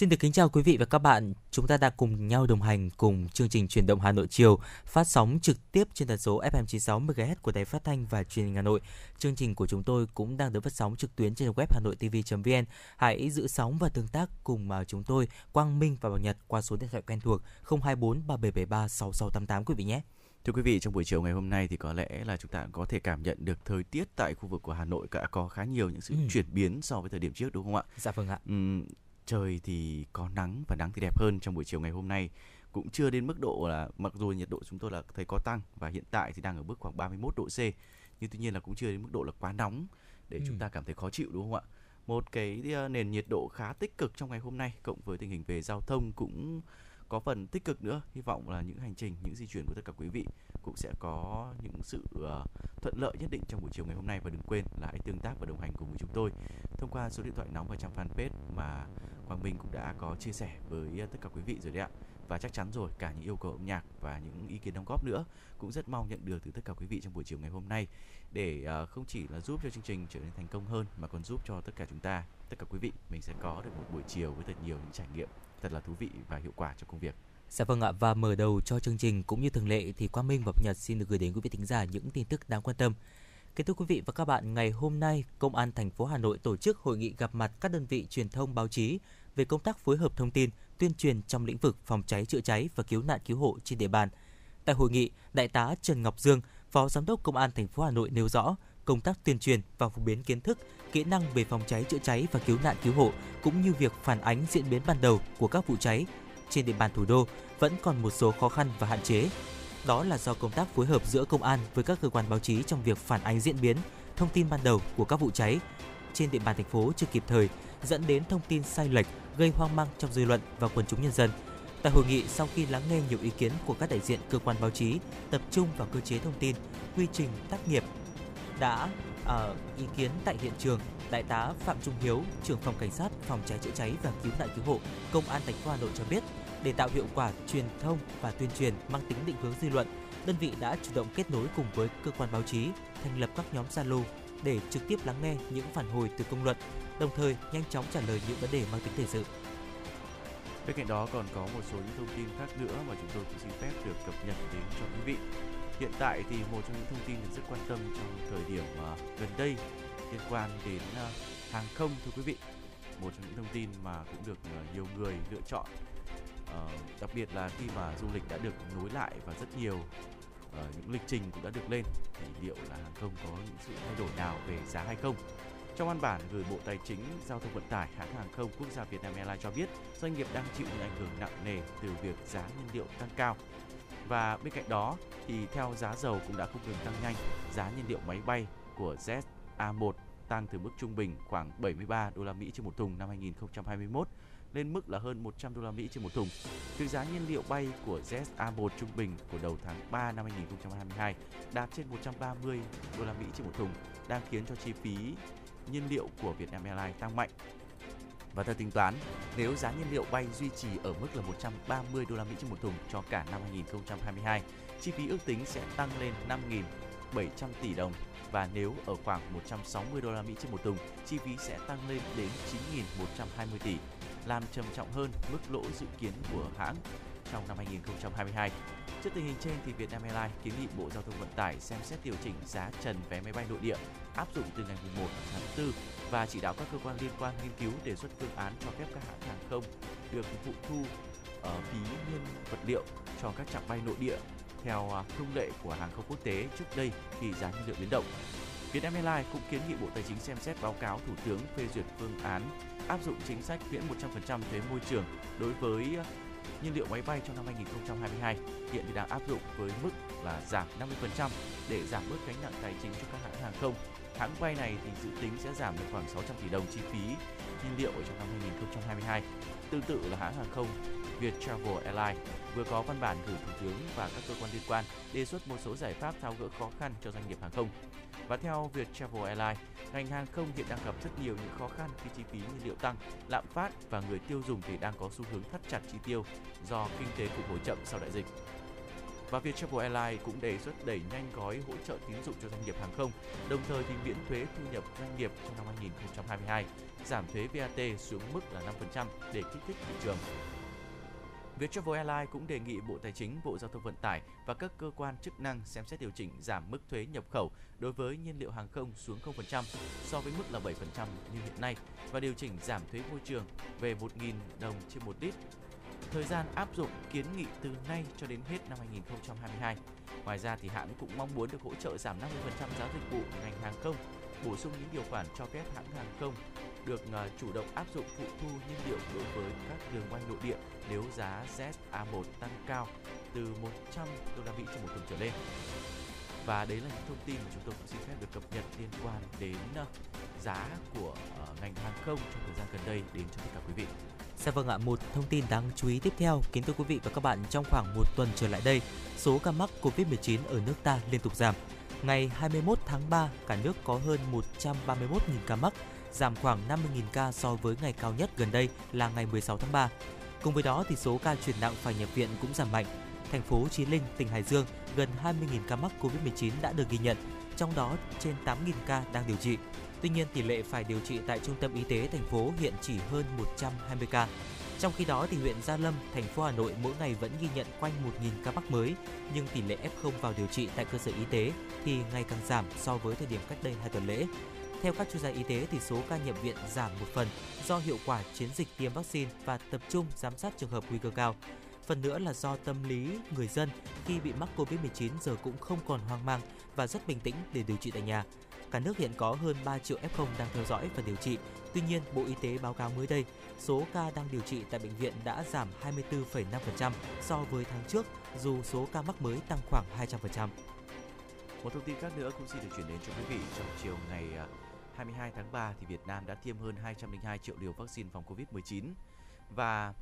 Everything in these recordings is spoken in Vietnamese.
Xin được kính chào quý vị và các bạn. Chúng ta đã cùng nhau đồng hành cùng chương trình Truyền động Hà Nội chiều phát sóng trực tiếp trên tần số FM 96 MHz của Đài Phát thanh và Truyền hình Hà Nội. Chương trình của chúng tôi cũng đang được phát sóng trực tuyến trên web Hà Nội TV.vn. Hãy giữ sóng và tương tác cùng mà chúng tôi Quang Minh và Bảo Nhật qua số điện thoại quen thuộc 024 3773 6688 quý vị nhé. Thưa quý vị, trong buổi chiều ngày hôm nay thì có lẽ là chúng ta có thể cảm nhận được thời tiết tại khu vực của Hà Nội đã có khá nhiều những sự ừ. chuyển biến so với thời điểm trước đúng không ạ? Dạ vâng ạ. Ừ, trời thì có nắng và nắng thì đẹp hơn trong buổi chiều ngày hôm nay cũng chưa đến mức độ là mặc dù nhiệt độ chúng tôi là thấy có tăng và hiện tại thì đang ở mức khoảng 31 độ C nhưng tuy nhiên là cũng chưa đến mức độ là quá nóng để ừ. chúng ta cảm thấy khó chịu đúng không ạ? Một cái ờ, nền nhiệt độ khá tích cực trong ngày hôm nay cộng với tình hình về giao thông cũng có phần tích cực nữa hy vọng là những hành trình những di chuyển của tất cả quý vị cũng sẽ có những sự uh, thuận lợi nhất định trong buổi chiều ngày hôm nay và đừng quên là hãy tương tác và đồng hành cùng với chúng tôi thông qua số điện thoại nóng và trang fanpage mà Quang Minh cũng đã có chia sẻ với ờ, tất cả quý vị rồi đấy ạ và chắc chắn rồi cả những yêu cầu âm nhạc và những ý kiến đóng góp nữa cũng rất mong nhận được từ tất cả quý vị trong buổi chiều ngày hôm nay để ờ, không chỉ là giúp cho chương trình trở nên thành công hơn mà còn giúp cho tất cả chúng ta tất cả quý vị mình sẽ có được một buổi chiều với thật nhiều những trải nghiệm thật là thú vị và hiệu quả cho công việc. Dạ vâng ạ và mở đầu cho chương trình cũng như thường lệ thì Quang Minh và Nhật xin được gửi đến quý vị thính giả những tin tức đáng quan tâm. Kính thưa quý vị và các bạn, ngày hôm nay, Công an thành phố Hà Nội tổ chức hội nghị gặp mặt các đơn vị truyền thông báo chí về công tác phối hợp thông tin, tuyên truyền trong lĩnh vực phòng cháy chữa cháy và cứu nạn cứu hộ trên địa bàn. Tại hội nghị, Đại tá Trần Ngọc Dương, Phó Giám đốc Công an thành phố Hà Nội nêu rõ, công tác tuyên truyền và phổ biến kiến thức, kỹ năng về phòng cháy chữa cháy và cứu nạn cứu hộ cũng như việc phản ánh diễn biến ban đầu của các vụ cháy trên địa bàn thủ đô vẫn còn một số khó khăn và hạn chế. Đó là do công tác phối hợp giữa công an với các cơ quan báo chí trong việc phản ánh diễn biến, thông tin ban đầu của các vụ cháy trên địa bàn thành phố chưa kịp thời, dẫn đến thông tin sai lệch, gây hoang mang trong dư luận và quần chúng nhân dân. Tại hội nghị, sau khi lắng nghe nhiều ý kiến của các đại diện cơ quan báo chí, tập trung vào cơ chế thông tin, quy trình tác nghiệp, đã ở ý kiến tại hiện trường, Đại tá Phạm Trung Hiếu, trưởng phòng cảnh sát phòng cháy chữa cháy và cứu nạn cứu hộ, Công an thành phố Hà Nội cho biết, để tạo hiệu quả truyền thông và tuyên truyền mang tính định hướng dư luận, đơn vị đã chủ động kết nối cùng với cơ quan báo chí, thành lập các nhóm Zalo để trực tiếp lắng nghe những phản hồi từ công luận, đồng thời nhanh chóng trả lời những vấn đề mang tính thời sự. Bên cạnh đó còn có một số những thông tin khác nữa mà chúng tôi cũng xin phép được cập nhật đến cho quý vị. Hiện tại thì một trong những thông tin được rất quan tâm trong thời điểm à, gần đây liên quan đến à, hàng không thưa quý vị. Một trong những thông tin mà cũng được à, nhiều người lựa chọn uh, đặc biệt là khi mà du lịch đã được nối lại và rất nhiều uh, những lịch trình cũng đã được lên thì liệu là hàng không có những sự thay đổi nào về giá hay không trong văn bản gửi Bộ Tài chính, Giao thông Vận tải, hãng hàng không quốc gia Vietnam Airlines cho biết, doanh nghiệp đang chịu những ảnh hưởng nặng nề từ việc giá nhiên liệu tăng cao. Và bên cạnh đó thì theo giá dầu cũng đã không ngừng tăng nhanh, giá nhiên liệu máy bay của ZA1 tăng từ mức trung bình khoảng 73 đô la Mỹ trên một thùng năm 2021 lên mức là hơn 100 đô la Mỹ trên một thùng. từ giá nhiên liệu bay của ZA1 trung bình của đầu tháng 3 năm 2022 đạt trên 130 đô la Mỹ trên một thùng đang khiến cho chi phí nhiên liệu của Vietnam Airlines tăng mạnh. Và theo tính toán, nếu giá nhiên liệu bay duy trì ở mức là 130 đô la Mỹ trên một thùng cho cả năm 2022, chi phí ước tính sẽ tăng lên 5.700 tỷ đồng và nếu ở khoảng 160 đô la Mỹ trên một thùng, chi phí sẽ tăng lên đến 9.120 tỷ, làm trầm trọng hơn mức lỗ dự kiến của hãng trong năm 2022. Trước tình hình trên thì Vietnam Airlines kiến nghị Bộ Giao thông Vận tải xem xét điều chỉnh giá trần vé máy bay nội địa, áp dụng từ ngày 1 tháng 4 và chỉ đạo các cơ quan liên quan nghiên cứu đề xuất phương án cho phép các hãng hàng không được phụ thu ở phí nguyên vật liệu cho các chặng bay nội địa theo à, thông lệ của hàng không quốc tế trước đây khi giá nhiên liệu biến động. Vietnam Airlines cũng kiến nghị Bộ Tài chính xem xét báo cáo Thủ tướng phê duyệt phương án áp dụng chính sách miễn 100% thuế môi trường đối với nhiên liệu máy bay trong năm 2022 hiện thì đang áp dụng với mức là giảm 50% để giảm bớt gánh nặng tài chính cho các hãng hàng không Hãng bay này thì dự tính sẽ giảm được khoảng 600 tỷ đồng chi phí nhiên liệu ở trong năm 2022. Tương tự là hãng hàng không Viettravel Airlines vừa có văn bản gửi Thủ tướng và các cơ quan liên quan đề xuất một số giải pháp tháo gỡ khó khăn cho doanh nghiệp hàng không. Và theo Viettravel Airlines, ngành hàng không hiện đang gặp rất nhiều những khó khăn khi chi phí nhiên liệu tăng, lạm phát và người tiêu dùng thì đang có xu hướng thắt chặt chi tiêu do kinh tế phục hồi chậm sau đại dịch. Và Viettravel Airlines cũng đề xuất đẩy nhanh gói hỗ trợ tín dụng cho doanh nghiệp hàng không, đồng thời thì miễn thuế thu nhập doanh nghiệp trong năm 2022, giảm thuế VAT xuống mức là 5% để kích thích thị trường. Viettravel Airlines cũng đề nghị Bộ Tài chính, Bộ Giao thông Vận tải và các cơ quan chức năng xem xét điều chỉnh giảm mức thuế nhập khẩu đối với nhiên liệu hàng không xuống 0% so với mức là 7% như hiện nay và điều chỉnh giảm thuế môi trường về 1.000 đồng trên một lít. Thời gian áp dụng kiến nghị từ nay cho đến hết năm 2022. Ngoài ra thì hãng cũng mong muốn được hỗ trợ giảm 50% giá dịch vụ ngành hàng không, bổ sung những điều khoản cho phép hãng hàng không được ờ, chủ động áp dụng phụ thu nhiên liệu đối với các đường bay nội địa nếu giá ZA1 tăng cao từ 100 đô la Mỹ trên một thùng trở lên. Và đấy là những thông tin mà chúng tôi cũng xin phép được cập nhật liên quan đến ờ, giá của ờ, ngành hàng không trong thời gian gần đây đến cho tất cả quý vị. Dạ vâng ạ, một thông tin đáng chú ý tiếp theo, kính thưa quý vị và các bạn, trong khoảng một tuần trở lại đây, số ca mắc Covid-19 ở nước ta liên tục giảm. Ngày 21 tháng 3, cả nước có hơn 131.000 ca mắc, giảm khoảng 50.000 ca so với ngày cao nhất gần đây là ngày 16 tháng 3. Cùng với đó thì số ca chuyển nặng phải nhập viện cũng giảm mạnh. Thành phố Chí Linh, tỉnh Hải Dương, gần 20.000 ca mắc Covid-19 đã được ghi nhận, trong đó trên 8.000 ca đang điều trị. Tuy nhiên, tỷ lệ phải điều trị tại trung tâm y tế thành phố hiện chỉ hơn 120 ca. Trong khi đó thì huyện Gia Lâm, thành phố Hà Nội mỗi ngày vẫn ghi nhận quanh 1.000 ca mắc mới, nhưng tỷ lệ F0 vào điều trị tại cơ sở y tế thì ngày càng giảm so với thời điểm cách đây 2 tuần lễ. Theo các chuyên gia y tế thì số ca nhập viện giảm một phần do hiệu quả chiến dịch tiêm vaccine và tập trung giám sát trường hợp nguy cơ cao. Phần nữa là do tâm lý người dân khi bị mắc Covid-19 giờ cũng không còn hoang mang và rất bình tĩnh để điều trị tại nhà. Cả nước hiện có hơn 3 triệu F0 đang theo dõi và điều trị. Tuy nhiên, Bộ Y tế báo cáo mới đây, số ca đang điều trị tại bệnh viện đã giảm 24,5% so với tháng trước, dù số ca mắc mới tăng khoảng 200%. Một thông tin khác nữa cũng xin được chuyển đến cho quý vị trong chiều ngày à, 22 tháng 3 thì Việt Nam đã tiêm hơn 202 triệu liều vaccine phòng Covid-19 và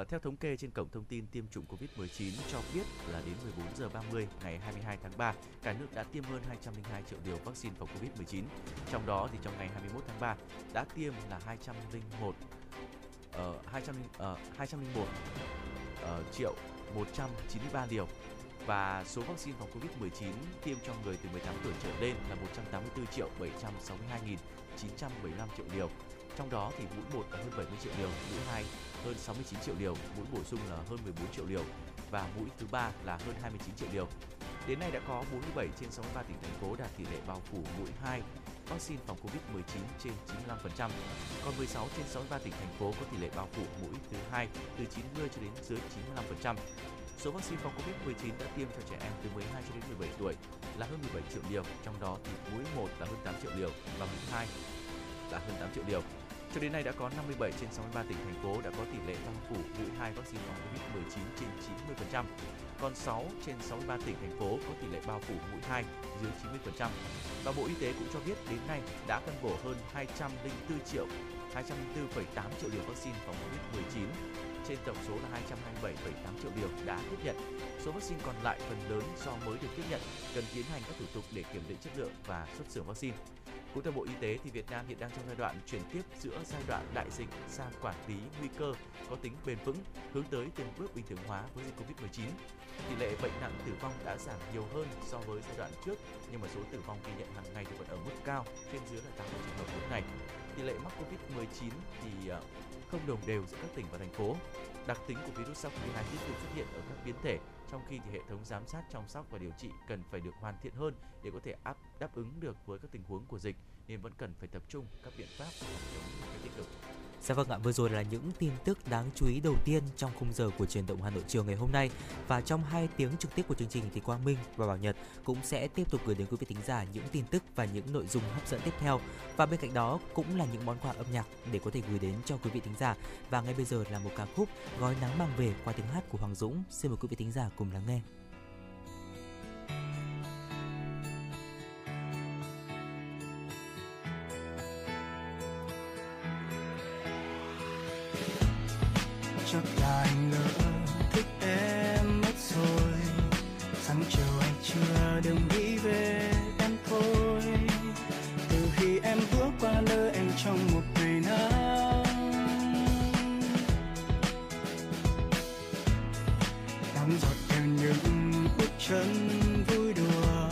Uh, theo thống kê trên cổng thông tin tiêm chủng COVID-19 cho biết là đến 14 giờ 30 ngày 22 tháng 3, cả nước đã tiêm hơn 202 triệu liều vaccine phòng COVID-19. Trong đó thì trong ngày 21 tháng 3 đã tiêm là 201 uh, 200 uh, 201 uh, triệu 193 liều và số vaccine phòng Covid-19 tiêm cho người từ 18 tuổi trở lên là 184 triệu 762.975 triệu liều. Trong đó thì mũi 1 là hơn 70 triệu liều, mũi 2 hơn 69 triệu liều, mũi bổ sung là hơn 14 triệu liều và mũi thứ ba là hơn 29 triệu liều. Đến nay đã có 47 trên 63 tỉnh thành phố đạt tỷ lệ bao phủ mũi 2 vaccine phòng Covid-19 trên 95%, còn 16 trên 63 tỉnh thành phố có tỷ lệ bao phủ mũi thứ hai từ 90 cho đến dưới 95%. Số vaccine phòng Covid-19 đã tiêm cho trẻ em từ 12 cho đến 17 tuổi là hơn 17 triệu liều, trong đó thì mũi 1 là hơn 8 triệu liều và mũi 2 là hơn 8 triệu liều. Cho đến nay đã có 57 trên 63 tỉnh thành phố đã có tỷ lệ bao phủ mũi 2 vaccine phòng Covid-19 trên 90%, còn 6 trên 63 tỉnh thành phố có tỷ lệ bao phủ mũi 2 dưới 90%. Và Bộ Y tế cũng cho biết đến nay đã phân bổ hơn 204 triệu 204,8 triệu liều vaccine phòng Covid-19 trên tổng số là 227,8 triệu liều đã tiếp nhận. Số vaccine còn lại phần lớn do mới được tiếp nhận cần tiến hành các thủ tục để kiểm định chất lượng và xuất xưởng vaccine. Cũng theo Bộ Y tế thì Việt Nam hiện đang trong giai đoạn chuyển tiếp giữa giai đoạn đại dịch sang quản lý nguy cơ có tính bền vững, hướng tới từng bước bình thường hóa với dịch Covid-19. Tỷ lệ bệnh nặng tử vong đã giảm nhiều hơn so với giai đoạn trước, nhưng mà số tử vong ghi nhận hàng ngày thì vẫn ở mức cao, trên dưới là 80 trường hợp mỗi ngày. Tỷ lệ mắc Covid-19 thì ờ, không đồng đều giữa các tỉnh và thành phố. Đặc tính của virus SARS-CoV-2 tiếp tục xuất hiện ở các biến thể, trong khi thì hệ thống giám sát, chăm sóc và điều trị cần phải được hoàn thiện hơn để có thể áp đáp ứng được với các tình huống của dịch nên vẫn cần phải tập trung các biện pháp phòng chống một cách tích cực. Dạ vâng ạ, vừa rồi là những tin tức đáng chú ý đầu tiên trong khung giờ của truyền động Hà Nội chiều ngày hôm nay và trong 2 tiếng trực tiếp của chương trình thì Quang Minh và Bảo Nhật cũng sẽ tiếp tục gửi đến quý vị thính giả những tin tức và những nội dung hấp dẫn tiếp theo và bên cạnh đó cũng là những món quà âm nhạc để có thể gửi đến cho quý vị thính giả và ngay bây giờ là một ca khúc gói nắng mang về qua tiếng hát của Hoàng Dũng xin mời quý vị thính giả cùng lắng nghe. Chắc là anh lỡ thích em mất rồi, sáng chiều anh chưa đừng nghĩ về em thôi. Từ khi em bước qua nơi em trong một ngày nắng. Nắng giọt theo những bước chân vui đùa.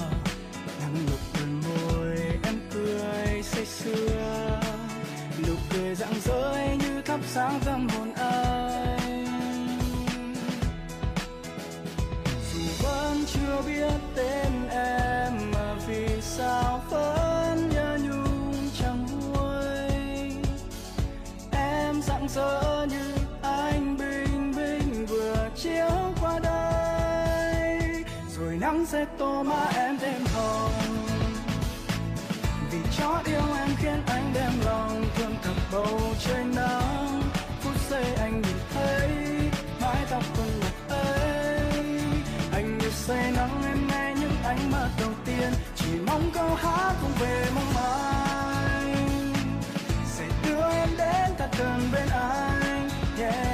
Nắng ngực đôi môi em cười say sưa. Nụ cười rạng rỡ như thắp sáng tâm hồn anh. Chưa biết tên em mà vì sao vẫn nhớ nhung chẳng nguôi. Em rạng rỡ như ánh bình minh vừa chiếu qua đây. Rồi nắng sẽ tô má em thêm hồng. Vì chót yêu em khiến anh đem lòng thương thật bầu trời nắng. Phút giây anh say nắng em nghe những ánh mắt đầu tiên chỉ mong câu hát không về mong mãi sẽ đưa em đến thật gần bên anh, yeah.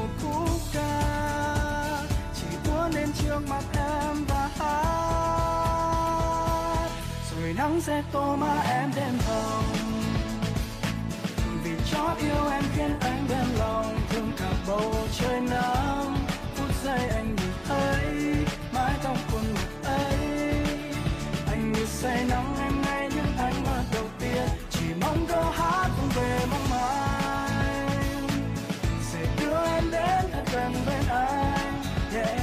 nắng sẽ tô má em đêm hồng vì cho yêu em khiến anh đem lòng, thương cả bầu trời nắng. Phút giây anh nhìn thấy mái tóc khuôn ngực ấy. Anh như say nắng em ngay những ánh mắt đầu tiên. Chỉ mong câu hát không về mong mai sẽ đưa em đến thật gần bên anh. Yeah.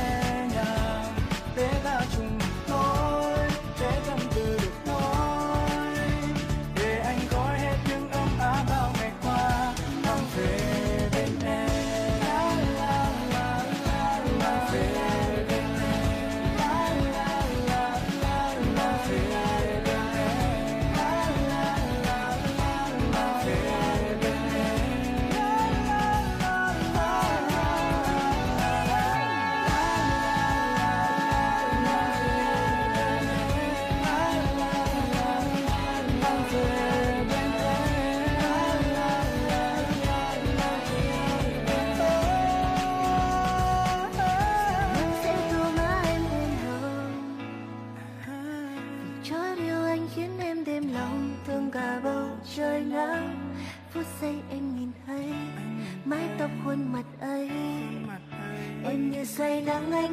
Như say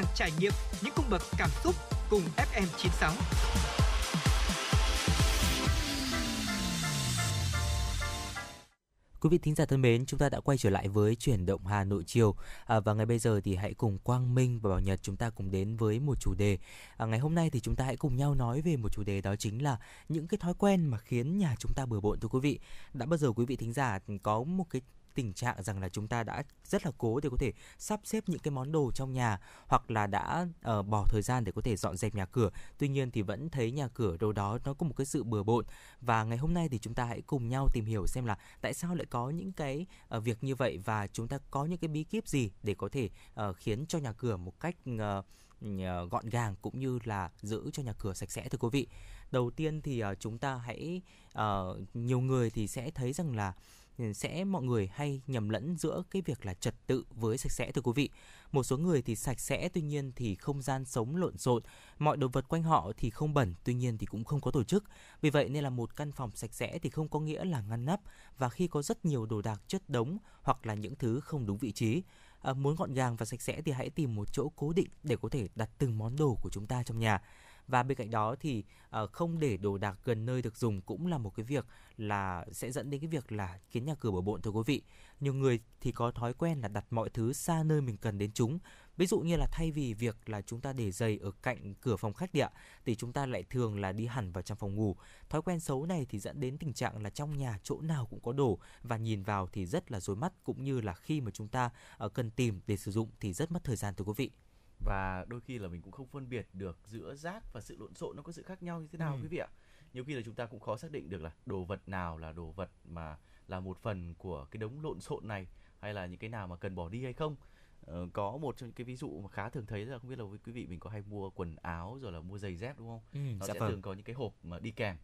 sàng trải nghiệm những cung bậc cảm xúc cùng FM96. Quý vị thính giả thân mến, chúng ta đã quay trở lại với chuyển động Hà Nội chiều à, và ngày bây giờ thì hãy cùng Quang Minh và Bảo Nhật chúng ta cùng đến với một chủ đề. À, ngày hôm nay thì chúng ta hãy cùng nhau nói về một chủ đề đó chính là những cái thói quen mà khiến nhà chúng ta bừa bộn thưa quý vị. Đã bao giờ quý vị thính giả có một cái tình trạng rằng là chúng ta đã rất là cố để có thể sắp xếp những cái món đồ trong nhà hoặc là đã uh, bỏ thời gian để có thể dọn dẹp nhà cửa tuy nhiên thì vẫn thấy nhà cửa đâu đó nó có một cái sự bừa bộn và ngày hôm nay thì chúng ta hãy cùng nhau tìm hiểu xem là tại sao lại có những cái uh, việc như vậy và chúng ta có những cái bí kíp gì để có thể uh, khiến cho nhà cửa một cách uh, gọn gàng cũng như là giữ cho nhà cửa sạch sẽ thưa quý vị. Đầu tiên thì uh, chúng ta hãy uh, nhiều người thì sẽ thấy rằng là sẽ mọi người hay nhầm lẫn giữa cái việc là trật tự với sạch sẽ thưa quý vị. Một số người thì sạch sẽ tuy nhiên thì không gian sống lộn xộn, mọi đồ vật quanh họ thì không bẩn tuy nhiên thì cũng không có tổ chức. Vì vậy nên là một căn phòng sạch sẽ thì không có nghĩa là ngăn nắp và khi có rất nhiều đồ đạc chất đống hoặc là những thứ không đúng vị trí. À, muốn gọn gàng và sạch sẽ thì hãy tìm một chỗ cố định để có thể đặt từng món đồ của chúng ta trong nhà và bên cạnh đó thì uh, không để đồ đạc gần nơi được dùng cũng là một cái việc là sẽ dẫn đến cái việc là khiến nhà cửa bừa bộn thưa quý vị. Nhiều người thì có thói quen là đặt mọi thứ xa nơi mình cần đến chúng. Ví dụ như là thay vì việc là chúng ta để giày ở cạnh cửa phòng khách địa thì chúng ta lại thường là đi hẳn vào trong phòng ngủ. Thói quen xấu này thì dẫn đến tình trạng là trong nhà chỗ nào cũng có đồ và nhìn vào thì rất là rối mắt cũng như là khi mà chúng ta uh, cần tìm để sử dụng thì rất mất thời gian thưa quý vị và đôi khi là mình cũng không phân biệt được giữa rác và sự lộn xộn nó có sự khác nhau như thế nào ừ. quý vị ạ nhiều khi là chúng ta cũng khó xác định được là đồ vật nào là đồ vật mà là một phần của cái đống lộn xộn này hay là những cái nào mà cần bỏ đi hay không ờ, có một trong những cái ví dụ mà khá thường thấy là không biết là với quý vị mình có hay mua quần áo rồi là mua giày dép đúng không ừ, nó dạ sẽ vâng. thường có những cái hộp mà đi kèm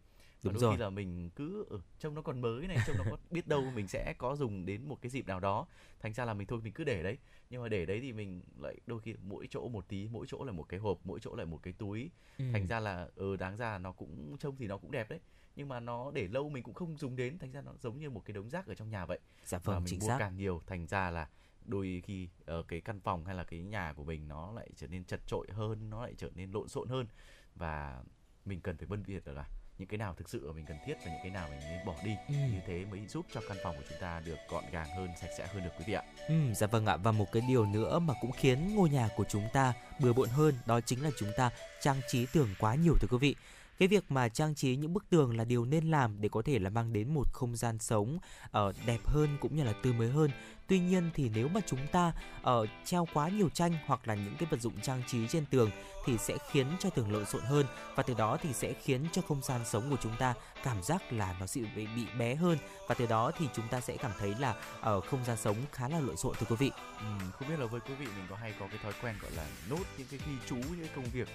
Đúng đôi rồi. khi là mình cứ ừ, trông nó còn mới này trông nó có biết đâu mình sẽ có dùng đến một cái dịp nào đó thành ra là mình thôi mình cứ để đấy nhưng mà để đấy thì mình lại đôi khi mỗi chỗ một tí mỗi chỗ là một cái hộp mỗi chỗ lại một cái túi ừ. thành ra là ừ đáng ra nó cũng trông thì nó cũng đẹp đấy nhưng mà nó để lâu mình cũng không dùng đến thành ra nó giống như một cái đống rác ở trong nhà vậy dạ vâng, và mình chính mua xác. càng nhiều thành ra là đôi khi ở cái căn phòng hay là cái nhà của mình nó lại trở nên chật trội hơn nó lại trở nên lộn xộn hơn và mình cần phải phân biệt là những cái nào thực sự mình cần thiết và những cái nào mình nên bỏ đi ừ. như thế mới giúp cho căn phòng của chúng ta được gọn gàng hơn sạch sẽ hơn được quý vị ạ. Ừ, dạ vâng ạ. Và một cái điều nữa mà cũng khiến ngôi nhà của chúng ta bừa bộn hơn đó chính là chúng ta trang trí tường quá nhiều thưa quý vị. Cái việc mà trang trí những bức tường là điều nên làm để có thể là mang đến một không gian sống uh, đẹp hơn cũng như là tươi mới hơn Tuy nhiên thì nếu mà chúng ta uh, treo quá nhiều tranh hoặc là những cái vật dụng trang trí trên tường thì sẽ khiến cho tường lộn xộn hơn và từ đó thì sẽ khiến cho không gian sống của chúng ta cảm giác là nó sẽ bị, bị bé hơn và từ đó thì chúng ta sẽ cảm thấy là ở uh, không gian sống khá là lộn xộn thưa quý vị. Ừ, không biết là với quý vị mình có hay có cái thói quen gọi là nốt những cái ghi chú những cái công việc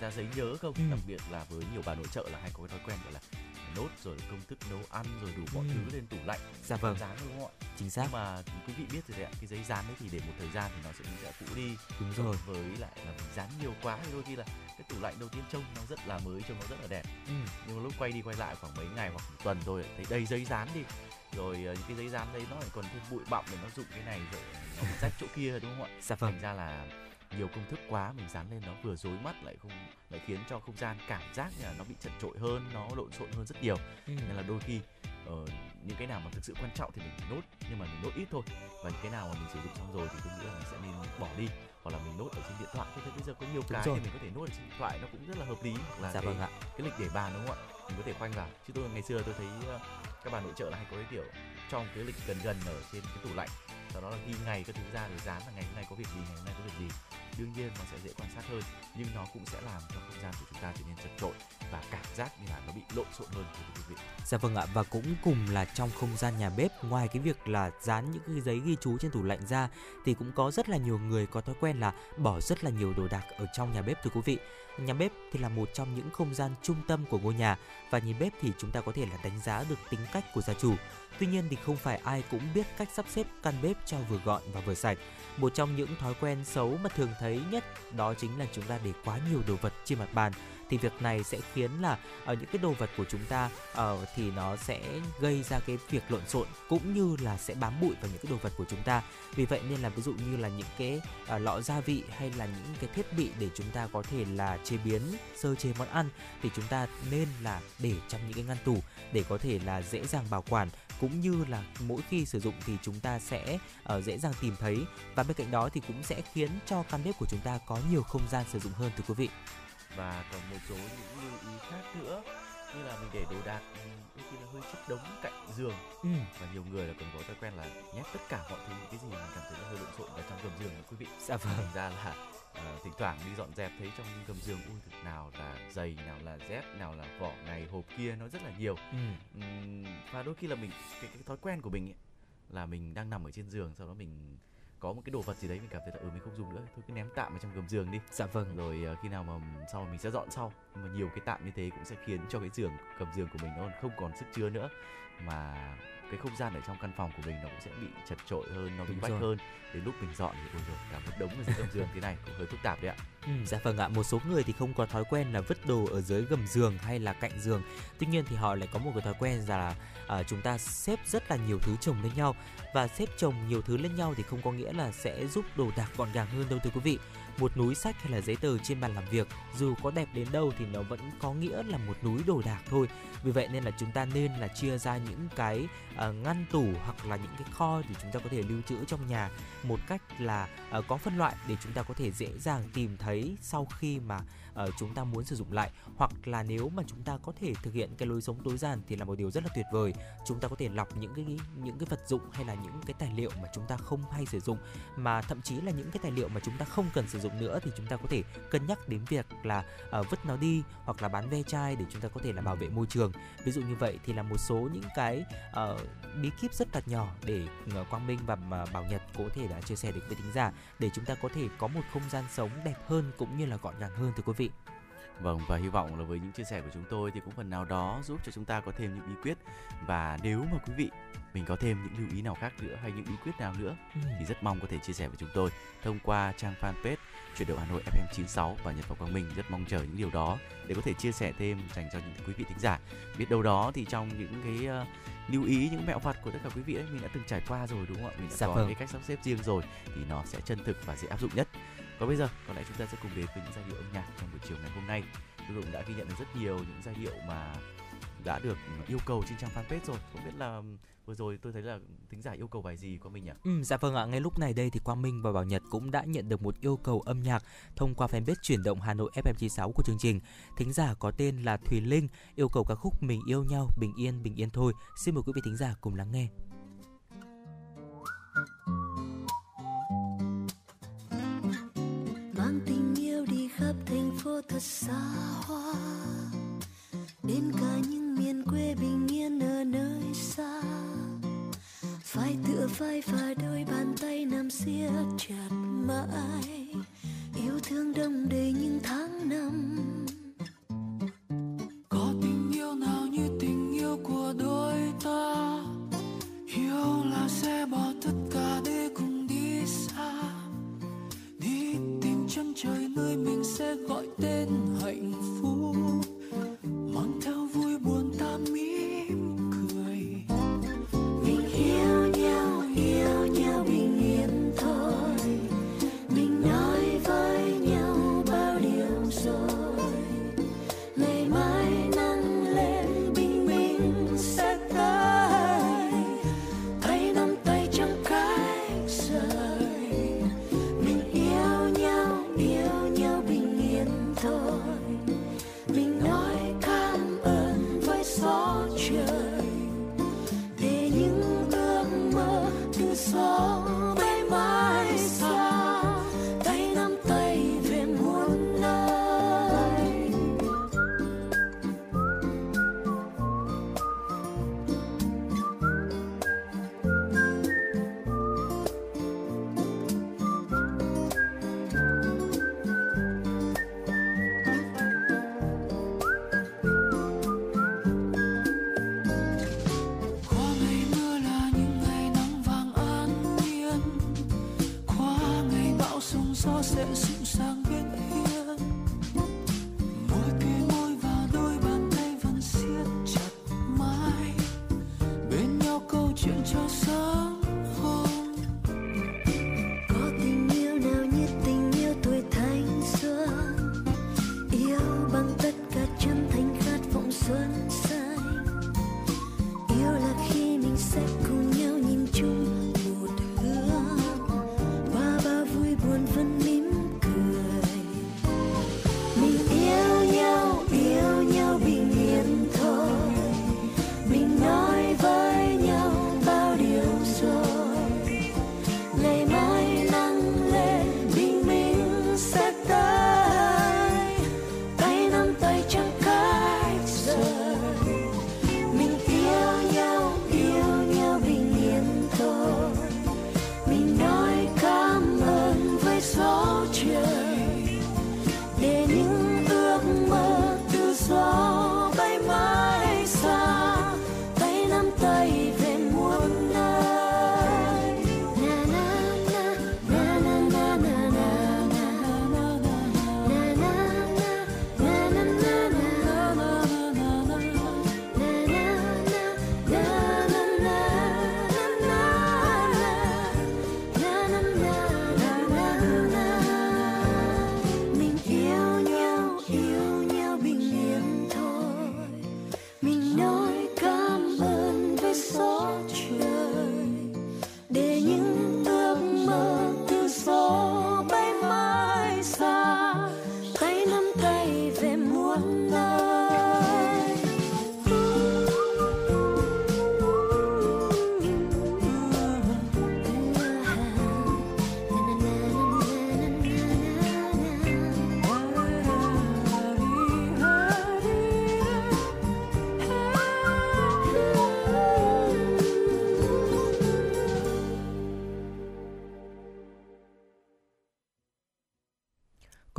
ra giấy nhớ không? Ừ. Đặc biệt là với nhiều bà nội trợ là hay có cái thói quen gọi là nốt rồi công thức nấu ăn rồi đủ mọi ừ. thứ lên tủ lạnh. Dạ vâng. dán đúng không ạ? Chính xác. Nhưng mà quý vị biết rồi đấy ạ cái giấy dán đấy thì để một thời gian thì nó sẽ sẽ cũ đi. Đúng rồi. Với lại là mình dán nhiều quá thì đôi khi là cái tủ lạnh đầu tiên trông nó rất là mới trông nó rất là đẹp. Ừ. nhưng mà lúc quay đi quay lại khoảng mấy ngày hoặc một tuần thôi thấy đầy giấy dán đi. Rồi ờ, những cái giấy dán đấy nó lại còn thêm bụi bặm để nó dụng cái này rồi nó rách chỗ kia đúng không ạ? Dạ vâng. thành ra là nhiều công thức quá mình dán lên nó vừa rối mắt lại không lại khiến cho không gian cảm giác là nó bị chật trội hơn nó lộn xộn hơn rất nhiều. Ừ. nên là đôi khi uh, những cái nào mà thực sự quan trọng thì mình nốt nhưng mà mình nốt ít thôi. Và những cái nào mà mình sử dụng xong rồi thì tôi nghĩ là mình sẽ nên bỏ đi hoặc là mình nốt ở trên điện thoại. Tôi thấy bây giờ có nhiều cái thì mình có thể nốt ở trên điện thoại nó cũng rất là hợp lý. Hoặc là dạ cái, vâng ạ. cái lịch để bàn đúng không ạ? Mình có thể khoanh vào. Chứ tôi ngày xưa tôi thấy uh, các bà nội trợ là hay có cái kiểu trong cái lịch gần gần ở trên cái tủ lạnh sau đó là ghi ngày các thứ ra rồi dán là ngày hôm nay có việc gì, ngày hôm nay có việc gì đương nhiên nó sẽ dễ quan sát hơn, nhưng nó cũng sẽ làm cho không gian của chúng ta trở nên chật trội và cảm giác như là nó bị lộn xộn hơn, thưa quý vị. Dạ vâng ạ, và cũng cùng là trong không gian nhà bếp, ngoài cái việc là dán những cái giấy ghi chú trên tủ lạnh ra, thì cũng có rất là nhiều người có thói quen là bỏ rất là nhiều đồ đạc ở trong nhà bếp, thưa quý vị. Nhà bếp thì là một trong những không gian trung tâm của ngôi nhà và nhìn bếp thì chúng ta có thể là đánh giá được tính cách của gia chủ. Tuy nhiên thì không phải ai cũng biết cách sắp xếp căn bếp cho vừa gọn và vừa sạch. Một trong những thói quen xấu mà thường thấy nhất đó chính là chúng ta để quá nhiều đồ vật trên mặt bàn thì việc này sẽ khiến là ở những cái đồ vật của chúng ta uh, thì nó sẽ gây ra cái việc lộn xộn cũng như là sẽ bám bụi vào những cái đồ vật của chúng ta vì vậy nên là ví dụ như là những cái uh, lọ gia vị hay là những cái thiết bị để chúng ta có thể là chế biến sơ chế món ăn thì chúng ta nên là để trong những cái ngăn tủ để có thể là dễ dàng bảo quản cũng như là mỗi khi sử dụng thì chúng ta sẽ uh, dễ dàng tìm thấy. Và bên cạnh đó thì cũng sẽ khiến cho căn bếp của chúng ta có nhiều không gian sử dụng hơn thưa quý vị. Và còn một số những lưu ý khác nữa như là mình để đồ đạc ừ, đôi khi là hơi chất đống cạnh giường. Ừ. và nhiều người là còn có thói quen là nhét tất cả mọi thứ những cái gì mình cảm thấy là hơi lộn xộn vào trong gầm giường quý vị. Dạ vâng. Thành ra là uh, thỉnh thoảng đi dọn dẹp thấy trong gầm giường ui thực nào là giày nào là dép nào là vỏ này hộp kia nó rất là nhiều. Ừ. Và đôi khi là mình cái, cái thói quen của mình ấy, là mình đang nằm ở trên giường sau đó mình có một cái đồ vật gì đấy mình cảm thấy là ừ mình không dùng nữa thôi cứ ném tạm vào trong gầm giường đi. Dạ vâng. Rồi ờ, khi nào mà sau mình sẽ dọn sau. Nhưng mà nhiều cái tạm như thế cũng sẽ khiến cho cái giường gầm giường của mình nó không còn sức chứa nữa. Mà cái không gian ở trong căn phòng của mình nó cũng sẽ bị chật trội hơn nó bị vách rồi. hơn đến lúc mình dọn thì ôi rồi cả một đống ở dưới gầm giường thế này cũng hơi phức tạp đấy ạ Ừ, dạ vâng ạ, một số người thì không có thói quen là vứt đồ ở dưới gầm giường hay là cạnh giường. Tuy nhiên thì họ lại có một cái thói quen là à, chúng ta xếp rất là nhiều thứ chồng lên nhau và xếp chồng nhiều thứ lên nhau thì không có nghĩa là sẽ giúp đồ đạc gọn gàng hơn đâu thưa quý vị. Một núi sách hay là giấy tờ trên bàn làm việc dù có đẹp đến đâu thì nó vẫn có nghĩa là một núi đồ đạc thôi. Vì vậy nên là chúng ta nên là chia ra những cái uh, ngăn tủ hoặc là những cái kho để chúng ta có thể lưu trữ trong nhà một cách là uh, có phân loại để chúng ta có thể dễ dàng tìm thấy sau khi mà uh, chúng ta muốn sử dụng lại. Hoặc là nếu mà chúng ta có thể thực hiện cái lối sống tối giản thì là một điều rất là tuyệt vời. Chúng ta có thể lọc những cái những cái vật dụng hay là những cái tài liệu mà chúng ta không hay sử dụng. Mà thậm chí là những cái tài liệu mà chúng ta không cần sử dụng nữa thì chúng ta có thể cân nhắc đến việc là uh, vứt nó đi hoặc là bán ve chai để chúng ta có thể là bảo vệ môi trường. Ví dụ như vậy thì là một số những cái uh, bí kíp rất là nhỏ để uh, Quang Minh và Bảo Nhật có thể đã chia sẻ được với thính giả để chúng ta có thể có một không gian sống đẹp hơn cũng như là gọn gàng hơn thưa quý vị. Vâng và hy vọng là với những chia sẻ của chúng tôi thì cũng phần nào đó giúp cho chúng ta có thêm những bí quyết. Và nếu mà quý vị mình có thêm những lưu ý nào khác nữa hay những bí quyết nào nữa Ừ. thì rất mong có thể chia sẻ với chúng tôi thông qua trang fanpage chuyển động Hà Nội FM 96 và Nhật Vọng Quang Minh. Rất mong chờ những điều đó để có thể chia sẻ thêm dành cho những quý vị thính giả. Biết đâu đó thì trong những cái uh, lưu ý những mẹo vặt của tất cả quý vị ấy mình đã từng trải qua rồi đúng không ạ? Mình đã Dạ có vâng. cái cách sắp xếp riêng rồi thì nó sẽ chân thực và dễ áp dụng nhất còn bây giờ còn lại chúng ta sẽ cùng đến với những giai điệu âm nhạc trong buổi chiều ngày hôm nay Tôi cũng đã ghi nhận được rất nhiều những giai điệu mà đã được yêu cầu trên trang fanpage rồi không biết là vừa rồi tôi thấy là thính giả yêu cầu bài gì của mình nhỉ Ừ, dạ vâng ạ, ngay lúc này đây thì Quang Minh và Bảo Nhật cũng đã nhận được một yêu cầu âm nhạc thông qua fanpage chuyển động Hà Nội FM96 của chương trình. Thính giả có tên là Thùy Linh yêu cầu ca khúc Mình yêu nhau, bình yên, bình yên thôi. Xin mời quý vị thính giả cùng lắng nghe. Mang tình yêu đi khắp thành phố thật xa hoa. Đến cả những miền quê bình yên ở nơi xa. Phải tựa vai và đôi bàn tay nằm siết chặt.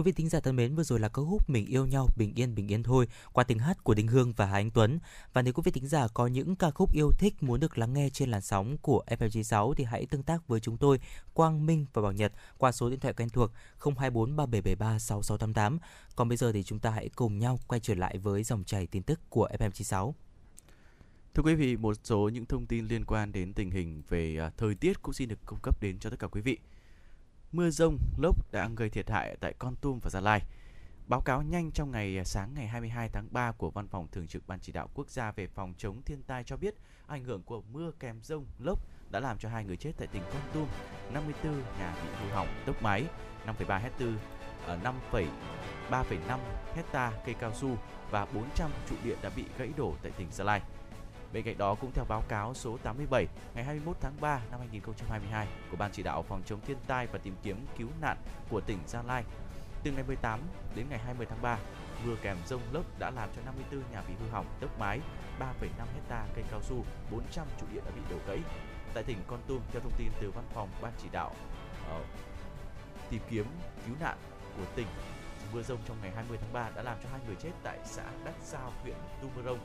Vị thính giả thân mến, vừa rồi là ca khúc Mình yêu nhau bình yên bình yên thôi qua tiếng hát của Đình Hương và Hà Anh Tuấn. Và nếu quý vị thính giả có những ca khúc yêu thích muốn được lắng nghe trên làn sóng của FM96 thì hãy tương tác với chúng tôi Quang Minh và Bảo Nhật qua số điện thoại quen thuộc 024 3773 6688. Còn bây giờ thì chúng ta hãy cùng nhau quay trở lại với dòng chảy tin tức của FM96. Thưa quý vị, một số những thông tin liên quan đến tình hình về à, thời tiết cũng xin được cung cấp đến cho tất cả quý vị. Mưa rông, lốc đã gây thiệt hại tại Con Tum và Gia Lai. Báo cáo nhanh trong ngày à, sáng ngày 22 tháng 3 của Văn phòng Thường trực Ban Chỉ đạo Quốc gia về phòng chống thiên tai cho biết ảnh hưởng của mưa kèm rông, lốc đã làm cho hai người chết tại tỉnh Con Tum, 54 nhà bị hư hỏng, tốc mái, 5,3 hectare, 5,3,5 hecta cây cao su và 400 trụ điện đã bị gãy đổ tại tỉnh Gia Lai. Bên cạnh đó cũng theo báo cáo số 87 ngày 21 tháng 3 năm 2022 của Ban chỉ đạo phòng chống thiên tai và tìm kiếm cứu nạn của tỉnh Gia Lai, từ ngày 18 đến ngày 20 tháng 3, mưa kèm rông lốc đã làm cho 54 nhà bị hư hỏng, tốc mái, 3,5 hecta cây cao su, 400 trụ điện đã bị đổ gãy. Tại tỉnh Con Tum, theo thông tin từ văn phòng Ban chỉ đạo uh, tìm kiếm cứu nạn của tỉnh, mưa rông trong ngày 20 tháng 3 đã làm cho hai người chết tại xã Đắc Sao, huyện Tumorong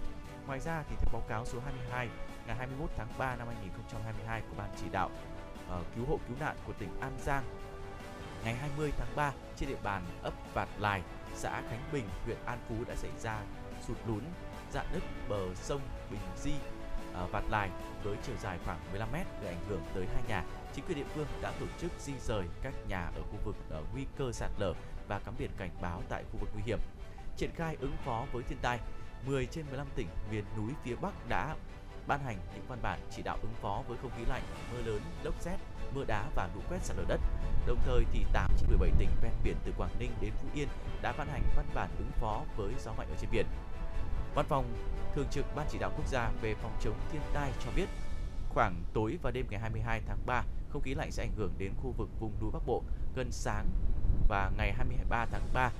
Ngoài ra thì theo báo cáo số 22 ngày 21 tháng 3 năm 2022 của Ban chỉ đạo uh, cứu hộ cứu nạn của tỉnh An Giang ngày 20 tháng 3 trên địa bàn ấp Vạt Lài, xã Khánh Bình, huyện An Phú đã xảy ra sụt lún, dạn nứt bờ sông Bình Di, uh, Vạt Lài với chiều dài khoảng 15m gây ảnh hưởng tới hai nhà. Chính quyền địa phương đã tổ chức di rời các nhà ở khu vực uh, nguy cơ sạt lở và cắm biển cảnh báo tại khu vực nguy hiểm. Triển khai ứng phó với thiên tai, 10 trên 15 tỉnh miền núi phía Bắc đã ban hành những văn bản chỉ đạo ứng phó với không khí lạnh, mưa lớn, lốc xét, mưa đá và lũ quét sạt lở đất. Đồng thời thì 8 trên 17 tỉnh ven biển từ Quảng Ninh đến Phú Yên đã ban hành văn bản ứng phó với gió mạnh ở trên biển. Văn phòng Thường trực Ban chỉ đạo quốc gia về phòng chống thiên tai cho biết khoảng tối và đêm ngày 22 tháng 3, không khí lạnh sẽ ảnh hưởng đến khu vực vùng núi Bắc Bộ gần sáng và ngày 23 tháng 3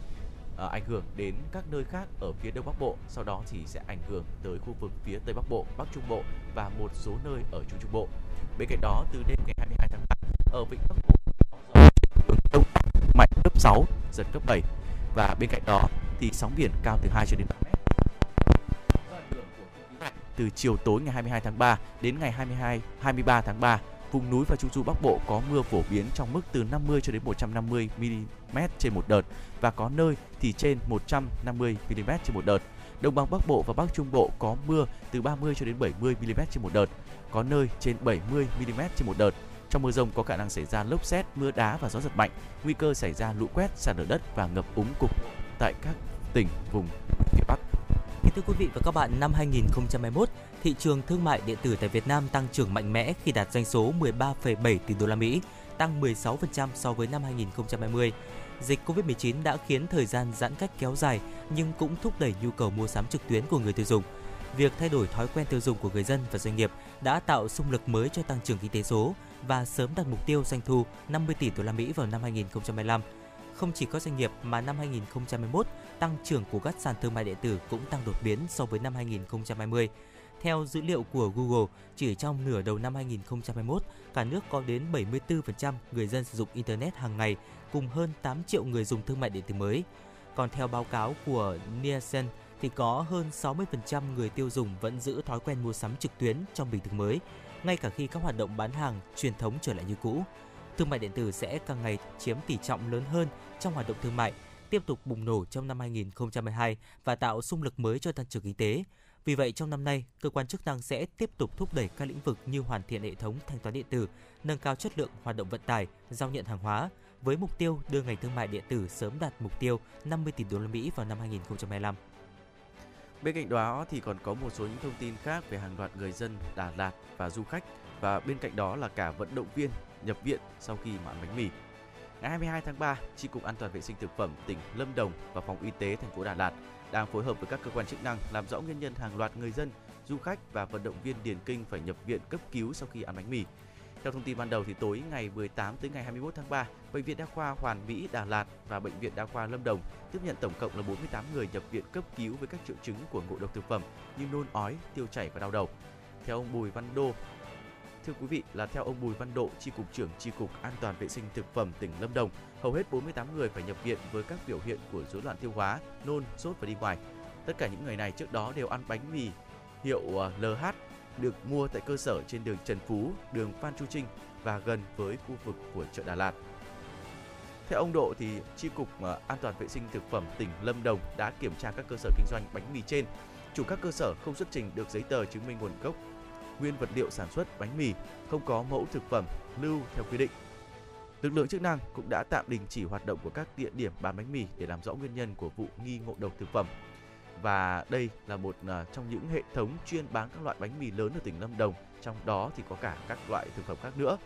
uh, ảnh hưởng đến các nơi khác ở phía đông bắc bộ sau đó thì sẽ ảnh hưởng tới khu vực phía tây bắc bộ bắc trung bộ và một số nơi ở trung trung bộ. Bên cạnh đó từ đêm ngày 22 tháng 3 ở vịnh bắc bộ hướng đông mạnh cấp 6 giật cấp 7 và bên cạnh đó thì sóng biển cao từ 2 cho đến 3 mét. Từ chiều tối ngày 22 tháng 3 đến ngày 22 23 tháng 3 vùng núi và trung du Bắc Bộ có mưa phổ biến trong mức từ 50 cho đến 150 mm trên một đợt và có nơi thì trên 150 mm trên một đợt. Đồng bằng Bắc Bộ và Bắc Trung Bộ có mưa từ 30 cho đến 70 mm trên một đợt, có nơi trên 70 mm trên một đợt. Trong mưa rông có khả năng xảy ra lốc xét, mưa đá và gió giật mạnh, nguy cơ xảy ra lũ quét, sạt lở đất và ngập úng cục tại các tỉnh vùng phía Bắc. Thưa quý vị và các bạn, năm 2021, thị trường thương mại điện tử tại Việt Nam tăng trưởng mạnh mẽ khi đạt doanh số 13,7 tỷ đô la Mỹ, tăng 16% so với năm 2020. Dịch Covid-19 đã khiến thời gian giãn cách kéo dài nhưng cũng thúc đẩy nhu cầu mua sắm trực tuyến của người tiêu dùng. Việc thay đổi thói quen tiêu dùng của người dân và doanh nghiệp đã tạo xung lực mới cho tăng trưởng kinh tế số và sớm đặt mục tiêu doanh thu 50 tỷ đô la Mỹ vào năm 2025 không chỉ có doanh nghiệp mà năm 2021, tăng trưởng của các sàn thương mại điện tử cũng tăng đột biến so với năm 2020. Theo dữ liệu của Google, chỉ trong nửa đầu năm 2021, cả nước có đến 74% người dân sử dụng Internet hàng ngày, cùng hơn 8 triệu người dùng thương mại điện tử mới. Còn theo báo cáo của Nielsen, thì có hơn 60% người tiêu dùng vẫn giữ thói quen mua sắm trực tuyến trong bình thường mới, ngay cả khi các hoạt động bán hàng truyền thống trở lại như cũ thương mại điện tử sẽ càng ngày chiếm tỷ trọng lớn hơn trong hoạt động thương mại, tiếp tục bùng nổ trong năm 2022 và tạo xung lực mới cho tăng trưởng kinh tế. Vì vậy, trong năm nay, cơ quan chức năng sẽ tiếp tục thúc đẩy các lĩnh vực như hoàn thiện hệ thống thanh toán điện tử, nâng cao chất lượng hoạt động vận tải, giao nhận hàng hóa, với mục tiêu đưa ngành thương mại điện tử sớm đạt mục tiêu 50 tỷ đô la Mỹ vào năm 2025. Bên cạnh đó thì còn có một số những thông tin khác về hàng loạt người dân Đà Lạt và du khách và bên cạnh đó là cả vận động viên nhập viện sau khi mà ăn bánh mì. Ngày 22 tháng 3, Chi cục An toàn vệ sinh thực phẩm tỉnh Lâm Đồng và phòng y tế thành phố Đà Lạt đang phối hợp với các cơ quan chức năng làm rõ nguyên nhân hàng loạt người dân, du khách và vận động viên điền kinh phải nhập viện cấp cứu sau khi ăn bánh mì. Theo thông tin ban đầu thì tối ngày 18 tới ngày 21 tháng 3, bệnh viện đa khoa Hoàn Mỹ Đà Lạt và bệnh viện đa khoa Lâm Đồng tiếp nhận tổng cộng là 48 người nhập viện cấp cứu với các triệu chứng của ngộ độc thực phẩm như nôn ói, tiêu chảy và đau đầu. Theo ông Bùi Văn Đô, thưa quý vị là theo ông Bùi Văn Độ, chi cục trưởng chi cục An toàn vệ sinh thực phẩm tỉnh Lâm Đồng, hầu hết 48 người phải nhập viện với các biểu hiện của rối loạn tiêu hóa, nôn, sốt và đi ngoài. Tất cả những người này trước đó đều ăn bánh mì hiệu à, LH được mua tại cơ sở trên đường Trần Phú, đường Phan Chu Trinh và gần với khu vực của chợ Đà Lạt. Theo ông Độ thì chi cục à, An toàn vệ sinh thực phẩm tỉnh Lâm Đồng đã kiểm tra các cơ sở kinh doanh bánh mì trên. Chủ các cơ sở không xuất trình được giấy tờ chứng minh nguồn gốc nguyên vật liệu sản xuất bánh mì, không có mẫu thực phẩm lưu theo quy định. Lực lượng chức năng cũng đã tạm đình chỉ hoạt động của các địa điểm bán bánh mì để làm rõ nguyên nhân của vụ nghi ngộ độc thực phẩm. Và đây là một à, trong những hệ thống chuyên bán các loại bánh mì lớn ở tỉnh Lâm Đồng, trong đó thì có cả các loại thực phẩm khác nữa.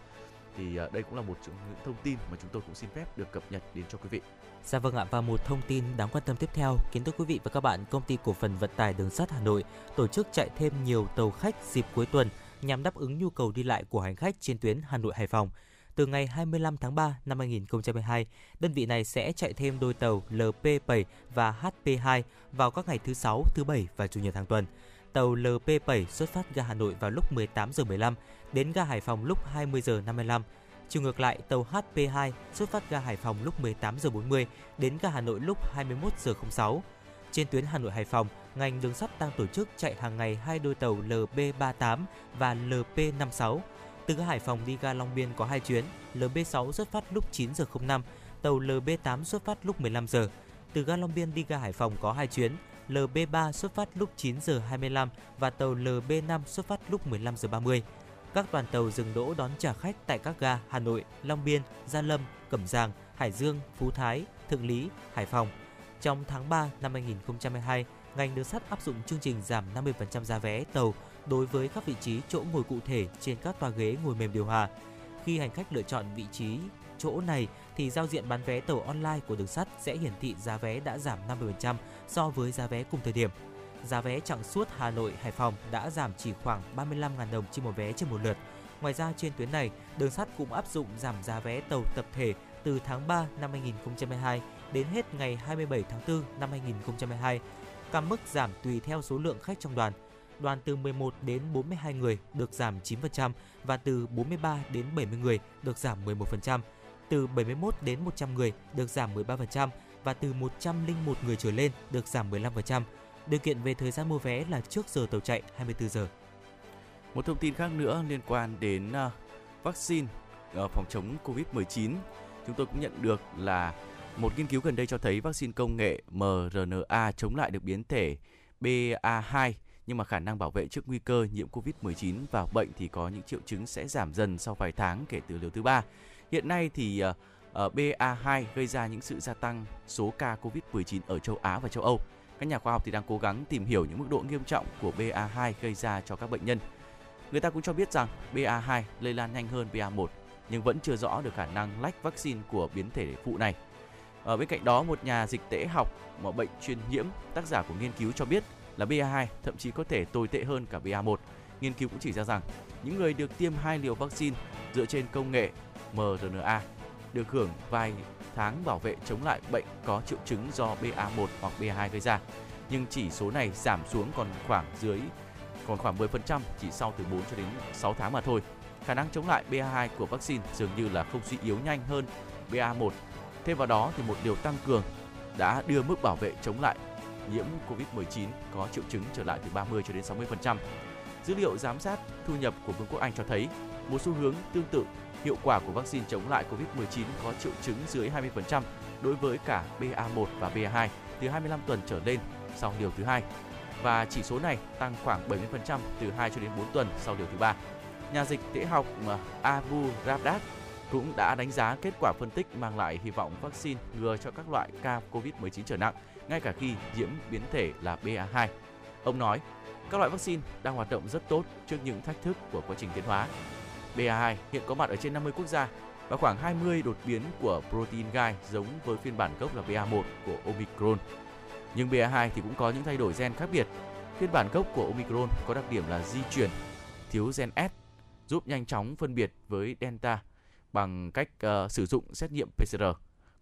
Thì à, đây cũng là một trong những thông tin mà chúng tôi cũng xin phép được cập nhật đến cho quý vị. Dạ vâng ạ và một thông tin đáng quan tâm tiếp theo, kính thưa quý vị và các bạn, công ty cổ phần vận tải đường sắt Hà Nội tổ chức chạy thêm nhiều tàu khách dịp cuối tuần nhằm đáp ứng nhu cầu đi lại của hành khách trên tuyến Hà Nội Hải Phòng. Từ ngày 25 tháng 3 năm 2022, đơn vị này sẽ chạy thêm đôi tàu LP7 và HP2 vào các ngày thứ sáu, thứ bảy và chủ nhật hàng tuần. Tàu LP7 xuất phát ga Hà Nội vào lúc 18 giờ 15 đến ga Hải Phòng lúc 20 giờ 55 Chiều ngược lại, tàu HP2 xuất phát ga Hải Phòng lúc 18 giờ 40 đến ga Hà Nội lúc 21 giờ 06. Trên tuyến Hà Nội Hải Phòng, ngành đường sắt đang tổ chức chạy hàng ngày hai đôi tàu LB38 và LP56. Từ ga Hải Phòng đi ga Long Biên có hai chuyến, LB6 xuất phát lúc 9 giờ 05, tàu LB8 xuất phát lúc 15 giờ. Từ ga Long Biên đi ga Hải Phòng có hai chuyến, LB3 xuất phát lúc 9 giờ 25 và tàu LB5 xuất phát lúc 15 giờ 30 các đoàn tàu dừng đỗ đón trả khách tại các ga Hà Nội, Long Biên, Gia Lâm, Cẩm Giàng, Hải Dương, Phú Thái, Thượng Lý, Hải Phòng. Trong tháng 3 năm 2022, ngành đường sắt áp dụng chương trình giảm 50% giá vé tàu đối với các vị trí chỗ ngồi cụ thể trên các toa ghế ngồi mềm điều hòa. Khi hành khách lựa chọn vị trí chỗ này thì giao diện bán vé tàu online của đường sắt sẽ hiển thị giá vé đã giảm 50% so với giá vé cùng thời điểm giá vé chặng suốt Hà Nội Hải Phòng đã giảm chỉ khoảng 35.000 đồng trên một vé trên một lượt. Ngoài ra trên tuyến này, đường sắt cũng áp dụng giảm giá vé tàu tập thể từ tháng 3 năm 2022 đến hết ngày 27 tháng 4 năm 2022. Các mức giảm tùy theo số lượng khách trong đoàn. Đoàn từ 11 đến 42 người được giảm 9% và từ 43 đến 70 người được giảm 11%. Từ 71 đến 100 người được giảm 13% và từ 101 người trở lên được giảm 15%. Điều kiện về thời gian mua vé là trước giờ tàu chạy 24 giờ. Một thông tin khác nữa liên quan đến uh, vaccine uh, phòng chống Covid-19. Chúng tôi cũng nhận được là một nghiên cứu gần đây cho thấy vaccine công nghệ mRNA chống lại được biến thể BA2 nhưng mà khả năng bảo vệ trước nguy cơ nhiễm Covid-19 và bệnh thì có những triệu chứng sẽ giảm dần sau vài tháng kể từ liều thứ ba. Hiện nay thì à, uh, BA2 gây ra những sự gia tăng số ca Covid-19 ở châu Á và châu Âu các nhà khoa học thì đang cố gắng tìm hiểu những mức độ nghiêm trọng của BA2 gây ra cho các bệnh nhân. Người ta cũng cho biết rằng BA2 lây lan nhanh hơn BA1 nhưng vẫn chưa rõ được khả năng lách vaccine của biến thể phụ này. Ở bên cạnh đó, một nhà dịch tễ học một bệnh truyền nhiễm, tác giả của nghiên cứu cho biết là BA2 thậm chí có thể tồi tệ hơn cả BA1. Nghiên cứu cũng chỉ ra rằng những người được tiêm hai liều vaccine dựa trên công nghệ mRNA được hưởng vài tháng bảo vệ chống lại bệnh có triệu chứng do BA1 hoặc BA2 gây ra. Nhưng chỉ số này giảm xuống còn khoảng dưới, còn khoảng 10% chỉ sau từ 4 cho đến 6 tháng mà thôi. Khả năng chống lại BA2 của vaccine dường như là không suy yếu nhanh hơn BA1. Thêm vào đó thì một điều tăng cường đã đưa mức bảo vệ chống lại nhiễm COVID-19 có triệu chứng trở lại từ 30 cho đến 60%. Dữ liệu giám sát thu nhập của Vương quốc Anh cho thấy một xu hướng tương tự hiệu quả của vaccine chống lại COVID-19 có triệu chứng dưới 20% đối với cả BA1 và BA2 từ 25 tuần trở lên sau liều thứ hai và chỉ số này tăng khoảng 70% từ 2 cho đến 4 tuần sau liều thứ ba. Nhà dịch tễ học ờ, Abu Rabdat cũng đã đánh giá kết quả phân tích mang lại hy vọng vaccine ngừa cho các loại ca COVID-19 trở nặng, ngay cả khi nhiễm biến thể là BA2. Ông nói, các loại vaccine đang hoạt động rất tốt trước những thách thức của quá trình tiến hóa BA2 hiện có mặt ở trên 50 quốc gia và khoảng 20 đột biến của protein gai giống với phiên bản gốc là BA1 của Omicron. Nhưng BA2 thì cũng có những thay đổi gen khác biệt. Phiên bản gốc của Omicron có đặc điểm là di chuyển thiếu gen S, giúp nhanh chóng phân biệt với Delta bằng cách uh, sử dụng xét nghiệm PCR.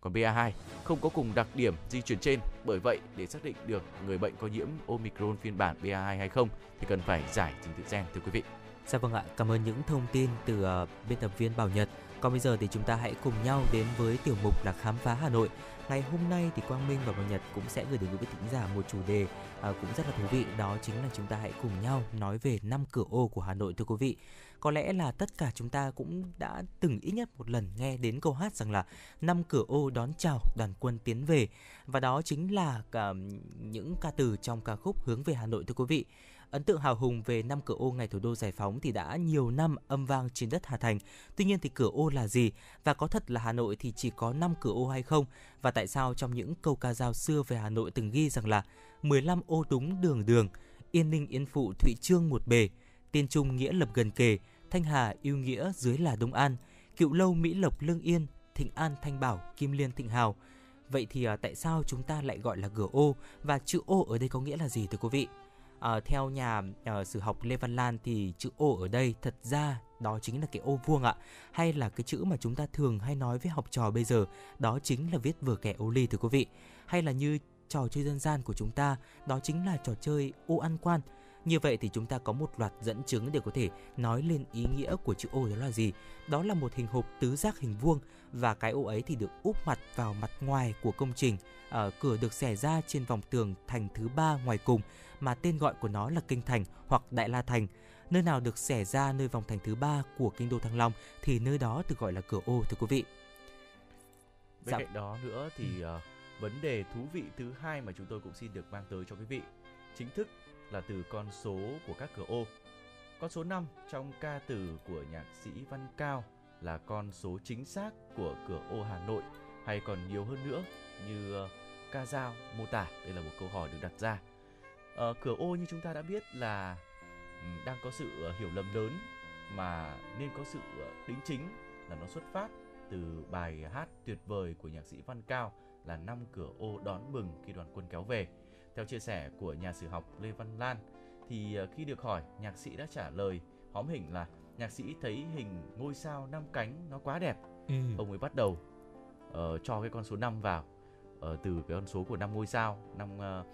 Còn BA2 không có cùng đặc điểm di chuyển trên, bởi vậy để xác định được người bệnh có nhiễm Omicron phiên bản BA2 hay không thì cần phải giải trình tự gen thưa quý vị. Dạ vâng ạ, cảm ơn những thông tin từ uh, biên tập viên Bảo Nhật. Còn bây giờ thì chúng ta hãy cùng nhau đến với tiểu mục là khám phá Hà Nội. Ngày hôm nay thì Quang Minh và Bảo Nhật cũng sẽ gửi đến quý vị thính giả một chủ đề uh, cũng rất là thú vị đó chính là chúng ta hãy cùng nhau nói về năm cửa ô của Hà Nội thưa quý vị. Có lẽ là tất cả chúng ta cũng đã từng ít nhất một lần nghe đến câu hát rằng là năm cửa ô đón chào đoàn quân tiến về và đó chính là cả những ca từ trong ca khúc hướng về Hà Nội thưa quý vị. Ấn tượng hào hùng về năm cửa ô ngày thủ đô giải phóng thì đã nhiều năm âm vang trên đất Hà Thành. Tuy nhiên thì cửa ô là gì và có thật là Hà Nội thì chỉ có 5 cửa ô hay không? Và tại sao trong những câu ca dao xưa về Hà Nội từng ghi rằng là 15 ô đúng đường đường, Yên Ninh Yên Phụ Thụy Trương một bề, Tiên Trung nghĩa lập gần kề, Thanh Hà yêu nghĩa dưới là Đông An, Cựu Lâu Mỹ Lộc Lương Yên, Thịnh An Thanh Bảo Kim Liên Thịnh Hào. Vậy thì à, tại sao chúng ta lại gọi là cửa ô và chữ ô ở đây có nghĩa là gì thưa quý vị? À, theo nhà à, sử học Lê Văn Lan thì chữ ô ở đây thật ra đó chính là cái ô vuông ạ. Hay là cái chữ mà chúng ta thường hay nói với học trò bây giờ đó chính là viết vừa kẻ ô ly thưa quý vị. Hay là như trò chơi dân gian của chúng ta đó chính là trò chơi ô ăn quan như vậy thì chúng ta có một loạt dẫn chứng để có thể nói lên ý nghĩa của chữ ô đó là gì. Đó là một hình hộp tứ giác hình vuông và cái ô ấy thì được úp mặt vào mặt ngoài của công trình. Ở cửa được xẻ ra trên vòng tường thành thứ ba ngoài cùng mà tên gọi của nó là kinh thành hoặc đại la thành. Nơi nào được xẻ ra nơi vòng thành thứ ba của kinh đô Thăng Long thì nơi đó được gọi là cửa ô thưa quý vị. Bên dạ. cạnh đó nữa thì uh, vấn đề thú vị thứ hai mà chúng tôi cũng xin được mang tới cho quý vị chính thức là từ con số của các cửa ô. Con số 5 trong ca từ của nhạc sĩ Văn Cao là con số chính xác của cửa ô Hà Nội hay còn nhiều hơn nữa như uh, ca dao mô tả đây là một câu hỏi được đặt ra uh, cửa ô như chúng ta đã biết là um, đang có sự uh, hiểu lầm lớn mà nên có sự đính chính là nó xuất phát từ bài hát tuyệt vời của nhạc sĩ Văn Cao là năm cửa ô đón mừng khi đoàn quân kéo về. Theo chia sẻ của nhà sử học Lê Văn Lan thì uh, khi được hỏi, nhạc sĩ đã trả lời hóm hình là nhạc sĩ thấy hình ngôi sao năm cánh nó quá đẹp. Ừ. Ông ấy bắt đầu uh, cho cái con số 5 vào uh, từ cái con số của năm ngôi sao, năm uh,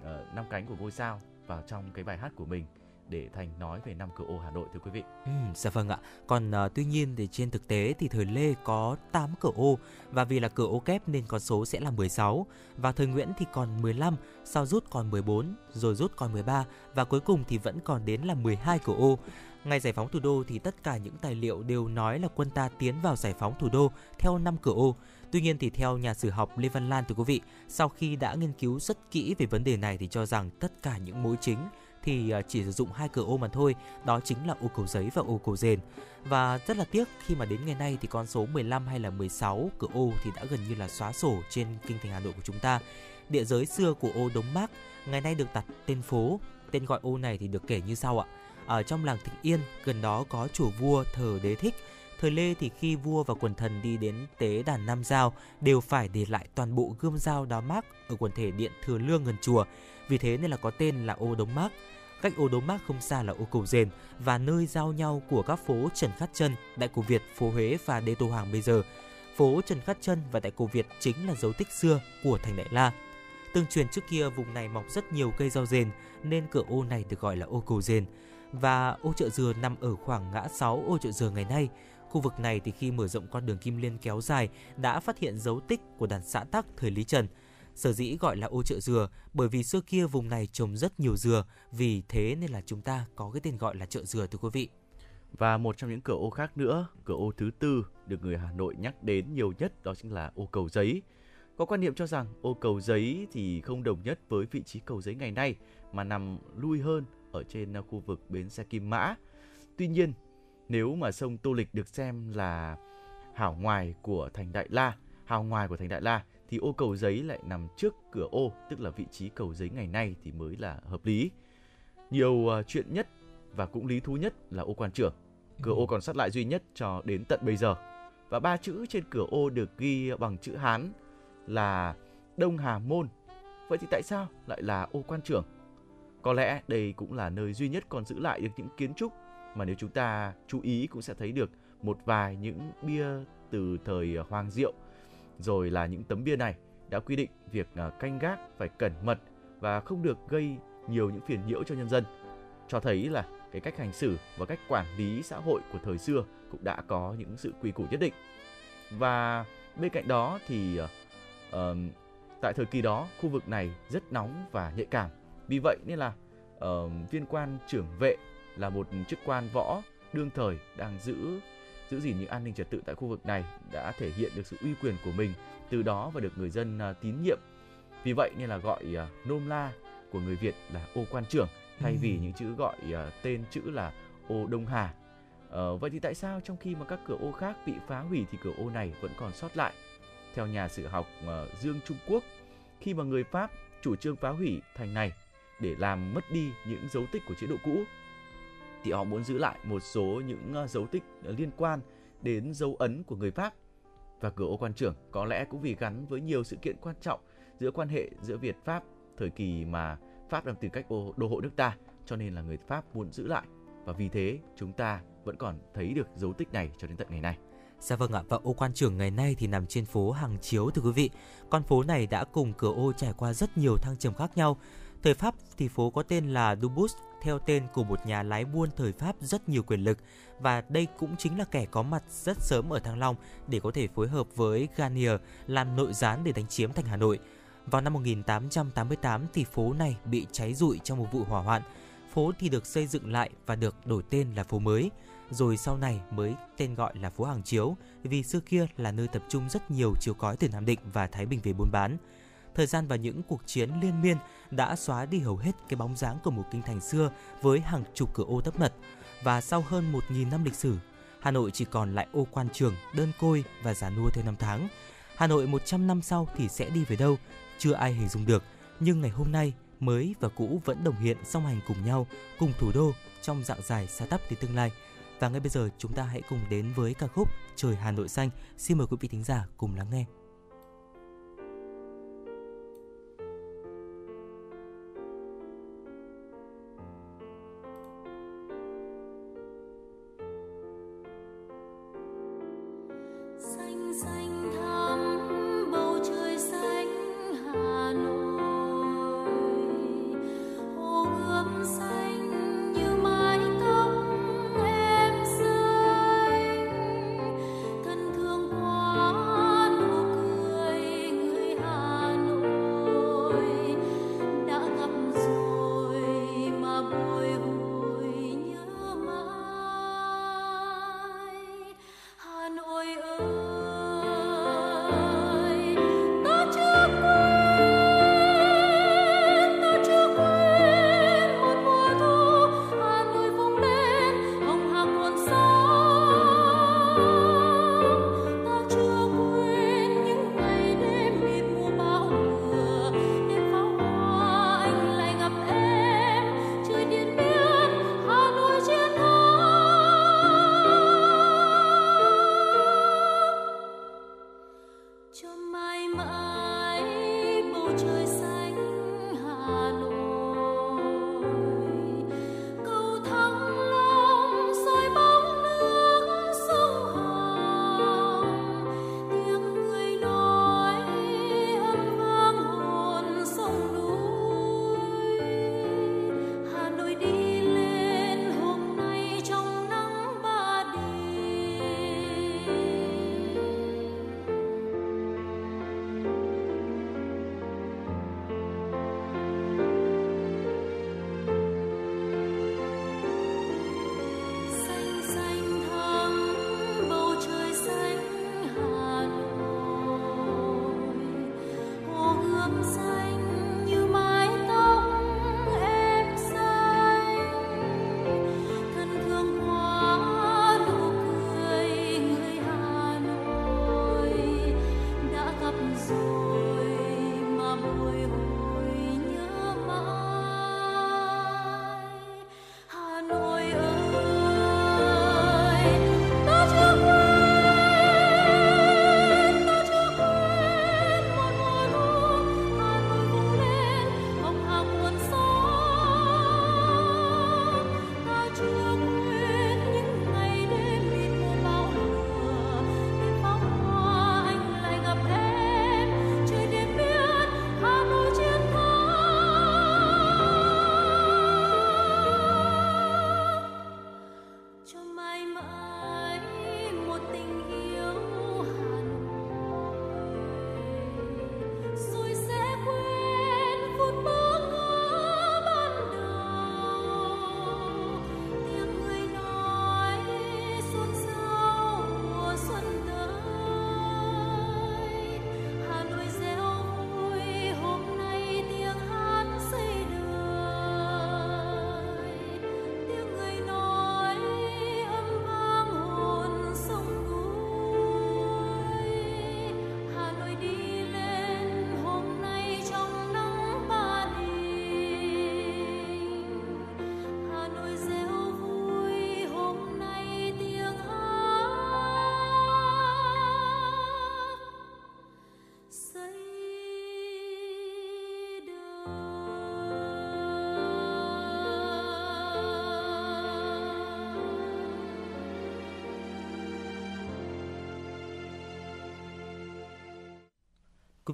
uh, năm cánh của ngôi sao vào trong cái bài hát của mình để thành nói về năm cửa ô Hà Nội thưa quý vị. Ừ, dạ vâng ạ. Còn uh, tuy nhiên thì trên thực tế thì thời Lê có 8 cửa ô và vì là cửa ô kép nên con số sẽ là 16 và thời Nguyễn thì còn 15, sau rút còn 14, rồi rút còn 13 và cuối cùng thì vẫn còn đến là 12 cửa ô. Ngày giải phóng thủ đô thì tất cả những tài liệu đều nói là quân ta tiến vào giải phóng thủ đô theo năm cửa ô. Tuy nhiên thì theo nhà sử học Lê Văn Lan thưa quý vị, sau khi đã nghiên cứu rất kỹ về vấn đề này thì cho rằng tất cả những mối chính thì à, chỉ sử dụng hai cửa ô mà thôi, đó chính là ô cầu giấy và ô cầu rền. Và rất là tiếc khi mà đến ngày nay thì con số 15 hay là 16 cửa ô thì đã gần như là xóa sổ trên kinh thành Hà Nội của chúng ta. Địa giới xưa của ô Đống Mác ngày nay được đặt tên phố, tên gọi ô này thì được kể như sau ạ. Ở trong làng Thịnh Yên, gần đó có chùa vua thờ đế thích Thời Lê thì khi vua và quần thần đi đến tế đàn Nam Giao đều phải để lại toàn bộ gươm dao đá mác ở quần thể điện Thừa Lương gần chùa. Vì thế nên là có tên là ô Đống Mác. Cách ô Đống Mác không xa là ô Cầu Dền và nơi giao nhau của các phố Trần Khát chân, Đại Cổ Việt, phố Huế và Đê Tô Hoàng bây giờ. Phố Trần Khát chân và Đại Cổ Việt chính là dấu tích xưa của thành Đại La. Tương truyền trước kia vùng này mọc rất nhiều cây rau dền nên cửa ô này được gọi là ô cầu dền Và ô chợ dừa nằm ở khoảng ngã 6 ô chợ dừa ngày nay. Khu vực này thì khi mở rộng con đường Kim Liên kéo dài đã phát hiện dấu tích của đàn xã Tắc thời Lý Trần. Sở dĩ gọi là ô chợ dừa bởi vì xưa kia vùng này trồng rất nhiều dừa, vì thế nên là chúng ta có cái tên gọi là chợ dừa thưa quý vị. Và một trong những cửa ô khác nữa, cửa ô thứ tư được người Hà Nội nhắc đến nhiều nhất đó chính là ô cầu giấy. Có quan niệm cho rằng ô cầu giấy thì không đồng nhất với vị trí cầu giấy ngày nay mà nằm lui hơn ở trên khu vực bến xe Kim Mã. Tuy nhiên, nếu mà sông Tô Lịch được xem là hảo ngoài của thành Đại La, hào ngoài của thành Đại La thì ô cầu giấy lại nằm trước cửa ô, tức là vị trí cầu giấy ngày nay thì mới là hợp lý. Nhiều uh, chuyện nhất và cũng lý thú nhất là ô quan trưởng. Cửa ô còn sót lại duy nhất cho đến tận bây giờ. Và ba chữ trên cửa ô được ghi bằng chữ Hán là Đông Hà Môn. Vậy thì tại sao lại là ô quan trưởng? Có lẽ đây cũng là nơi duy nhất còn giữ lại được những kiến trúc mà nếu chúng ta chú ý cũng sẽ thấy được một vài những bia từ thời Hoàng Diệu rồi là những tấm bia này đã quy định việc à, canh gác phải cẩn mật và không được gây nhiều những phiền nhiễu cho nhân dân. Cho thấy là cái cách hành xử và cách quản lý xã hội của thời xưa cũng đã có những sự quy củ nhất định. Và bên cạnh đó thì uh, tại thời kỳ đó khu vực này rất nóng và nhạy cảm. Vì vậy nên là uh, viên quan trưởng vệ là một chức quan võ đương thời đang giữ giữ gìn những an ninh trật tự tại khu vực này đã thể hiện được sự uy quyền của mình từ đó và được người dân uh, tín nhiệm vì vậy nên là gọi uh, nôm la của người Việt là ô quan trưởng thay ừ. vì những chữ gọi uh, tên chữ là ô Đông Hà. Uh, vậy thì tại sao trong khi mà các cửa ô khác bị phá hủy thì cửa ô này vẫn còn sót lại? Theo nhà sử học uh, Dương Trung Quốc, khi mà người Pháp chủ trương phá hủy thành này để làm mất đi những dấu tích của chế độ cũ thì họ muốn giữ lại một số những ờ, dấu tích liên quan đến dấu ấn của người Pháp và cửa ô quan trưởng có lẽ cũng vì gắn với nhiều sự kiện quan trọng giữa quan hệ giữa Việt Pháp thời kỳ mà Pháp đang tìm cách đô hộ nước ta cho nên là người Pháp muốn giữ lại và vì thế chúng ta vẫn còn thấy được dấu tích này cho đến tận ngày nay. Dạ vâng ạ, và ô quan trưởng ngày nay thì nằm trên phố Hàng Chiếu thưa quý vị. Con phố này đã cùng cửa ô trải qua rất nhiều thăng trầm khác nhau. Thời Pháp thì phố có tên là Dubus theo tên của một nhà lái buôn thời Pháp rất nhiều quyền lực và đây cũng chính là kẻ có mặt rất sớm ở Thăng Long để có thể phối hợp với Garnier làm nội gián để đánh chiếm thành Hà Nội. Vào năm 1888 thì phố này bị cháy rụi trong một vụ hỏa hoạn. Phố thì được xây dựng lại và được đổi tên là phố mới, rồi sau này mới tên gọi là phố Hàng Chiếu vì xưa kia là nơi tập trung rất nhiều chiếu cói từ Nam Định và Thái Bình về buôn bán. Thời gian và những cuộc chiến liên miên đã xóa đi hầu hết cái bóng dáng của một kinh thành xưa với hàng chục cửa ô tấp nập. Và sau hơn 1.000 năm lịch sử, Hà Nội chỉ còn lại ô quan trường, đơn côi và già nua theo năm tháng. Hà Nội 100 năm sau thì sẽ đi về đâu chưa ai hình dung được, nhưng ngày hôm nay mới và cũ vẫn đồng hiện song hành cùng nhau, cùng thủ đô trong dạng dài xa tắp tới tương lai. Và ngay bây giờ chúng ta hãy cùng đến với ca khúc Trời Hà Nội xanh. Xin mời quý vị thính giả cùng lắng nghe.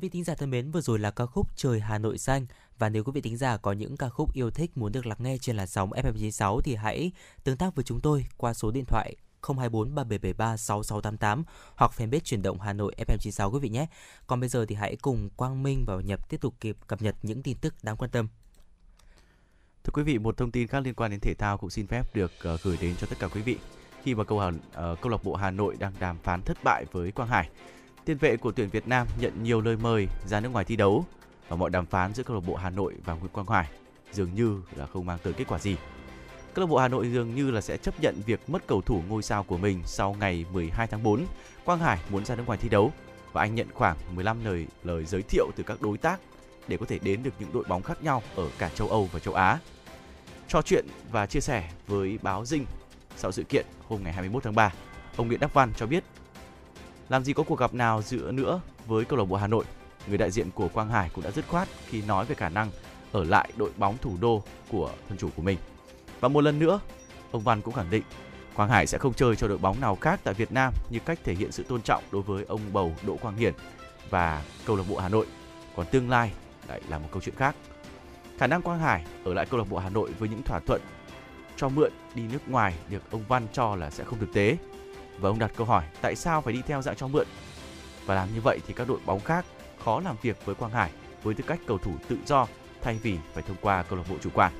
Quý vị thính giả thân mến, vừa rồi là ca khúc Trời Hà Nội xanh và nếu quý vị thính giả có những ca khúc yêu thích muốn được lắng nghe trên làn sóng FM96 thì hãy tương tác với chúng tôi qua số điện thoại 024 3773 6688 hoặc fanpage chuyển động Hà Nội FM96 quý vị nhé. Còn bây giờ thì hãy cùng Quang Minh và Nhập tiếp tục kịp cập nhật những tin tức đáng quan tâm. Thưa quý vị, một thông tin khác liên quan đến thể thao cũng xin phép được uh, gửi đến cho tất cả quý vị. Khi mà câu, uh, câu lạc bộ Hà Nội đang đàm phán thất bại với Quang Hải, tiền vệ của tuyển Việt Nam nhận nhiều lời mời ra nước ngoài thi đấu và mọi đàm phán giữa câu lạc bộ Hà Nội và Nguyễn Quang Hải dường như là không mang tới kết quả gì. Câu lạc bộ Hà Nội dường như là sẽ chấp nhận việc mất cầu thủ ngôi sao của mình sau ngày 12 tháng 4. Quang Hải muốn ra nước ngoài thi đấu và anh nhận khoảng 15 lời lời giới thiệu từ các đối tác để có thể đến được những đội bóng khác nhau ở cả châu Âu và châu Á. Trò chuyện và chia sẻ với báo Dinh sau sự kiện hôm ngày 21 tháng 3, ông Nguyễn Đắc Văn cho biết làm gì có cuộc gặp nào giữa nữa với câu lạc bộ Hà Nội. Người đại diện của Quang Hải cũng đã dứt khoát khi nói về khả năng ở lại đội bóng thủ đô của thân chủ của mình. Và một lần nữa, ông Văn cũng khẳng định Quang Hải sẽ không chơi cho đội bóng nào khác tại Việt Nam như cách thể hiện sự tôn trọng đối với ông bầu Đỗ Quang Hiển và câu lạc bộ Hà Nội. Còn tương lai lại là một câu chuyện khác. Khả năng Quang Hải ở lại câu lạc bộ Hà Nội với những thỏa thuận cho mượn đi nước ngoài được ông Văn cho là sẽ không thực tế. Và ông đặt câu hỏi tại sao phải đi theo dạng cho mượn? Và làm như vậy thì các đội bóng khác khó làm việc với Quang Hải với tư cách cầu thủ tự do thay vì phải thông qua câu lạc bộ chủ quản.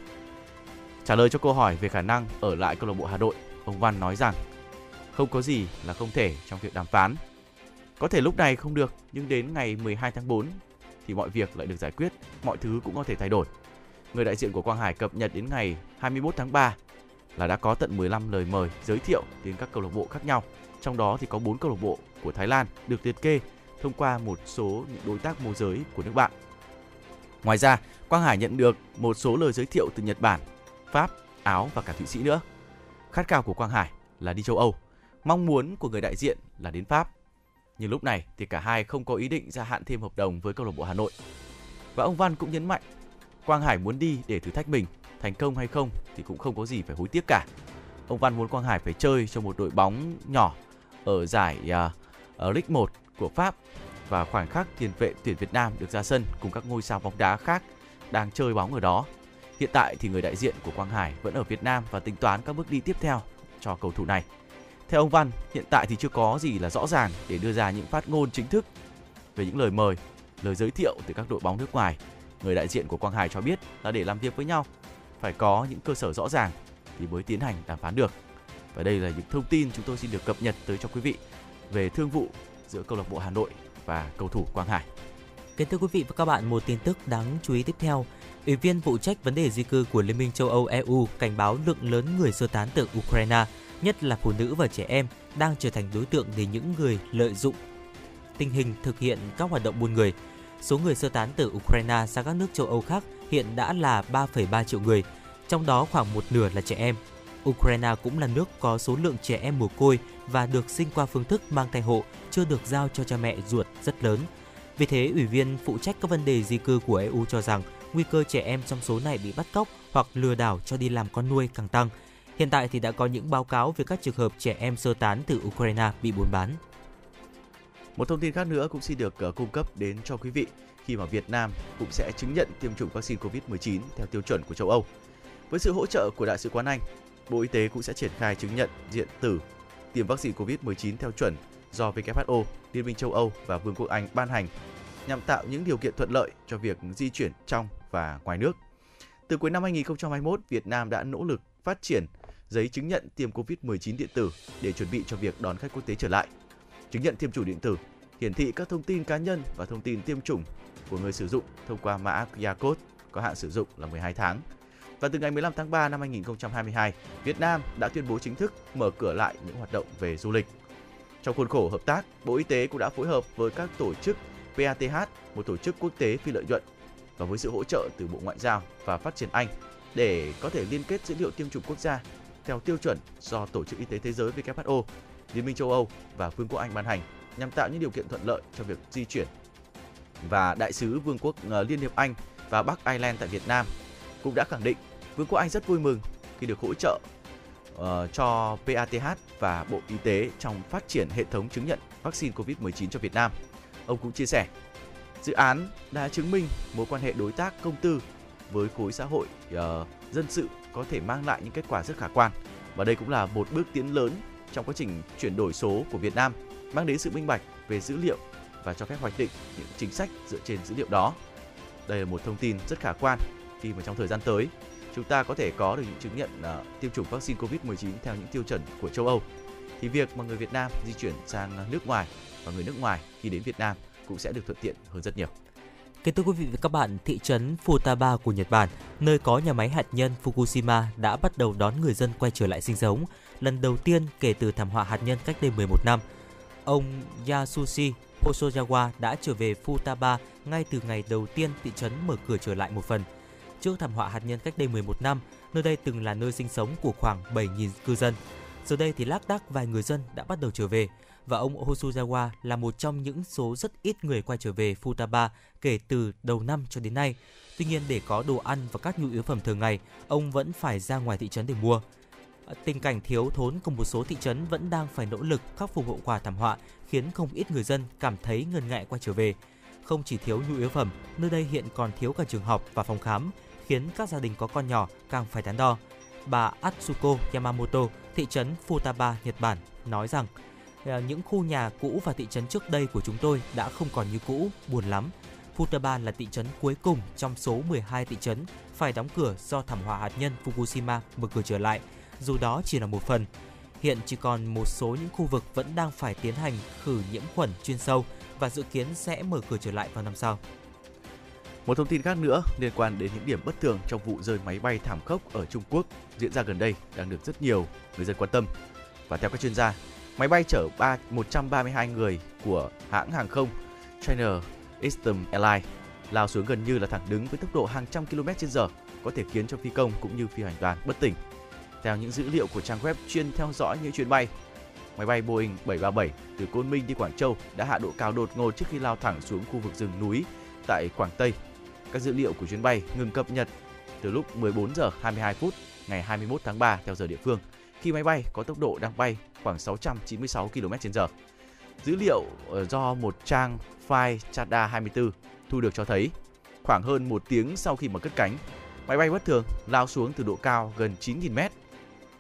Trả lời cho câu hỏi về khả năng ở lại câu lạc bộ Hà Nội, ông Văn nói rằng không có gì là không thể trong việc đàm phán. Có thể lúc này không được, nhưng đến ngày 12 tháng 4 thì mọi việc lại được giải quyết, mọi thứ cũng có thể thay đổi. Người đại diện của Quang Hải cập nhật đến ngày 21 tháng 3 là đã có tận 15 lời mời giới thiệu đến các câu lạc bộ khác nhau. Trong đó thì có 4 câu lạc bộ của Thái Lan được liệt kê thông qua một số những đối tác môi giới của nước bạn. Ngoài ra, Quang Hải nhận được một số lời giới thiệu từ Nhật Bản, Pháp, Áo và cả Thụy Sĩ nữa. Khát khao của Quang Hải là đi châu Âu, mong muốn của người đại diện là đến Pháp. Nhưng lúc này thì cả hai không có ý định gia hạn thêm hợp đồng với câu lạc bộ Hà Nội. Và ông Văn cũng nhấn mạnh, Quang Hải muốn đi để thử thách mình, thành công hay không thì cũng không có gì phải hối tiếc cả. Ông Văn muốn Quang Hải phải chơi cho một đội bóng nhỏ ở giải uh, ở League 1 của Pháp và khoảnh khắc tiền vệ tuyển Việt Nam được ra sân cùng các ngôi sao bóng đá khác đang chơi bóng ở đó. Hiện tại thì người đại diện của Quang Hải vẫn ở Việt Nam và tính toán các bước đi tiếp theo cho cầu thủ này. Theo ông Văn, hiện tại thì chưa có gì là rõ ràng để đưa ra những phát ngôn chính thức về những lời mời, lời giới thiệu từ các đội bóng nước ngoài. Người đại diện của Quang Hải cho biết là để làm việc với nhau phải có những cơ sở rõ ràng thì mới tiến hành đàm phán được. Và đây là những thông tin chúng tôi xin được cập nhật tới cho quý vị về thương vụ giữa câu lạc bộ Hà Nội và cầu thủ Quang Hải. Kính thưa quý vị và các bạn, một tin tức đáng chú ý tiếp theo. Ủy viên phụ trách vấn đề di cư của Liên minh châu Âu EU cảnh báo lượng lớn người sơ tán từ Ukraine, nhất là phụ nữ và trẻ em, đang trở thành đối tượng để những người lợi dụng tình hình thực hiện các hoạt động buôn người. Số người sơ tán từ Ukraine sang các nước châu Âu khác hiện đã là 3,3 triệu người, trong đó khoảng một nửa là trẻ em. Ukraine cũng là nước có số lượng trẻ em mồ côi và được sinh qua phương thức mang thai hộ chưa được giao cho cha mẹ ruột rất lớn. Vì thế, Ủy viên phụ trách các vấn đề di cư của EU cho rằng nguy cơ trẻ em trong số này bị bắt cóc hoặc lừa đảo cho đi làm con nuôi càng tăng. Hiện tại thì đã có những báo cáo về các trường hợp trẻ em sơ tán từ Ukraine bị buôn bán. Một thông tin khác nữa cũng xin được ờ, cung cấp đến cho quý vị khi mà Việt Nam cũng sẽ chứng nhận tiêm chủng vaccine COVID-19 theo tiêu chuẩn của châu Âu. Với sự hỗ trợ của Đại sứ quán Anh, Bộ Y tế cũng sẽ triển khai chứng nhận diện tử tiêm vaccine COVID-19 theo chuẩn do WHO, Liên minh châu Âu và Vương quốc Anh ban hành nhằm tạo những điều kiện thuận lợi cho việc di chuyển trong và ngoài nước. Từ cuối năm 2021, Việt Nam đã nỗ lực phát triển giấy chứng nhận tiêm COVID-19 điện tử để chuẩn bị cho việc đón khách quốc tế trở lại. Chứng nhận tiêm chủng điện tử hiển thị các thông tin cá nhân và thông tin tiêm chủng của người sử dụng thông qua mã QR code có hạn sử dụng là 12 tháng. Và từ ngày 15 tháng 3 năm 2022, Việt Nam đã tuyên bố chính thức mở cửa lại những hoạt động về du lịch. Trong khuôn khổ hợp tác, Bộ Y tế cũng đã phối hợp với các tổ chức PATH, một tổ chức quốc tế phi lợi nhuận, và với sự hỗ trợ từ Bộ Ngoại giao và Phát triển Anh để có thể liên kết dữ liệu tiêm chủng quốc gia theo tiêu chuẩn do Tổ chức Y tế Thế giới WHO, Liên minh châu Âu và Vương quốc Anh ban hành nhằm tạo những điều kiện thuận lợi cho việc di chuyển. Và Đại sứ Vương quốc ờ, Liên hiệp Anh và Bắc Ireland tại Việt Nam cũng đã khẳng định Vương quốc Anh rất vui mừng khi được hỗ trợ uh, cho PATH và Bộ Y tế trong phát triển hệ thống chứng nhận vaccine COVID-19 cho Việt Nam. Ông cũng chia sẻ, Dự án đã chứng minh mối quan hệ đối tác công tư với khối xã hội uh, dân sự có thể mang lại những kết quả rất khả quan. Và đây cũng là một bước tiến lớn trong quá trình chuyển đổi số của Việt Nam, mang đến sự minh bạch về dữ liệu và cho phép hoạch định những chính sách dựa trên dữ liệu đó. Đây là một thông tin rất khả quan khi mà trong thời gian tới chúng ta có thể có được những chứng nhận uh, tiêm chủng vaccine COVID-19 theo những tiêu chuẩn của châu Âu thì việc mà người Việt Nam di chuyển sang nước ngoài và người nước ngoài khi đến Việt Nam cũng sẽ được thuận tiện hơn rất nhiều. Kính thưa quý vị và các bạn, thị trấn Futaba của Nhật Bản, nơi có nhà máy hạt nhân Fukushima đã bắt đầu đón người dân quay trở lại sinh sống, lần đầu tiên kể từ thảm họa hạt nhân cách đây 11 năm. Ông Yasushi Hosojawa đã trở về Futaba ngay từ ngày đầu tiên thị trấn mở cửa trở lại một phần. Trước thảm họa hạt nhân cách đây 11 năm, nơi đây từng là nơi sinh sống của khoảng 7.000 cư dân. Giờ đây thì lác đác vài người dân đã bắt đầu trở về và ông Hosojawa là một trong những số rất ít người quay trở về Futaba kể từ đầu năm cho đến nay. Tuy nhiên để có đồ ăn và các nhu yếu phẩm thường ngày, ông vẫn phải ra ngoài thị trấn để mua. Ờ, tình cảnh thiếu thốn của một số thị trấn vẫn đang phải nỗ lực khắc phục hậu quả thảm họa khiến không ít người dân cảm thấy ngần ngại quay trở về. Không chỉ thiếu nhu yếu phẩm, nơi đây hiện còn thiếu cả trường học và phòng khám, khiến các gia đình có con nhỏ càng phải đắn đo. Bà Atsuko Yamamoto, thị trấn Futaba, Nhật Bản, nói rằng ờ, những khu nhà cũ và thị trấn trước đây của chúng tôi đã không còn như cũ, buồn lắm. Futaba là thị trấn cuối cùng trong số 12 thị trấn phải đóng cửa do thảm họa hạt nhân Fukushima mở cửa trở lại, dù đó chỉ là một phần. Hiện chỉ còn một số những khu vực vẫn đang phải tiến hành khử nhiễm khuẩn chuyên sâu và dự kiến sẽ mở cửa trở lại vào năm sau. Một thông tin khác nữa liên quan đến những điểm bất thường trong vụ rơi máy bay thảm khốc ở Trung Quốc diễn ra gần đây đang được rất nhiều người dân quan tâm. Và theo các chuyên gia, Máy bay chở 3, 132 người của hãng hàng không China Eastern Airlines lao xuống gần như là thẳng đứng với tốc độ hàng trăm km/h, có thể khiến cho phi công cũng như phi hành đoàn bất tỉnh. Theo những dữ liệu của trang web chuyên theo dõi những chuyến bay, máy bay Boeing 737 từ Côn Minh đi Quảng Châu đã hạ độ cao đột ngột trước khi lao thẳng xuống khu vực rừng núi tại Quảng Tây. Các dữ liệu của chuyến bay ngừng cập nhật từ lúc 14 giờ 22 phút ngày 21 tháng 3 theo giờ địa phương khi máy bay có tốc độ đang bay khoảng 696 km/h. Dữ liệu ờ, do một trang file Chada 24 thu được cho thấy khoảng hơn một tiếng sau khi mà cất cánh, máy bay bất thường lao xuống từ độ cao gần 9.000 m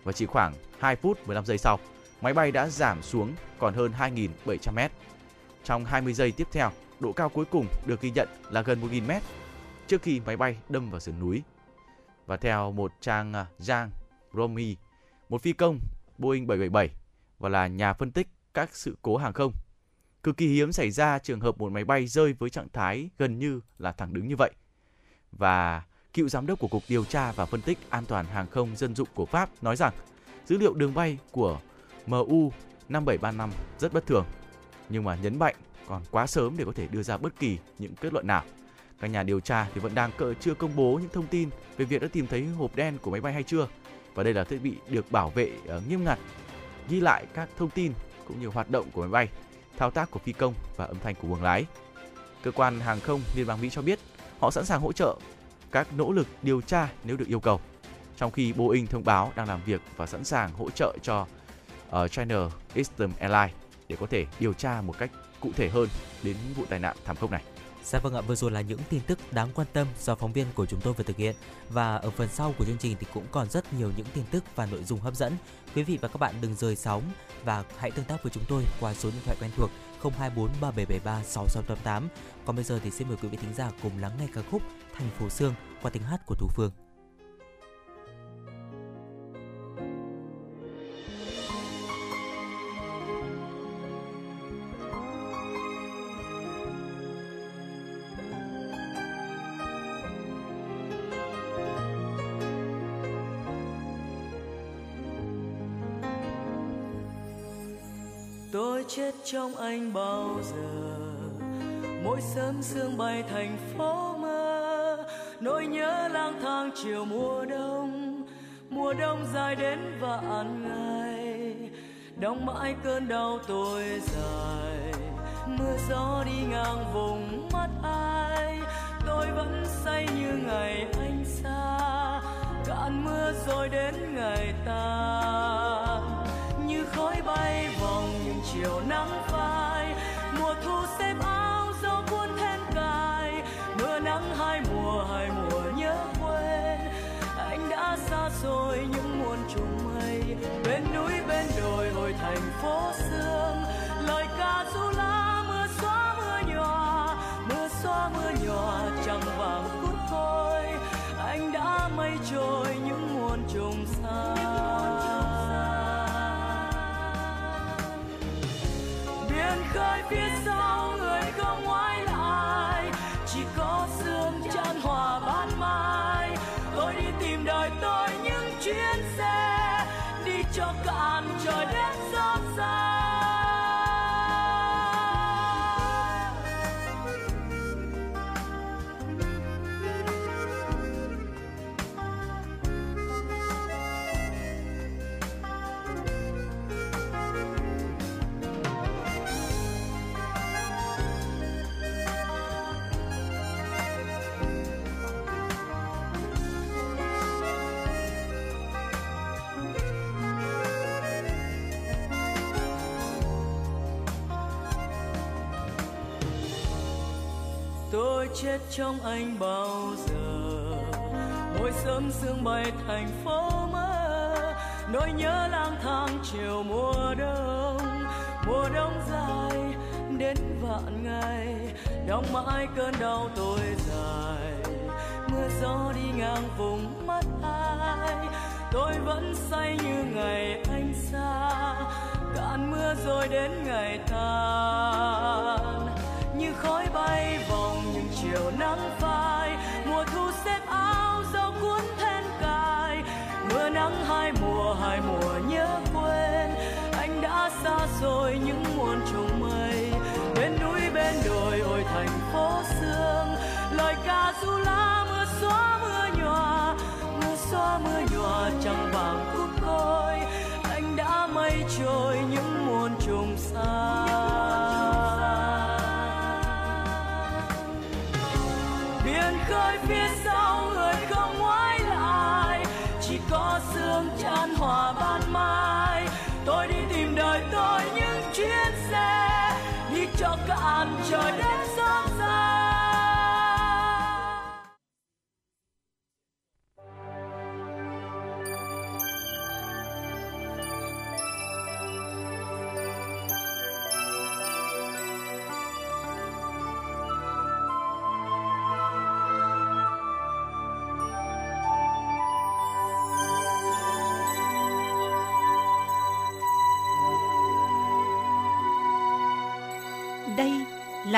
và chỉ khoảng 2 phút 15 giây sau, máy bay đã giảm xuống còn hơn 2.700 mét. Trong 20 giây tiếp theo, độ cao cuối cùng được ghi nhận là gần 1.000 mét trước khi máy bay đâm vào sườn núi. Và theo một trang à, Giang Romy, một phi công Boeing 777 và là nhà phân tích các sự cố hàng không. Cực kỳ hiếm xảy ra trường hợp một máy bay rơi với trạng thái gần như là thẳng đứng như vậy. Và cựu giám đốc của Cục Điều tra và Phân tích An toàn Hàng không Dân dụng của Pháp nói rằng dữ liệu đường bay của MU 5735 rất bất thường, nhưng mà nhấn mạnh còn quá sớm để có thể đưa ra bất kỳ những kết luận nào. Các nhà điều tra thì vẫn đang cỡ chưa công bố những thông tin về việc đã tìm thấy hộp đen của máy bay hay chưa. Và đây là thiết bị được bảo vệ ờ, nghiêm ngặt ghi lại các thông tin cũng như hoạt động của máy bay, thao tác của phi công và âm thanh của buồng lái. Cơ quan hàng không Liên bang Mỹ cho biết họ sẵn sàng hỗ trợ các nỗ lực điều tra nếu được yêu cầu. Trong khi Boeing thông báo đang làm việc và sẵn sàng hỗ trợ cho uh, China Eastern Airlines để có thể điều tra một cách cụ thể hơn đến vụ tai nạn thảm khốc này. Dạ vâng ạ, vừa rồi là những tin tức đáng quan tâm do phóng viên của chúng tôi vừa thực hiện và ở phần sau của chương trình thì cũng còn rất nhiều những tin tức và nội dung hấp dẫn. Quý vị và các bạn đừng rời sóng và hãy tương tác với chúng tôi qua số điện thoại quen thuộc 024 3773 6688. Còn bây giờ thì xin mời quý vị thính giả cùng lắng nghe ca khúc Thành phố Sương qua tiếng hát của Thú Phương. Sương bay thành phố mơ. Nỗi nhớ lang thang chiều mùa đông mùa đông dài đến vạn ngày đong mãi cơn đau tôi dài, mưa gió đi ngang vùng mắt ai. Tôi vẫn say như ngày anh xa, cạn mưa rồi đến ngày ta. Như khói bay vòng những chiều nắng trong anh bao giờ. Mỗi sớm sương bay thành phố mơ, nỗi nhớ lang thang chiều mùa đông. Mùa đông dài đến vạn ngày đong mãi cơn đau tôi dài. Mưa gió đi ngang vùng mắt ai, tôi vẫn say như ngày anh xa. Cạn mưa rồi đến ngày tàn như khói bay vòng chiều nắng phai, mùa thu xếp áo gió cuốn then cài. Mưa nắng hai mùa hai mùa nhớ quên. Anh đã xa rồi những muôn trùng mây. Bên núi bên đồi ôi thành phố sương. Lời ca du la mưa xóa mưa nhòa. Mưa xóa mưa nhòa chẳng vàng khúc côi. Anh đã mây trôi những muôn trùng xa. Khơi phía sau người không ngoái lại. Chỉ có sương chan hòa ban mai. Tôi đi tìm đời tôi những chuyến xe. Đi cho cả trời đất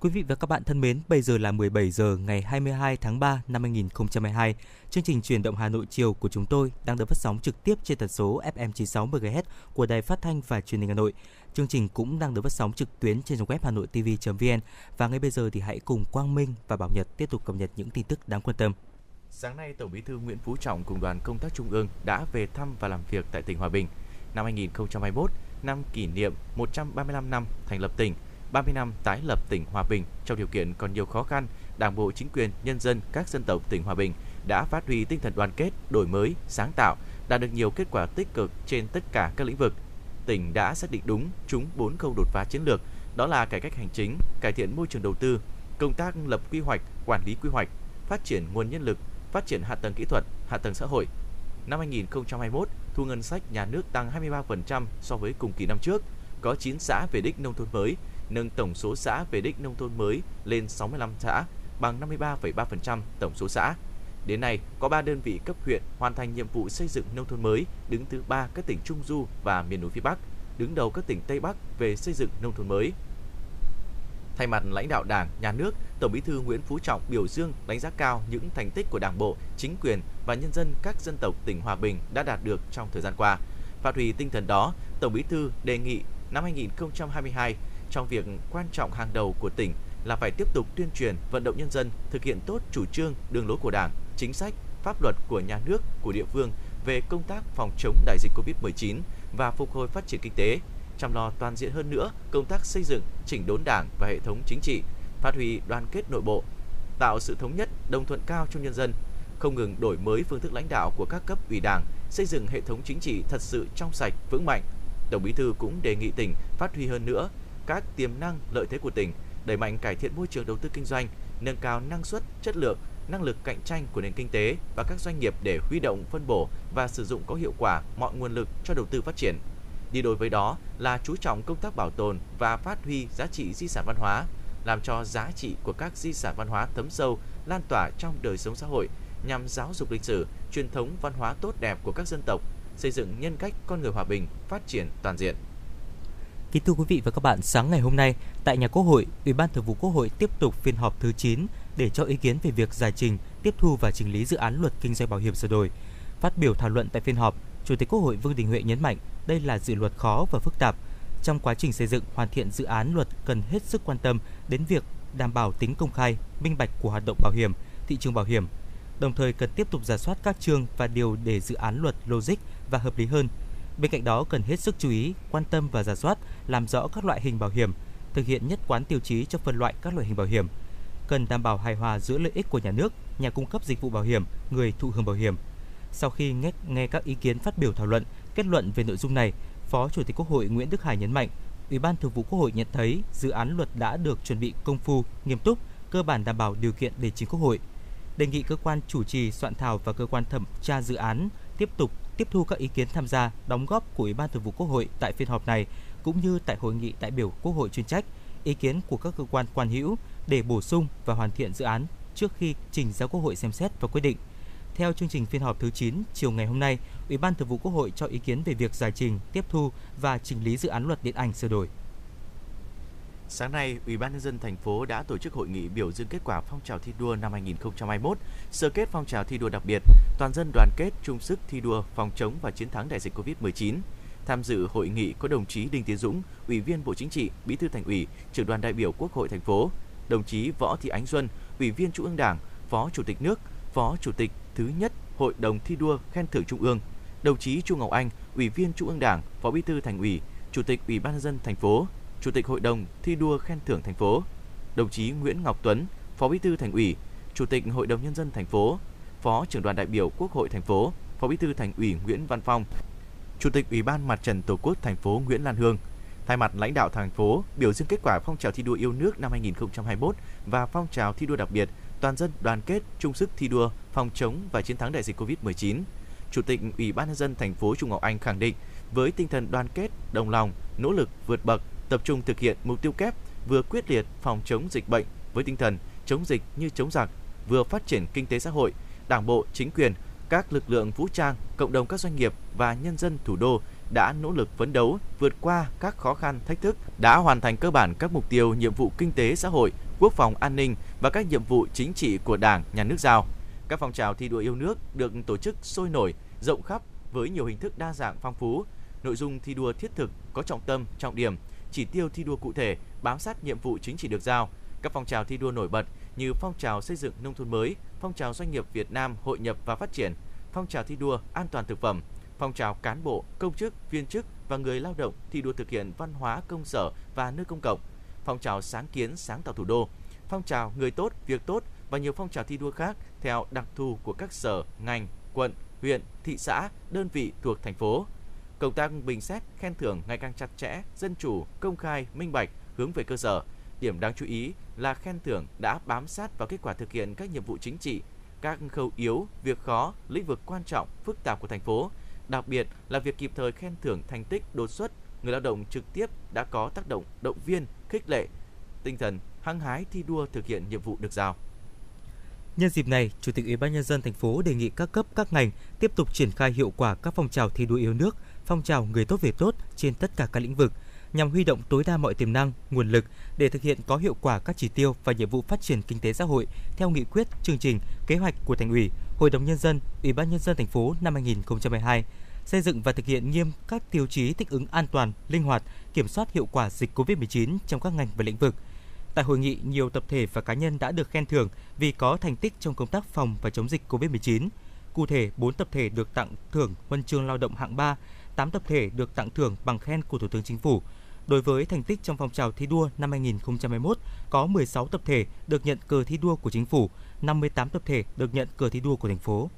Quý vị và các bạn thân mến, bây giờ là 17 giờ ngày 22 tháng 3 năm 2022. Chương trình truyền động Hà Nội chiều của chúng tôi đang được phát sóng trực tiếp trên tần số FM 96 MHz của Đài Phát thanh và Truyền hình Hà Nội. Chương trình cũng đang được phát sóng trực tuyến trên trang web hanoitv.vn và ngay bây giờ thì hãy cùng Quang Minh và Bảo Nhật tiếp tục cập nhật những tin tức đáng quan tâm. Sáng nay, Tổng Bí thư Nguyễn Phú Trọng cùng đoàn công tác Trung ương đã về thăm và làm việc tại tỉnh Hòa Bình. Năm 2021, năm kỷ niệm 135 năm thành lập tỉnh, 30 năm tái lập tỉnh Hòa Bình trong điều kiện còn nhiều khó khăn, Đảng bộ, chính quyền, nhân dân các dân tộc tỉnh Hòa Bình đã phát huy tinh thần đoàn kết, đổi mới, sáng tạo, đạt được nhiều kết quả tích cực trên tất cả các lĩnh vực. Tỉnh đã xác định đúng chúng bốn khâu đột phá chiến lược, đó là cải cách hành chính, cải thiện môi trường đầu tư, công tác lập quy hoạch, quản lý quy hoạch, phát triển nguồn nhân lực, phát triển hạ tầng kỹ thuật, hạ tầng xã hội. Năm 2021, thu ngân sách nhà nước tăng 23% so với cùng kỳ năm trước, có 9 xã về đích nông thôn mới, nâng tổng số xã về đích nông thôn mới lên 65 xã, bằng 53,3% tổng số xã. Đến nay, có 3 đơn vị cấp huyện hoàn thành nhiệm vụ xây dựng nông thôn mới, đứng thứ 3 các tỉnh Trung Du và miền núi phía Bắc, đứng đầu các tỉnh Tây Bắc về xây dựng nông thôn mới. Thay mặt lãnh đạo Đảng, Nhà nước, Tổng Bí thư Nguyễn Phú Trọng biểu dương đánh giá cao những thành tích của Đảng bộ, chính quyền và nhân dân các dân tộc tỉnh Hòa Bình đã đạt được trong thời gian qua. Phát huy tinh thần đó, Tổng Bí thư đề nghị năm 2022 trong việc quan trọng hàng đầu của tỉnh là phải tiếp tục tuyên truyền, vận động nhân dân thực hiện tốt chủ trương, đường lối của Đảng, chính sách, pháp luật của nhà nước, của địa phương về công tác phòng chống đại dịch Covid-19 và phục hồi phát triển kinh tế, chăm lo toàn diện hơn nữa công tác xây dựng, chỉnh đốn Đảng và hệ thống chính trị, phát huy đoàn kết nội bộ, tạo sự thống nhất, đồng thuận cao trong nhân dân, không ngừng đổi mới phương thức lãnh đạo của các cấp ủy Đảng, xây dựng hệ thống chính trị thật sự trong sạch, vững mạnh. Tổng Bí thư cũng đề nghị tỉnh phát huy hơn nữa các tiềm năng lợi thế của tỉnh, đẩy mạnh cải thiện môi trường đầu tư kinh doanh, nâng cao năng suất, chất lượng, năng lực cạnh tranh của nền kinh tế và các doanh nghiệp để huy động phân bổ và sử dụng có hiệu quả mọi nguồn lực cho đầu tư phát triển. Đi đôi với đó là chú trọng công tác bảo tồn và phát huy giá trị di sản văn hóa, làm cho giá trị của các di sản văn hóa thấm sâu, lan tỏa trong đời sống xã hội nhằm giáo dục lịch sử, truyền thống văn hóa tốt đẹp của các dân tộc, xây dựng nhân cách con người hòa bình, phát triển toàn diện. Kính thưa quý vị và các bạn, sáng ngày hôm nay tại nhà Quốc hội, Ủy ban Thường vụ Quốc hội tiếp tục phiên họp thứ 9 để cho ý kiến về việc giải trình, tiếp thu và chỉnh lý dự án luật kinh doanh bảo hiểm sửa đổi. Phát biểu thảo luận tại phiên họp, Chủ tịch Quốc hội Vương Đình Huệ nhấn mạnh đây là dự luật khó và phức tạp. Trong quá trình xây dựng hoàn thiện dự án luật cần hết sức quan tâm đến việc đảm bảo tính công khai, minh bạch của hoạt động bảo hiểm, thị trường bảo hiểm. Đồng thời cần tiếp tục giả soát các chương và điều để dự án luật logic và hợp lý hơn. Bên cạnh đó cần hết sức chú ý, quan tâm và giả soát, làm rõ các loại hình bảo hiểm, thực hiện nhất quán tiêu chí cho phân loại các loại hình bảo hiểm, cần đảm bảo hài hòa giữa lợi ích của nhà nước, nhà cung cấp dịch vụ bảo hiểm, người thụ hưởng bảo hiểm. Sau khi nghe, nghe các ý kiến phát biểu thảo luận, kết luận về nội dung này, Phó Chủ tịch Quốc hội Nguyễn Đức Hải nhấn mạnh, Ủy ban Thường vụ Quốc hội nhận thấy dự án luật đã được chuẩn bị công phu, nghiêm túc, cơ bản đảm bảo điều kiện để chính Quốc hội. Đề nghị cơ quan chủ trì soạn thảo và cơ quan thẩm tra dự án tiếp tục tiếp thu các ý kiến tham gia, đóng góp của Ủy ban Thường vụ Quốc hội tại phiên họp này cũng như tại hội nghị đại biểu Quốc hội chuyên trách, ý kiến của các cơ quan quan hữu để bổ sung và hoàn thiện dự án trước khi trình ra Quốc hội xem xét và quyết định. Theo chương trình phiên họp thứ 9 chiều ngày hôm nay, Ủy ban Thường vụ Quốc hội cho ý kiến về việc giải trình, tiếp thu và chỉnh lý dự án luật điện ảnh sửa đổi. Sáng nay, Ủy ban nhân dân thành phố đã tổ chức hội nghị biểu dương kết quả phong trào thi đua năm 2021, sơ kết phong trào thi đua đặc biệt, toàn dân đoàn kết chung sức thi đua phòng chống và chiến thắng đại dịch Covid-19. Tham dự hội nghị có đồng chí Đinh Tiến Dũng, Ủy viên Bộ Chính trị, Bí thư Thành ủy, Trưởng đoàn đại biểu Quốc hội thành phố, đồng chí Võ Thị Ánh Xuân, Ủy viên Trung ương Đảng, Phó Chủ tịch nước, Phó Chủ tịch thứ nhất Hội đồng thi đua khen thưởng Trung ương, đồng chí Chu Ngọc Anh, Ủy viên Trung ương Đảng, Phó Bí thư Thành ủy, Chủ tịch Ủy ban nhân dân thành phố, Chủ tịch Hội đồng thi đua khen thưởng thành phố, đồng chí Nguyễn Ngọc Tuấn, Phó Bí thư Thành ủy, Chủ tịch Hội đồng nhân dân thành phố, Phó trưởng đoàn đại biểu Quốc hội thành phố, Phó Bí thư Thành ủy Nguyễn Văn Phong, Chủ tịch Ủy ban Mặt trận Tổ quốc thành phố Nguyễn Lan Hương. Thay mặt lãnh đạo thành phố, biểu dương kết quả phong trào thi đua yêu nước năm 2021 và phong trào thi đua đặc biệt toàn dân đoàn kết chung sức thi đua phòng chống và chiến thắng đại dịch Covid-19. Chủ tịch Ủy ban nhân dân thành phố Trung Ngọc Anh khẳng định với tinh thần đoàn kết, đồng lòng, nỗ lực vượt bậc, tập trung thực hiện mục tiêu kép vừa quyết liệt phòng chống dịch bệnh với tinh thần chống dịch như chống giặc, vừa phát triển kinh tế xã hội, Đảng bộ, chính quyền, các lực lượng vũ trang, cộng đồng các doanh nghiệp và nhân dân thủ đô đã nỗ lực phấn đấu vượt qua các khó khăn, thách thức, đã hoàn thành cơ bản các mục tiêu, nhiệm vụ kinh tế xã hội, quốc phòng an ninh và các nhiệm vụ chính trị của Đảng, Nhà nước giao. Các phong trào thi đua yêu nước được tổ chức sôi nổi, rộng khắp với nhiều hình thức đa dạng phong phú. Nội dung thi đua thiết thực, có trọng tâm, trọng điểm, chỉ tiêu thi đua cụ thể, bám sát nhiệm vụ chính trị được giao. Các phong trào thi đua nổi bật như phong trào xây dựng nông thôn mới, phong trào doanh nghiệp Việt Nam hội nhập và phát triển, phong trào thi đua an toàn thực phẩm, phong trào cán bộ, công chức, viên chức và người lao động thi đua thực hiện văn hóa công sở và nơi công cộng, phong trào sáng kiến sáng tạo thủ đô, phong trào người tốt, việc tốt và nhiều phong trào thi đua khác theo đặc thù của các sở, ngành, quận, huyện, thị xã, đơn vị thuộc thành phố. Công tác bình xét, khen thưởng ngày càng chặt chẽ, dân chủ, công khai, minh bạch, hướng về cơ sở. Điểm đáng chú ý là khen thưởng đã bám sát vào kết quả thực hiện các nhiệm vụ chính trị, các khâu yếu, việc khó, lĩnh vực quan trọng, phức tạp của thành phố, đặc biệt là việc kịp thời khen thưởng thành tích đột xuất người lao động trực tiếp đã có tác động động viên, khích lệ tinh thần hăng hái thi đua thực hiện nhiệm vụ được giao. Nhân dịp này, Chủ tịch Ủy ban nhân dân thành phố đề nghị các cấp các ngành tiếp tục triển khai hiệu quả các phong trào thi đua yêu nước, phong trào người tốt việc tốt trên tất cả các lĩnh vực nhằm huy động tối đa mọi tiềm năng, nguồn lực để thực hiện có hiệu quả các chỉ tiêu và nhiệm vụ phát triển kinh tế xã hội theo nghị quyết, chương trình, kế hoạch của Thành ủy, Hội đồng nhân dân, Ủy ban nhân dân thành phố năm 2022 xây dựng và thực hiện nghiêm các tiêu chí thích ứng an toàn, linh hoạt, kiểm soát hiệu quả dịch COVID-19 trong các ngành và lĩnh vực. Tại hội nghị, nhiều tập thể và cá nhân đã được khen thưởng vì có thành tích trong công tác phòng và chống dịch COVID-19. Cụ thể, 4 tập thể được tặng thưởng huân chương lao động hạng 3, 8 tập thể được tặng thưởng bằng khen của Thủ tướng Chính phủ. Đối với thành tích trong phong trào thi đua năm 2021, có 16 tập thể được nhận cờ thi đua của chính phủ, 58 tập thể được nhận cờ thi đua của thành phố.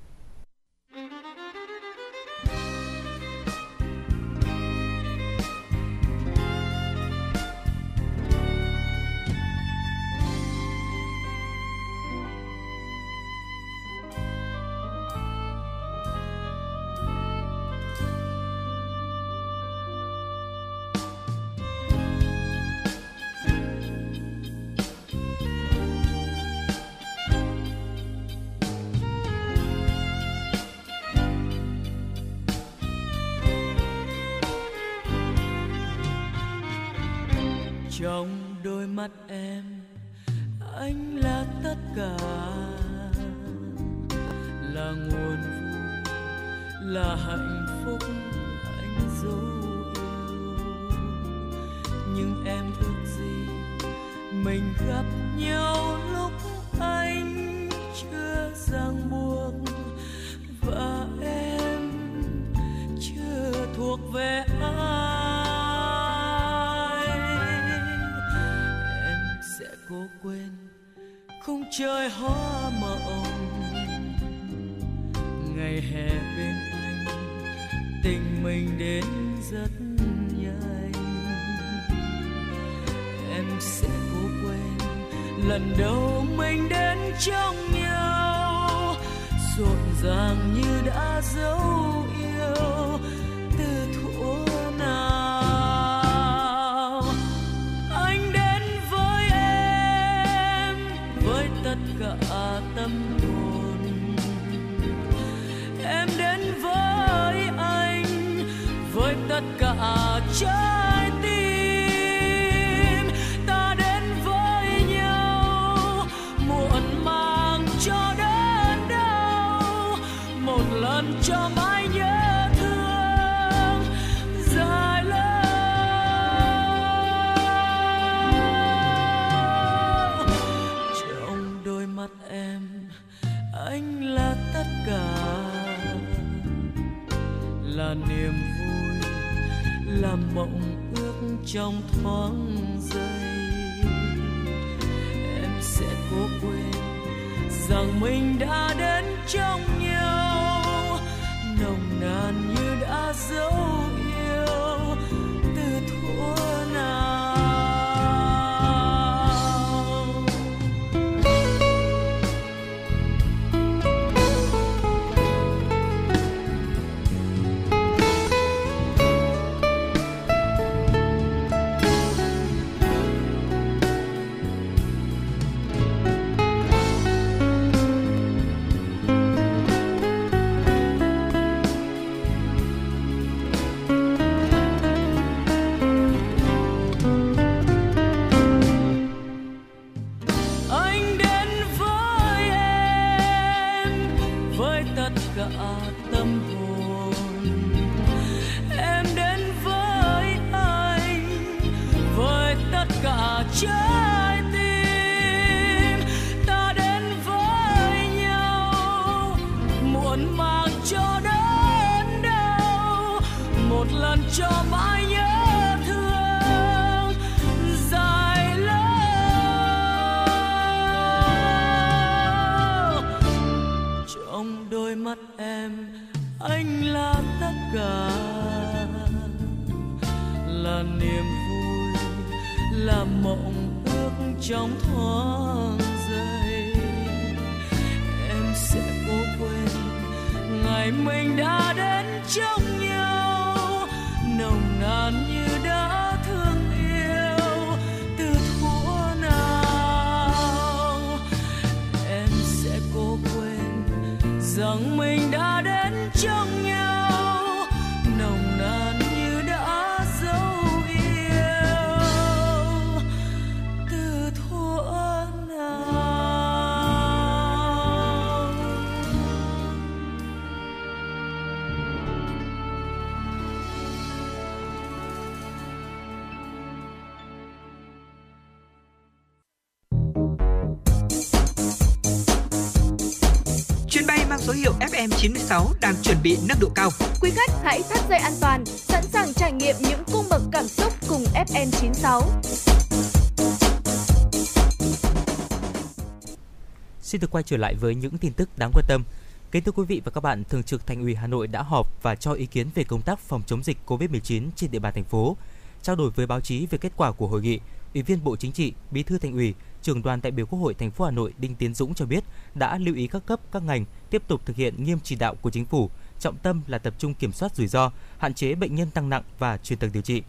FM96 đang chuẩn bị nâng độ cao. Quý khách hãy thắt dây an toàn, sẵn sàng trải nghiệm những cung bậc cảm xúc cùng FM96. Xin được quay trở lại với những tin tức đáng quan tâm. Kính thưa quý vị và các bạn, Thường trực Thành ủy Hà Nội đã họp và cho ý kiến về công tác phòng chống dịch COVID-19 trên địa bàn thành phố. Trao đổi với báo chí về kết quả của hội nghị, Ủy viên Bộ Chính trị, Bí thư Thành ủy, Trưởng đoàn đại biểu Quốc hội thành phố Hà Nội Đinh Tiến Dũng cho biết đã lưu ý các cấp, các ngành tiếp tục thực hiện nghiêm chỉ đạo của chính phủ, trọng tâm là tập trung kiểm soát rủi ro, hạn chế bệnh nhân tăng nặng và chuyển tầng điều trị.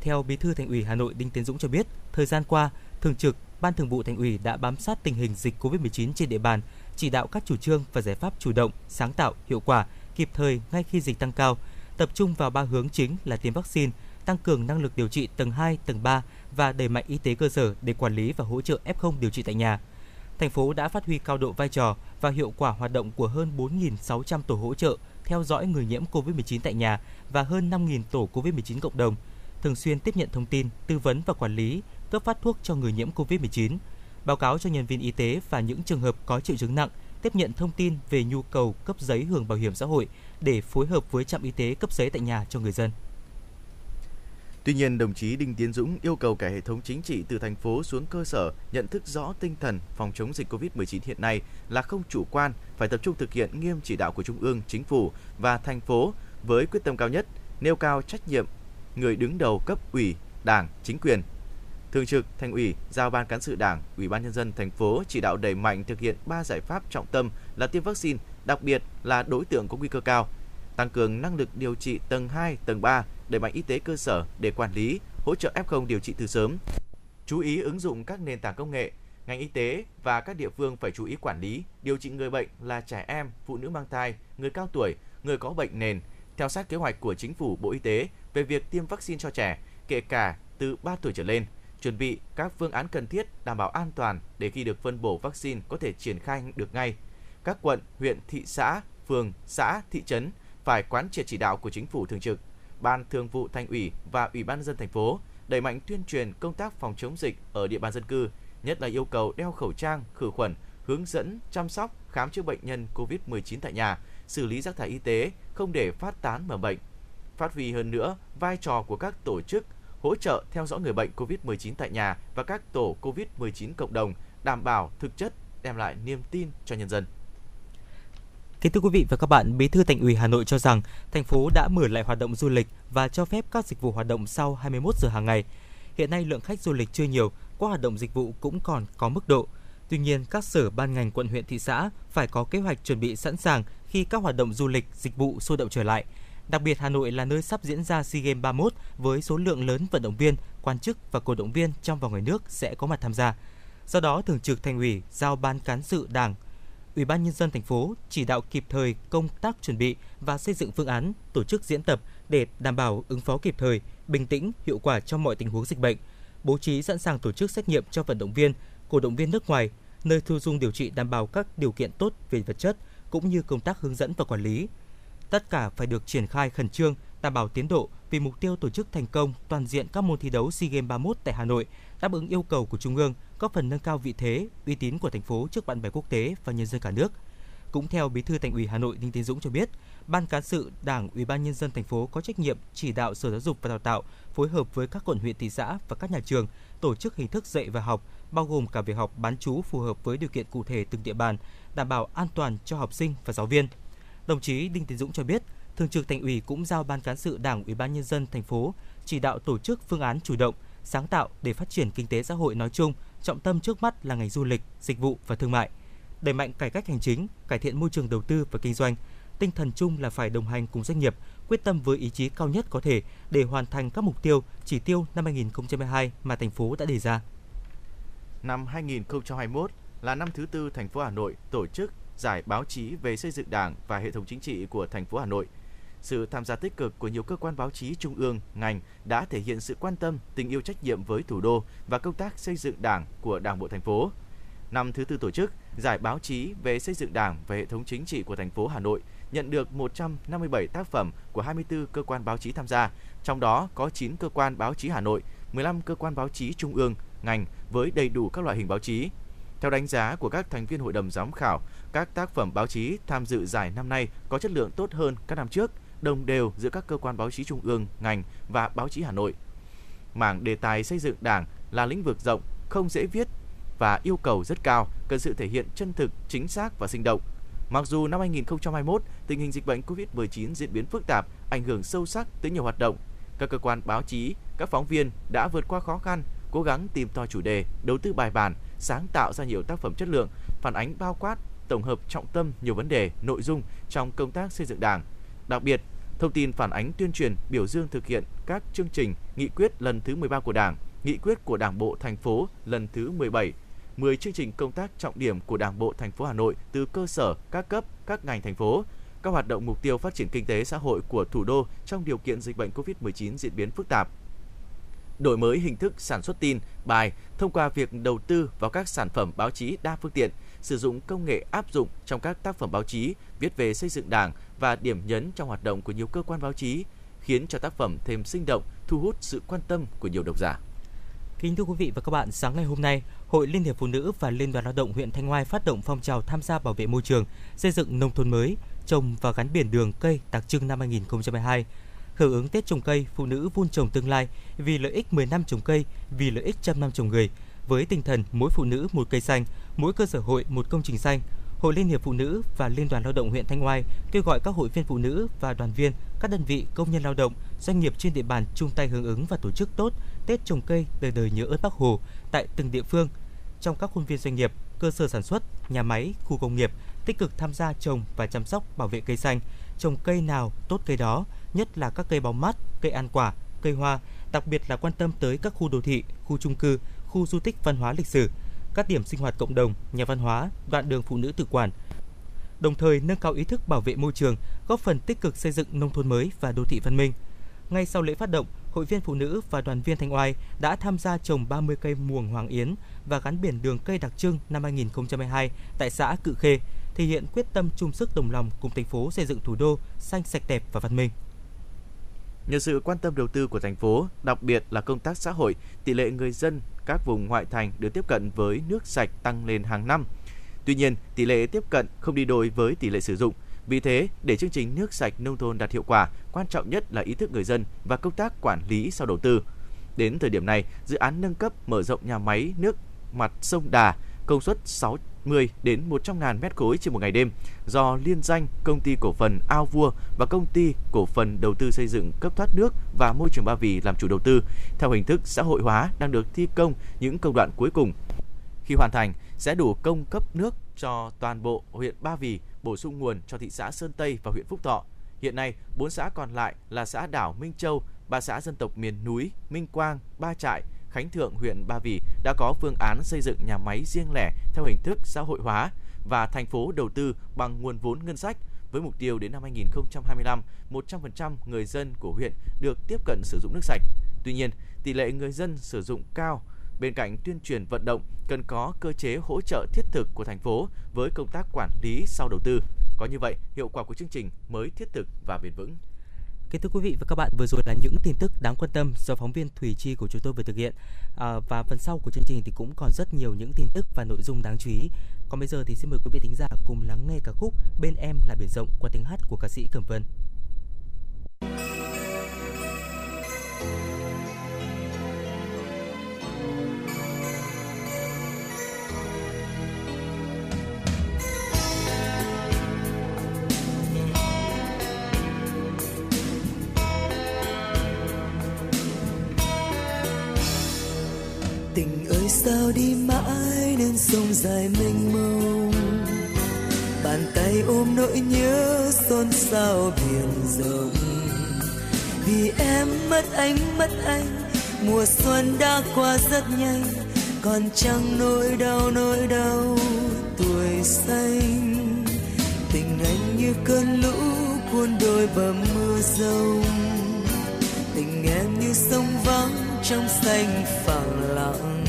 Theo Bí thư Thành ủy Hà Nội Đinh Tiến Dũng cho biết, thời gian qua, Thường trực Ban Thường vụ Thành ủy đã bám sát tình hình dịch COVID-19 trên địa bàn, chỉ đạo các chủ trương và giải pháp chủ động, sáng tạo, hiệu quả, kịp thời ngay khi dịch tăng cao, tập trung vào ba hướng chính là tiêm vaccine, tăng cường năng lực điều trị tầng 2, tầng 3 và đẩy mạnh y tế cơ sở để quản lý và hỗ trợ F0 điều trị tại nhà. Thành phố đã phát huy cao độ vai trò và hiệu quả hoạt động của hơn 4.600 tổ hỗ trợ theo dõi người nhiễm COVID-19 tại nhà và hơn 5.000 tổ COVID-19 cộng đồng, thường xuyên tiếp nhận thông tin, tư vấn và quản lý, cấp phát thuốc cho người nhiễm COVID-19, báo cáo cho nhân viên y tế và những trường hợp có triệu chứng nặng, tiếp nhận thông tin về nhu cầu cấp giấy hưởng bảo hiểm xã hội để phối hợp với trạm y tế cấp giấy tại nhà cho người dân. Tuy nhiên, đồng chí Đinh Tiến Dũng yêu cầu cả hệ thống chính trị từ thành phố xuống cơ sở nhận thức rõ tinh thần phòng chống dịch COVID-19 hiện nay là không chủ quan, phải tập trung thực hiện nghiêm chỉ đạo của Trung ương, Chính phủ và thành phố với quyết tâm cao nhất, nêu cao trách nhiệm người đứng đầu cấp ủy, đảng, chính quyền. Thường trực Thành ủy giao ban cán sự Đảng, Ủy ban nhân dân thành phố chỉ đạo đẩy mạnh thực hiện ba giải pháp trọng tâm là tiêm vaccine, đặc biệt là đối tượng có nguy cơ cao, tăng cường năng lực điều trị tầng 2, tầng 3, đẩy mạnh y tế cơ sở để quản lý, hỗ trợ F0 điều trị từ sớm. Chú ý ứng dụng các nền tảng công nghệ, ngành y tế và các địa phương phải chú ý quản lý, điều trị người bệnh là trẻ em, phụ nữ mang thai, người cao tuổi, người có bệnh nền, theo sát kế hoạch của Chính phủ Bộ Y tế về việc tiêm vaccine cho trẻ, kể cả từ 3 tuổi trở lên, chuẩn bị các phương án cần thiết đảm bảo an toàn để khi được phân bổ vaccine có thể triển khai được ngay. Các quận, huyện, thị xã, phường, xã, thị trấn phải quán triệt chỉ đạo của chính phủ thường trực, ban thường vụ thành ủy và ủy ban dân thành phố đẩy mạnh tuyên truyền công tác phòng chống dịch ở địa bàn dân cư, nhất là yêu cầu đeo khẩu trang, khử khuẩn, hướng dẫn chăm sóc, khám chữa bệnh nhân COVID-19 tại nhà, xử lý rác thải y tế, không để phát tán mầm bệnh. Phát huy hơn nữa vai trò của các tổ chức hỗ trợ theo dõi người bệnh COVID-19 tại nhà và các tổ COVID-19 cộng đồng, đảm bảo thực chất đem lại niềm tin cho nhân dân. Kính thưa quý vị và các bạn, Bí thư Thành ủy Hà Nội cho rằng thành phố đã mở lại hoạt động du lịch và cho phép các dịch vụ hoạt động sau 21 giờ hàng ngày. Hiện nay lượng khách du lịch chưa nhiều, các hoạt động dịch vụ cũng còn có mức độ. Tuy nhiên, các sở ban ngành quận huyện thị xã phải có kế hoạch chuẩn bị sẵn sàng khi các hoạt động du lịch, dịch vụ sôi động trở lại. Đặc biệt Hà Nội là nơi sắp diễn ra SEA Games 31 với số lượng lớn vận động viên, quan chức và cổ động viên trong và ngoài nước sẽ có mặt tham gia. Do đó, Thường trực Thành ủy giao Ban cán sự Đảng, Ủy ban nhân dân thành phố chỉ đạo kịp thời công tác chuẩn bị và xây dựng phương án tổ chức diễn tập để đảm bảo ứng phó kịp thời, bình tĩnh, hiệu quả trong mọi tình huống dịch bệnh, bố trí sẵn sàng tổ chức xét nghiệm cho vận động viên, cổ động viên nước ngoài, nơi thu dung điều trị đảm bảo các điều kiện tốt về vật chất cũng như công tác hướng dẫn và quản lý. Tất cả phải được triển khai khẩn trương, đảm bảo tiến độ vì mục tiêu tổ chức thành công toàn diện các môn thi đấu SEA Games 31 tại Hà Nội, đáp ứng yêu cầu của Trung ương, góp phần nâng cao vị thế, uy tín của thành phố trước bạn bè quốc tế và nhân dân cả nước. Cũng theo Bí thư Thành ủy Hà Nội Đinh Tiến Dũng cho biết, Ban cán sự Đảng Ủy ban nhân dân thành phố có trách nhiệm chỉ đạo Sở Giáo dục và Đào tạo phối hợp với các quận huyện thị xã và các nhà trường tổ chức hình thức dạy và học, bao gồm cả việc học bán trú phù hợp với điều kiện cụ thể từng địa bàn, đảm bảo an toàn cho học sinh và giáo viên. Đồng chí Đinh Tiến Dũng cho biết, Thường trực Thành ủy cũng giao Ban cán sự Đảng Ủy ban nhân dân thành phố chỉ đạo tổ chức phương án chủ động, sáng tạo để phát triển kinh tế xã hội nói chung, trọng tâm trước mắt là ngành du lịch, dịch vụ và thương mại. Đẩy mạnh cải cách hành chính, cải thiện môi trường đầu tư và kinh doanh. Tinh thần chung là phải đồng hành cùng doanh nghiệp, quyết tâm với ý chí cao nhất có thể để hoàn thành các mục tiêu, chỉ tiêu năm 2022 mà thành phố đã đề ra. Năm 2021 là năm thứ tư thành phố Hà Nội tổ chức giải báo chí về xây dựng Đảng và hệ thống chính trị của thành phố Hà Nội. Sự tham gia tích cực của nhiều cơ quan báo chí trung ương, ngành đã thể hiện sự quan tâm, tình yêu trách nhiệm với thủ đô và công tác xây dựng Đảng của Đảng bộ thành phố. Năm thứ tư tổ chức, giải báo chí về xây dựng Đảng và hệ thống chính trị của thành phố Hà Nội nhận được 157 tác phẩm của 24 cơ quan báo chí tham gia, trong đó có 9 cơ quan báo chí Hà Nội, 15 cơ quan báo chí trung ương, ngành với đầy đủ các loại hình báo chí. Theo đánh giá của các thành viên hội đồng giám khảo, các tác phẩm báo chí tham dự giải năm nay có chất lượng tốt hơn các năm trước, đồng đều giữa các cơ quan báo chí trung ương, ngành và báo chí Hà Nội. Mảng đề tài xây dựng Đảng là lĩnh vực rộng, không dễ viết và yêu cầu rất cao, cần sự thể hiện chân thực, chính xác và sinh động. Mặc dù năm 2021, tình hình dịch bệnh COVID-19 diễn biến phức tạp, ảnh hưởng sâu sắc tới nhiều hoạt động, các cơ quan báo chí, các phóng viên đã vượt qua khó khăn, cố gắng tìm tòi chủ đề, đầu tư bài bản, sáng tạo ra nhiều tác phẩm chất lượng, phản ánh bao quát, tổng hợp trọng tâm nhiều vấn đề, nội dung trong công tác xây dựng Đảng. Đặc biệt, thông tin phản ánh tuyên truyền, biểu dương thực hiện các chương trình, nghị quyết lần thứ 13 của Đảng, nghị quyết của Đảng bộ thành phố lần thứ 17, 10 chương trình công tác trọng điểm của Đảng bộ thành phố Hà Nội từ cơ sở, các cấp, các ngành thành phố, các hoạt động mục tiêu phát triển kinh tế xã hội của thủ đô trong điều kiện dịch bệnh COVID-19 diễn biến phức tạp. Đổi mới hình thức sản xuất tin, bài thông qua việc đầu tư vào các sản phẩm báo chí đa phương tiện, sử dụng công nghệ áp dụng trong các tác phẩm báo chí viết về xây dựng Đảng và điểm nhấn trong hoạt động của nhiều cơ quan báo chí, khiến cho tác phẩm thêm sinh động, thu hút sự quan tâm của nhiều độc giả. Kính thưa quý vị và các bạn, sáng ngày hôm nay, Hội Liên hiệp Phụ nữ và Liên đoàn Lao động huyện Thanh Oai phát động phong trào tham gia bảo vệ môi trường, xây dựng nông thôn mới, trồng và gắn biển đường cây đặc trưng năm 2022. Hưởng ứng Tết trồng cây, phụ nữ vun trồng tương lai vì lợi ích 10 năm trồng cây, vì lợi ích trăm năm trồng người. Với tinh thần mỗi phụ nữ một cây xanh, mỗi cơ sở hội một công trình xanh, Hội Liên hiệp Phụ nữ và Liên đoàn Lao động huyện Thanh Oai kêu gọi các hội viên phụ nữ và đoàn viên, các đơn vị công nhân lao động, doanh nghiệp trên địa bàn chung tay hưởng ứng và tổ chức tốt Tết trồng cây đời đời nhớ ơn Bác Hồ tại từng địa phương. Trong các khuôn viên doanh nghiệp, cơ sở sản xuất, nhà máy, khu công nghiệp tích cực tham gia trồng và chăm sóc bảo vệ cây xanh, trồng cây nào tốt cây đó, nhất là các cây bóng mát, cây ăn quả, cây hoa, đặc biệt là quan tâm tới các khu đô thị, khu trung cư, khu du tích văn hóa lịch sử, các điểm sinh hoạt cộng đồng, nhà văn hóa, đoạn đường phụ nữ tự quản. Đồng thời nâng cao ý thức bảo vệ môi trường, góp phần tích cực xây dựng nông thôn mới và đô thị văn minh. Ngay sau lễ phát động, hội viên phụ nữ và đoàn viên Thanh Oai đã tham gia trồng 30 cây muồng Hoàng Yến và gắn biển đường cây đặc trưng năm 2022 tại xã Cự Khê, thể hiện quyết tâm chung sức đồng lòng cùng thành phố xây dựng thủ đô xanh sạch đẹp và văn minh. Nhờ sự quan tâm đầu tư của thành phố, đặc biệt là công tác xã hội, tỷ lệ người dân các vùng ngoại thành được tiếp cận với nước sạch tăng lên hàng năm. Tuy nhiên, tỷ lệ tiếp cận không đi đôi với tỷ lệ sử dụng. Vì thế, để chương trình nước sạch nông thôn đạt hiệu quả, quan trọng nhất là ý thức người dân và công tác quản lý sau đầu tư. Đến thời điểm này, dự án nâng cấp mở rộng nhà máy nước mặt sông Đà công suất 6 60 đến 100 ngàn mét khối trên một ngày đêm do liên danh công ty cổ phần Ao Vua và công ty cổ phần đầu tư xây dựng cấp thoát nước và môi trường Ba Vì làm chủ đầu tư theo hình thức xã hội hóa đang được thi công những công đoạn cuối cùng. Khi hoàn thành sẽ đủ công cấp nước cho toàn bộ huyện Ba Vì, bổ sung nguồn cho thị xã Sơn Tây và huyện Phúc Thọ. Hiện nay, bốn xã còn lại là xã đảo Minh Châu, ba xã dân tộc miền núi Minh Quang, Ba Trại, Khánh Thượng, huyện Ba Vì đã có phương án xây dựng nhà máy riêng lẻ theo hình thức xã hội hóa và thành phố đầu tư bằng nguồn vốn ngân sách với mục tiêu đến năm 2025, 100% người dân của huyện được tiếp cận sử dụng nước sạch. Tuy nhiên, tỷ lệ người dân sử dụng cao Bên cạnh tuyên truyền vận động, cần có cơ chế hỗ trợ thiết thực của thành phố với công tác quản lý sau đầu tư. Có như vậy, hiệu quả của chương trình mới thiết thực và bền vững. Kính thưa quý vị và các bạn, vừa rồi là những tin tức đáng quan tâm do phóng viên thủy Chi của chúng tôi vừa thực hiện. À, và phần sau của chương trình thì cũng còn rất nhiều những tin tức và nội dung đáng chú ý. Còn bây giờ thì xin mời quý vị thính giả cùng lắng nghe ca khúc Bên em là biển rộng qua tiếng hát của ca sĩ Cẩm Vân. Sao đi mãi nên sông dài mênh mông? Bàn tay ôm nỗi nhớ xôn xao biển rộng. Vì em mất anh mất anh, mùa xuân đã qua rất nhanh. Còn chẳng nỗi đau nỗi đau tuổi xanh. Tình anh như cơn lũ cuốn đôi bờ mưa rông. Tình em như sông vắng trong xanh phẳng lặng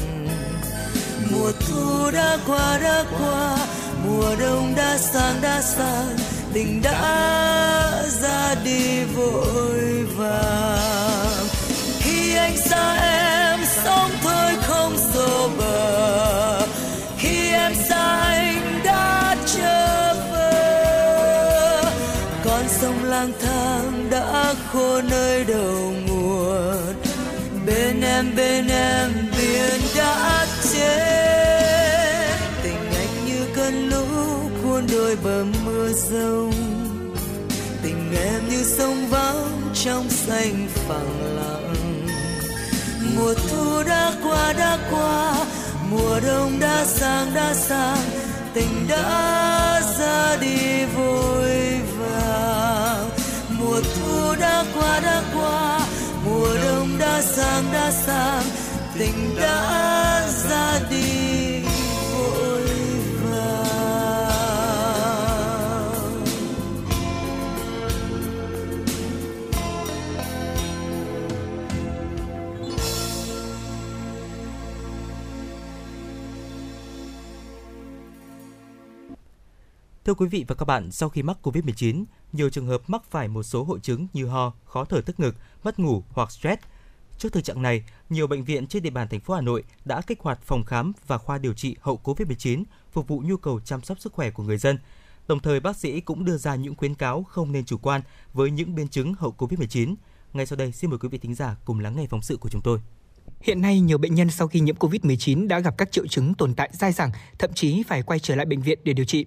mùa thu đã qua đã qua. Mùa đông đã sang đã sang. Tình đã ra đi vội vàng. Khi anh xa em, sóng thôi không dồ bờ. Khi em xa anh đã trở về con sông lang thang đã khô nơi đầu nguồn. Bên em bên em rông. Tình em như sông vắng trong xanh phẳng lặng. Mùa thu đã qua đã qua. Mùa đông đã sang đã sang. Tình đã ra đi vội vàng. Mùa thu đã qua đã qua. Mùa đông đã sang đã sang. Tình đã Thưa quý vị và các bạn, sau khi mắc COVID-19, nhiều trường hợp mắc phải một số hội chứng như ho, khó thở tức ngực, mất ngủ hoặc stress. Trước thực trạng này, nhiều bệnh viện trên địa bàn thành phố Hà Nội đã kích hoạt phòng khám và khoa điều trị hậu COVID-19 phục vụ nhu cầu chăm sóc sức khỏe của người dân. Đồng thời, bác sĩ cũng đưa ra những khuyến cáo không nên chủ quan với những biến chứng hậu COVID-19. Ngay sau đây, xin mời quý vị thính giả cùng lắng nghe phóng sự của chúng tôi. Hiện nay, nhiều bệnh nhân sau khi nhiễm COVID-19 đã gặp các triệu chứng tồn tại dai dẳng, thậm chí phải quay trở lại bệnh viện để điều trị.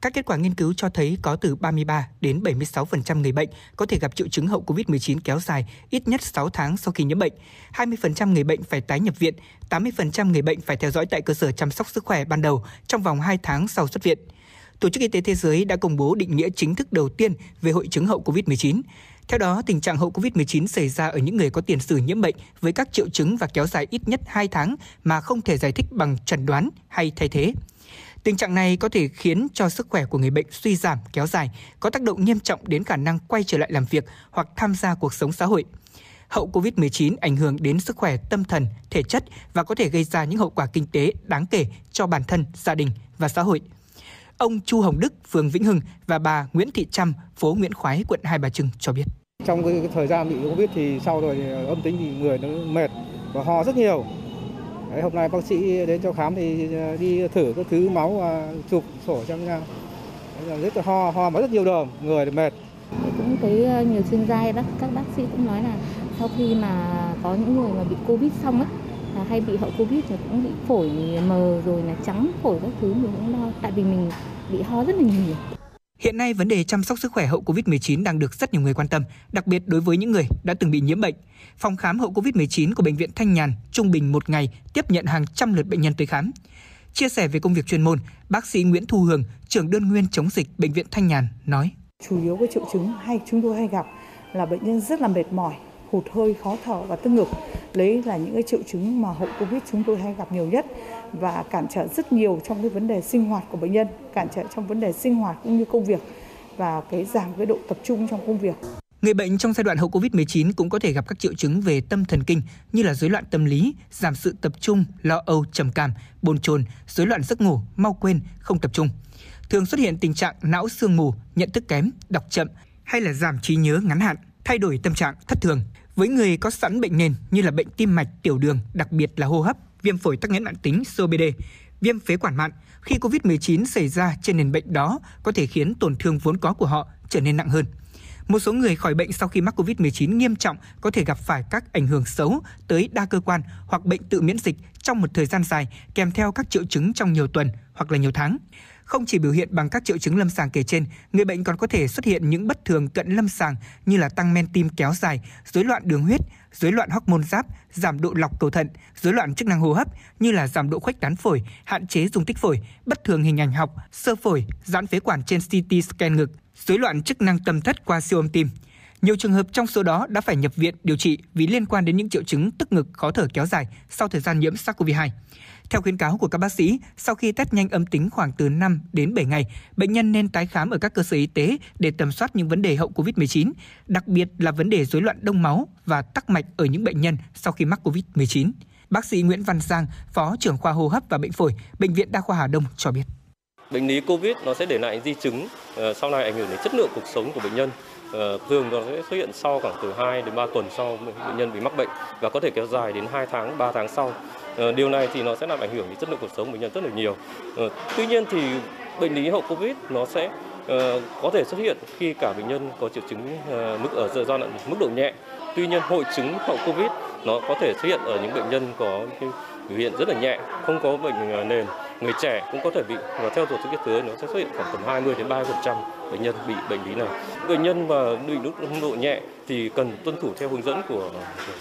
Các kết quả nghiên cứu cho thấy có từ 33 đến 76% người bệnh có thể gặp triệu chứng hậu COVID-19 kéo dài ít nhất 6 tháng sau khi nhiễm bệnh. 20% người bệnh phải tái nhập viện, 80% người bệnh phải theo dõi tại cơ sở chăm sóc sức khỏe ban đầu trong vòng 2 tháng sau xuất viện. Tổ chức Y tế Thế giới đã công bố định nghĩa chính thức đầu tiên về hội chứng hậu COVID-19. Theo đó, tình trạng hậu COVID-19 xảy ra ở những người có tiền sử nhiễm bệnh với các triệu chứng và kéo dài ít nhất 2 tháng mà không thể giải thích bằng chẩn đoán hay thay thế. Tình trạng này có thể khiến cho sức khỏe của người bệnh suy giảm kéo dài, có tác động nghiêm trọng đến khả năng quay trở lại làm việc hoặc tham gia cuộc sống xã hội. Hậu COVID-19 ảnh hưởng đến sức khỏe tâm thần, thể chất và có thể gây ra những hậu quả kinh tế đáng kể cho bản thân, gia đình và xã hội. Ông Chu Hồng Đức, phường Vĩnh Hưng và bà Nguyễn Thị Trâm, phố Nguyễn Khoái, quận Hai Bà Trưng cho biết. Trong cái, thời gian bị Covid thì sau rồi âm tính thì người nó mệt và ho rất nhiều. Đấy, hôm nay bác sĩ đến cho khám thì ờ, đi thử các thứ máu và chụp sổ xem nhau. Rất là ho, ho mà rất nhiều đờm, người thì mệt. Cũng thấy ờ, nhiều chuyên gia bác các bác sĩ cũng nói là sau khi mà có những người mà bị Covid xong á là hay bị hậu Covid thì cũng bị phổi mờ rồi là trắng phổi các thứ mình cũng lo tại vì mình bị ho rất là nhiều. Hiện nay, vấn đề chăm sóc sức khỏe hậu COVID-19 đang được rất nhiều người quan tâm, đặc biệt đối với những người đã từng bị nhiễm bệnh. Phòng khám hậu COVID-19 của Bệnh viện Thanh Nhàn trung bình một ngày tiếp nhận hàng trăm lượt bệnh nhân tới khám. Chia sẻ về công việc chuyên môn, bác sĩ Nguyễn Thu Hường, trưởng đơn nguyên chống dịch Bệnh viện Thanh Nhàn nói. Chủ yếu cái triệu chứng hay chúng tôi hay gặp là bệnh nhân rất là mệt mỏi, hụt hơi, khó thở và tức ngực. đấy là những cái triệu chứng mà hậu Covid chúng tôi hay gặp nhiều nhất và cản trở rất nhiều trong cái vấn đề sinh hoạt của bệnh nhân, cản trở trong vấn đề sinh hoạt cũng như công việc và cái giảm cái độ tập trung trong công việc. Người bệnh trong giai đoạn hậu Covid-19 cũng có thể gặp các triệu chứng về tâm thần kinh như là rối loạn tâm lý, giảm sự tập trung, lo âu, trầm cảm, bồn chồn, rối loạn giấc ngủ, mau quên, không tập trung. Thường xuất hiện tình trạng não sương mù, nhận thức kém, đọc chậm hay là giảm trí nhớ ngắn hạn, thay đổi tâm trạng thất thường. Với người có sẵn bệnh nền như là bệnh tim mạch, tiểu đường, đặc biệt là hô hấp, viêm phổi tắc nghẽn mãn tính COPD, viêm phế quản mạn, khi COVID-19 xảy ra trên nền bệnh đó có thể khiến tổn thương vốn có của họ trở nên nặng hơn. Một số người khỏi bệnh sau khi mắc COVID-19 nghiêm trọng có thể gặp phải các ảnh hưởng xấu tới đa cơ quan hoặc bệnh tự miễn dịch trong một thời gian dài kèm theo các triệu chứng trong nhiều tuần hoặc là nhiều tháng. Không chỉ biểu hiện bằng các triệu chứng lâm sàng kể trên, người bệnh còn có thể xuất hiện những bất thường cận lâm sàng như là tăng men tim kéo dài, rối loạn đường huyết, rối loạn hormone giáp, giảm độ lọc cầu thận, rối loạn chức năng hô hấp như là giảm độ khuếch tán phổi, hạn chế dung tích phổi, bất thường hình ảnh học, sơ phổi, giãn phế quản trên CT scan ngực, rối loạn chức năng tâm thất qua siêu âm tim. Nhiều trường hợp trong số đó đã phải nhập viện điều trị vì liên quan đến những triệu chứng tức ngực khó thở kéo dài sau thời gian nhiễm SARS-CoV-2. Theo khuyến cáo của các bác sĩ, sau khi test nhanh âm tính khoảng từ 5 đến 7 ngày, bệnh nhân nên tái khám ở các cơ sở y tế để tầm soát những vấn đề hậu COVID-19, đặc biệt là vấn đề rối loạn đông máu và tắc mạch ở những bệnh nhân sau khi mắc COVID-19. Bác sĩ Nguyễn Văn Giang, Phó trưởng khoa hô hấp và bệnh phổi, Bệnh viện Đa khoa Hà Đông cho biết. Bệnh lý COVID nó sẽ để lại di chứng, ờ, sau này ảnh hưởng đến chất lượng cuộc sống của bệnh nhân. Ờ, thường nó sẽ xuất hiện sau khoảng từ 2 đến 3 tuần sau bệnh nhân bị mắc bệnh và có thể kéo dài đến 2 tháng, 3 tháng sau. Ờ, điều này thì nó sẽ làm ảnh hưởng đến chất lượng cuộc sống của bệnh nhân rất là nhiều. Ờ, tuy nhiên thì bệnh lý hậu Covid nó sẽ ờ, có thể xuất hiện khi cả bệnh nhân có triệu chứng mức ở giai đoạn mức độ nhẹ. Tuy nhiên hội chứng hậu Covid nó có thể xuất hiện ở những bệnh nhân có biểu hiện rất là nhẹ, không có bệnh nền người trẻ cũng có thể bị và theo tổ chức y tế nó sẽ xuất hiện khoảng tầm 20 đến 30% bệnh nhân bị bệnh lý này. Bệnh nhân mà bị mức độ nhẹ thì cần tuân thủ theo hướng dẫn của,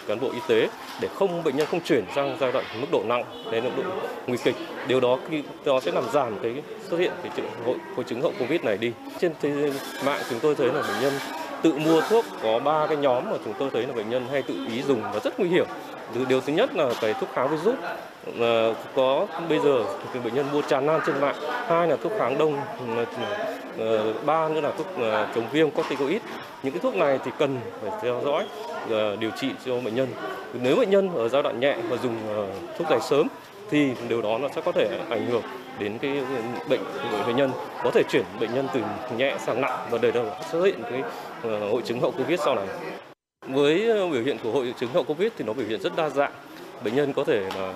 cán bộ y tế để không bệnh nhân không chuyển sang giai đoạn mức độ nặng đến mức độ nguy kịch. Điều đó khi đó sẽ làm giảm cái xuất hiện cái triệu hội hội chứng hậu Covid này đi. Trên thế mạng chúng tôi thấy là bệnh nhân tự mua thuốc có ba cái nhóm mà chúng tôi thấy là bệnh nhân hay tự ý dùng và rất nguy hiểm điều thứ nhất là cái thuốc kháng virus Ờ, có, bây giờ thì bệnh nhân mua tràn lan trên mạng, hai là thuốc kháng đông ờ, ba nữa là thuốc ờ, chống viêm corticoid. Những cái thuốc này thì cần phải theo dõi điều trị cho bệnh nhân. Nếu bệnh nhân ở giai đoạn nhẹ và dùng thuốc này sớm thì điều đó nó sẽ có thể ảnh hưởng đến cái bệnh của bệnh nhân. Có thể chuyển bệnh nhân từ nhẹ sang nặng và đời đầu xuất hiện cái hội chứng hậu covid sau này. Với biểu hiện của hội chứng hậu covid thì nó biểu hiện rất đa dạng bệnh nhân có thể là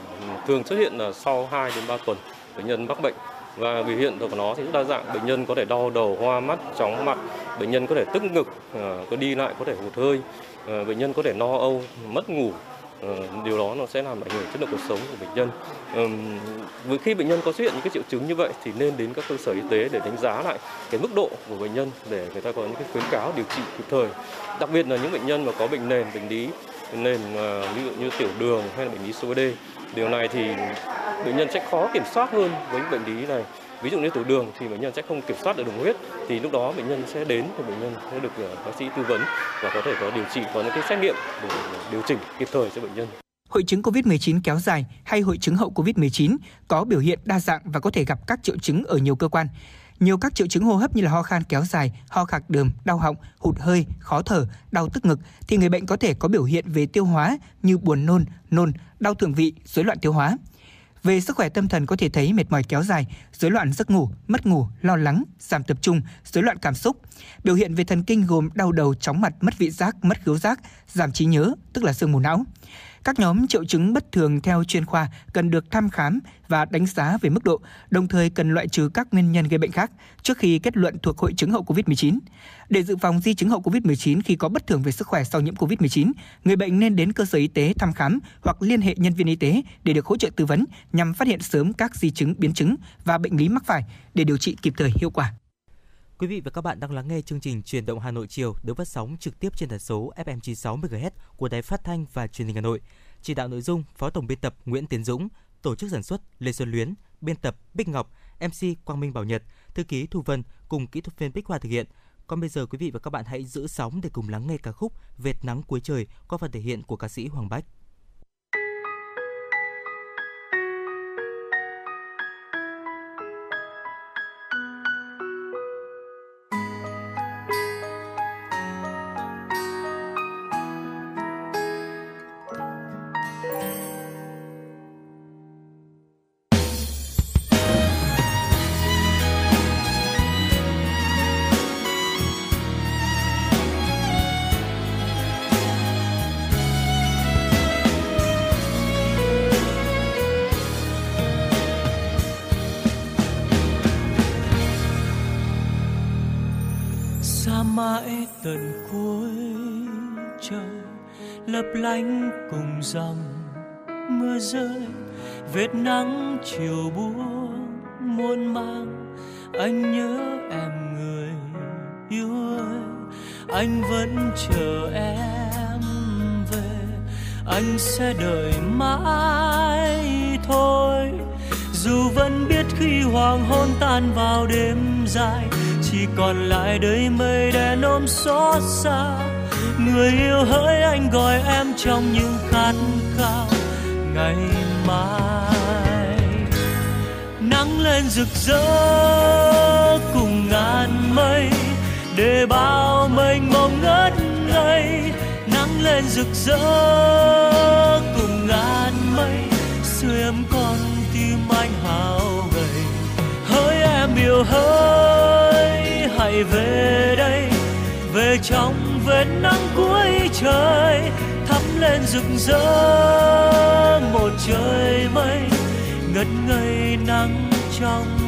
thường xuất hiện là sau 2 đến 3 tuần bệnh nhân mắc bệnh. Và biểu hiện của nó thì rất đa dạng. Bệnh nhân có thể đau đầu, hoa mắt, chóng mặt. Bệnh nhân có thể tức ngực ờ, có đi lại, có thể hụt hơi. Ờ, bệnh nhân có thể no âu, mất ngủ. Ờ, điều đó nó sẽ làm ảnh hưởng chất lượng cuộc sống của bệnh nhân. Với khi bệnh nhân có xuất hiện những cái triệu chứng như vậy thì nên đến các cơ sở y tế để đánh giá lại cái mức độ của bệnh nhân để người ta có những cái khuyến cáo điều trị kịp thời. Đặc biệt là những bệnh nhân mà có bệnh nền, bệnh lý nền ví dụ như tiểu đường hay là bệnh lý COPD điều này thì bệnh nhân sẽ khó kiểm soát hơn với những bệnh lý này ví dụ như tiểu đường thì bệnh nhân sẽ không kiểm soát được đường huyết, thì lúc đó bệnh nhân sẽ đến thì bệnh nhân sẽ được ờ, bác sĩ tư vấn và có thể có điều trị, có những cái xét nghiệm để ờ, điều chỉnh kịp thời cho bệnh nhân Hội chứng COVID-19 kéo dài hay hội chứng hậu COVID-19 có biểu hiện đa dạng và có thể gặp các triệu chứng ở nhiều cơ quan. Nhiều các triệu chứng hô hấp như là ho khan kéo dài, ho khạc đờm, đau họng, hụt hơi, khó thở, đau tức ngực thì người bệnh có thể có biểu hiện về tiêu hóa như buồn nôn, nôn, đau thượng vị, rối loạn tiêu hóa. Về sức khỏe tâm thần có thể thấy mệt mỏi kéo dài, rối loạn giấc ngủ, mất ngủ, lo lắng, giảm tập trung, rối loạn cảm xúc. Biểu hiện về thần kinh gồm đau đầu, chóng mặt, mất vị giác, mất khứu giác, giảm trí nhớ, tức là sương mù não. Các nhóm triệu chứng bất thường theo chuyên khoa cần được thăm khám và đánh giá về mức độ, đồng thời cần loại trừ các nguyên nhân gây bệnh khác trước khi kết luận thuộc hội chứng hậu COVID-19. Để dự phòng di chứng hậu COVID-19 khi có bất thường về sức khỏe sau nhiễm COVID-19, người bệnh nên đến cơ sở y tế thăm khám hoặc liên hệ nhân viên y tế để được hỗ trợ tư vấn nhằm phát hiện sớm các di chứng, biến chứng và bệnh lý mắc phải để điều trị kịp thời hiệu quả. Quý vị và các bạn đang lắng nghe chương trình Truyền động Hà Nội chiều được phát sóng trực tiếp trên tần số FM 96 MHz của Đài Phát thanh và Truyền hình Hà Nội. Chỉ đạo nội dung Phó tổng biên tập Nguyễn Tiến Dũng, tổ chức sản xuất Lê Xuân Luyến, biên tập Bích Ngọc, MC Quang Minh Bảo Nhật, thư ký Thu Vân cùng kỹ thuật viên Bích Hoa thực hiện. Còn bây giờ quý vị và các bạn hãy giữ sóng để cùng lắng nghe ca khúc Vệt nắng cuối trời qua phần thể hiện của ca sĩ Hoàng Bách. Lánh cùng dòng mưa rơi, vết nắng chiều buông muôn mang anh nhớ em người yêu ơi, anh vẫn chờ em về. Anh sẽ đợi mãi thôi, dù vẫn biết khi hoàng hôn tan vào đêm dài, chỉ còn lại đời mây đen ôm xót xa người yêu hỡi anh gọi em trong những khát khao ngày mai. Nắng lên rực rỡ cùng ngàn mây, để bao mênh mông ngất ngây. Nắng lên rực rỡ cùng ngàn mây sưởi ấm con tim anh hào gầy. Hỡi em yêu hỡi, hãy về đây, về trong vệt nắng trời thắp lên rực rỡ một trời mây ngất ngây nắng trong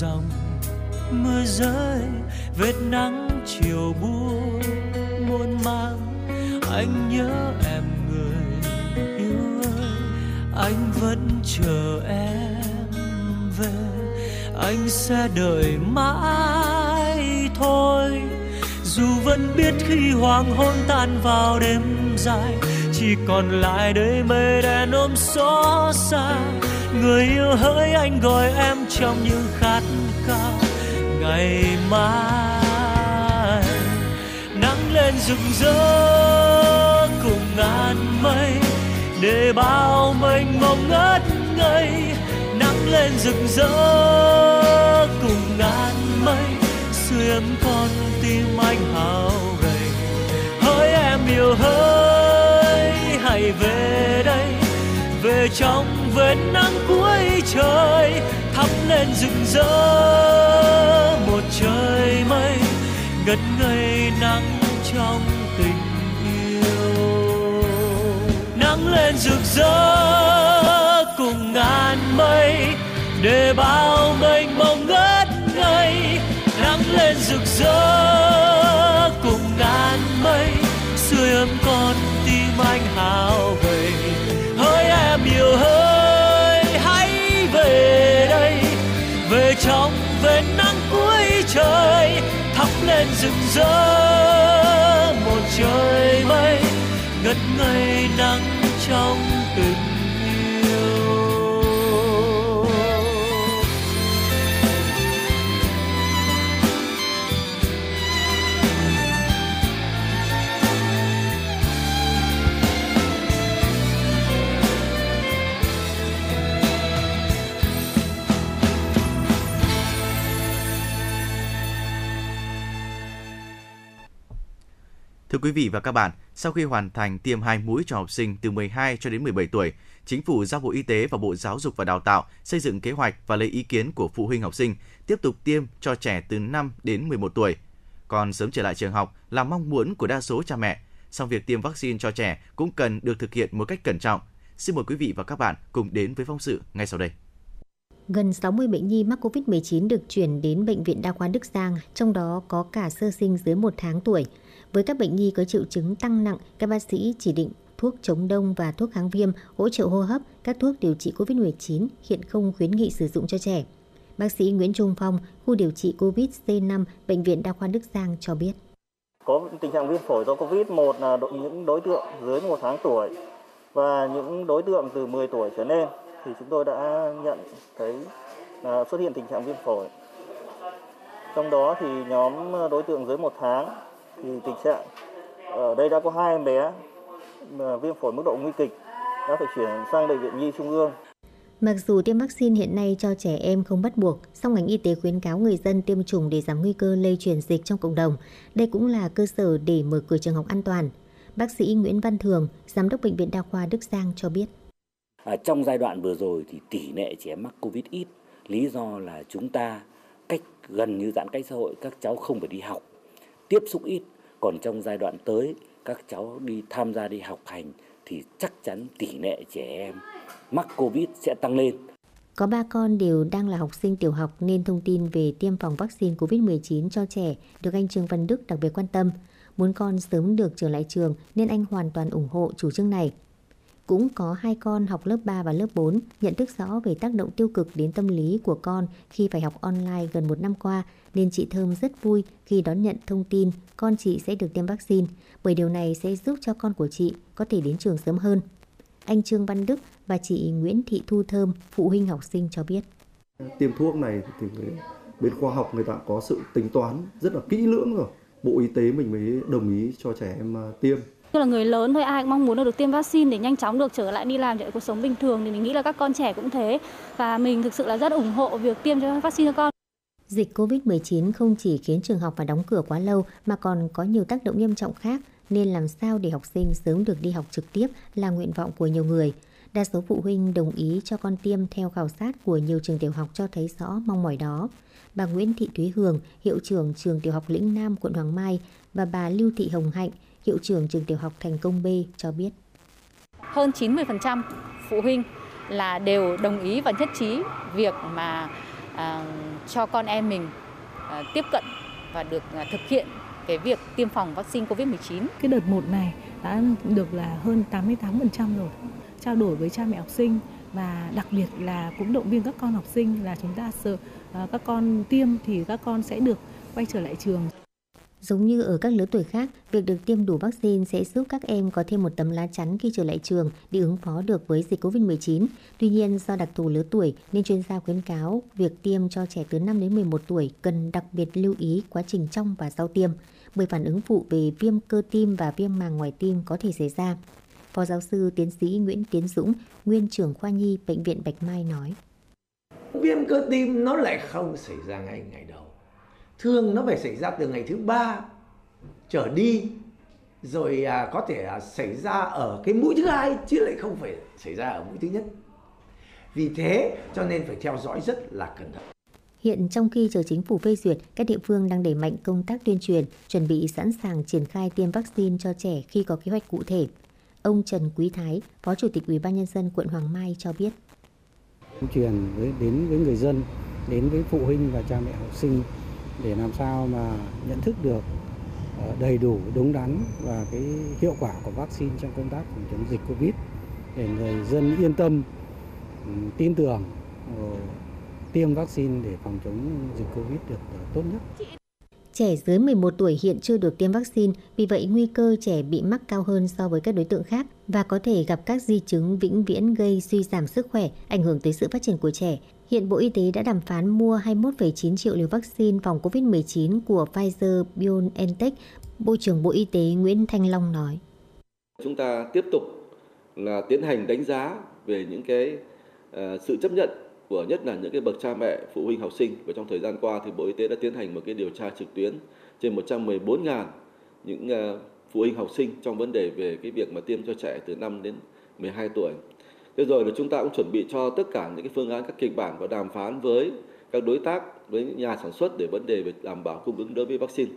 dòng. Mưa rơi vết nắng, chiều buông, muôn mang anh nhớ em người yêu ơi, anh vẫn chờ em về. Anh sẽ đợi mãi thôi. Dù vẫn biết khi hoàng hôn tan vào đêm dài, chỉ còn lại đây mây đen ôm xót xa người yêu hỡi anh gọi em trong những khát khao. Ngày mai, nắng lên rực rỡ cùng ngàn mây. Để bao mênh mông ngất ngây, nắng lên rực rỡ cùng ngàn mây. Xuyên con tim anh hao gầy hỡi em yêu hỡi, hãy về đây. Về trong vệt nắng cuối trời, thắp lên rực rỡ một trời mây, ngất ngây nắng trong tình yêu. Nắng lên rực rỡ cùng ngàn mây, để bao mênh mông ngất ngây. Nắng lên rực rỡ cùng ngàn mây, sưởi ấm con tim anh hào lên rực rỡ một trời mây ngất ngây nắng trong từng Thưa quý vị và các bạn, sau khi hoàn thành tiêm hai mũi cho học sinh từ 12 cho đến 17 tuổi, Chính phủ giao Bộ Y tế và Bộ Giáo dục và Đào tạo xây dựng kế hoạch và lấy ý kiến của phụ huynh học sinh tiếp tục tiêm cho trẻ từ 5 đến 11 tuổi. Còn sớm trở lại trường học là mong muốn của đa số cha mẹ, song việc tiêm vaccine cho trẻ cũng cần được thực hiện một cách cẩn trọng. Xin mời quý vị và các bạn cùng đến với phóng sự ngay sau đây. Gần 60 bệnh nhi mắc COVID-19 được chuyển đến Bệnh viện Đa khoa Đức Giang, trong đó có cả sơ sinh dưới 1 tháng tuổi. Với các bệnh nhi có triệu chứng tăng nặng, các bác sĩ chỉ định thuốc chống đông và thuốc kháng viêm, hỗ trợ hô hấp, các thuốc điều trị COVID-19 hiện không khuyến nghị sử dụng cho trẻ. Bác sĩ Nguyễn Trung Phong, khu điều trị COVID C5, Bệnh viện Đa khoa Đức Giang cho biết. Có tình trạng viêm phổi do COVID, một là những đối tượng dưới 1 tháng tuổi và những đối tượng từ 10 tuổi trở lên thì chúng tôi đã nhận thấy xuất hiện tình trạng viêm phổi. Trong đó thì nhóm ờ, đối tượng dưới 1 tháng thì tình trạng ở đây đã có hai em bé viêm phổi mức độ nguy kịch đã phải chuyển sang bệnh viện Nhi Trung ương. Mặc dù tiêm vaccine hiện nay cho trẻ em không bắt buộc, song ngành y tế khuyến cáo người dân tiêm chủng để giảm nguy cơ lây truyền dịch trong cộng đồng. Đây cũng là cơ sở để mở cửa trường học an toàn. Bác sĩ Nguyễn Văn Thường, Giám đốc Bệnh viện Đa khoa Đức Giang cho biết. À, trong giai đoạn vừa rồi thì tỷ lệ trẻ mắc Covid ít. Lý do là chúng ta cách gần như giãn cách xã hội, các cháu không phải đi học, tiếp xúc ít. Còn trong giai đoạn tới, các cháu đi tham gia đi học hành thì chắc chắn tỷ lệ trẻ em mắc Covid sẽ tăng lên. Có ba con đều đang là học sinh tiểu học nên thông tin về tiêm phòng vaccine COVID-19 cho trẻ được anh Trương Văn Đức đặc biệt quan tâm. Muốn con sớm được trở lại trường nên anh hoàn toàn ủng hộ chủ trương này. Cũng có hai con học lớp 3 và lớp 4 nhận thức rõ về tác động tiêu cực đến tâm lý của con khi phải học online gần một năm qua nên chị Thơm rất vui khi đón nhận thông tin con chị sẽ được tiêm vaccine bởi điều này sẽ giúp cho con của chị có thể đến trường sớm hơn. Anh Trương Văn Đức và chị Nguyễn Thị Thu Thơm, phụ huynh học sinh cho biết. Tiêm thuốc này thì bên khoa học người ta có sự tính toán rất là kỹ lưỡng rồi. Bộ Y tế mình mới đồng ý cho trẻ em à, tiêm. Như là người lớn thôi ai cũng mong muốn được tiêm vaccine để nhanh chóng được trở lại đi làm trở lại cuộc sống bình thường thì mình nghĩ là các con trẻ cũng thế và mình thực sự là rất ủng hộ việc tiêm cho vaccine cho con. Dịch COVID-19 không chỉ khiến trường học phải đóng cửa quá lâu mà còn có nhiều tác động nghiêm trọng khác nên làm sao để học sinh sớm được đi học trực tiếp là nguyện vọng của nhiều người. Đa số phụ huynh đồng ý cho con tiêm theo khảo sát của nhiều trường tiểu học cho thấy rõ mong mỏi đó. Bà Nguyễn Thị Thúy Hường, hiệu trưởng trường tiểu học Lĩnh Nam, quận Hoàng Mai và bà Lưu Thị Hồng Hạnh, hiệu trưởng trường tiểu học Thành Công B cho biết. hơn 90% phụ huynh là đều đồng ý và nhất trí việc mà à, cho con em mình à, tiếp cận và được à, thực hiện cái việc tiêm phòng vaccine COVID-19. Cái đợt 1 này đã được là hơn 88% rồi. Trao đổi với cha mẹ học sinh và đặc biệt là cũng động viên các con học sinh là chúng ta sợ à, các con tiêm thì các con sẽ được quay trở lại trường. Giống như ở các lứa tuổi khác, việc được tiêm đủ vaccine sẽ giúp các em có thêm một tấm lá chắn khi trở lại trường để ứng phó được với dịch COVID-19. Tuy nhiên, do đặc thù lứa tuổi nên chuyên gia khuyến cáo việc tiêm cho trẻ từ 5 đến 11 tuổi cần đặc biệt lưu ý quá trình trong và sau tiêm, bởi phản ứng phụ về viêm cơ tim và viêm màng ngoài tim có thể xảy ra. Phó giáo sư tiến sĩ Nguyễn Tiến Dũng, nguyên trưởng khoa nhi Bệnh viện Bạch Mai nói. Viêm cơ tim nó lại không xảy ra ngay ngày thường nó phải xảy ra từ ngày thứ ba trở đi rồi à, có thể à, xảy ra ở cái mũi thứ hai chứ lại không phải xảy ra ở mũi thứ nhất vì thế cho nên phải theo dõi rất là cẩn thận Hiện trong khi chờ chính phủ phê duyệt, các địa phương đang đẩy mạnh công tác tuyên truyền, chuẩn bị sẵn sàng triển khai tiêm vaccine cho trẻ khi có kế hoạch cụ thể. Ông Trần Quý Thái, Phó Chủ tịch Ủy ban nhân dân quận Hoàng Mai cho biết. Tuyên truyền với đến với người dân, đến với phụ huynh và cha mẹ học sinh để làm sao mà nhận thức được ờ, đầy đủ đúng đắn và cái hiệu quả của vaccine trong công tác phòng chống dịch covid để người dân yên tâm ừ, tin tưởng ờ, tiêm vaccine để phòng chống dịch covid được ờ, tốt nhất. Trẻ dưới 11 tuổi hiện chưa được tiêm vaccine, vì vậy nguy cơ trẻ bị mắc cao hơn so với các đối tượng khác và có thể gặp các di chứng vĩnh viễn gây suy giảm sức khỏe, ảnh hưởng tới sự phát triển của trẻ. Hiện Bộ Y tế đã đàm phán mua 21,9 triệu liều vaccine phòng COVID-19 của Pfizer-BioNTech, Bộ trưởng Bộ Y tế Nguyễn Thanh Long nói. Chúng ta tiếp tục là tiến hành đánh giá về những cái uh, sự chấp nhận của nhất là những cái bậc cha mẹ, phụ huynh học sinh và trong thời gian qua thì Bộ Y tế đã tiến hành một cái điều tra trực tuyến trên 114.000 những uh, phụ huynh học sinh trong vấn đề về cái việc mà tiêm cho trẻ từ 5 đến 12 tuổi. Thế rồi là chúng ta cũng chuẩn bị cho tất cả những cái phương án các kịch bản và đàm phán với các đối tác với nhà sản xuất để vấn đề về đảm bảo cung ứng đối với vaccine.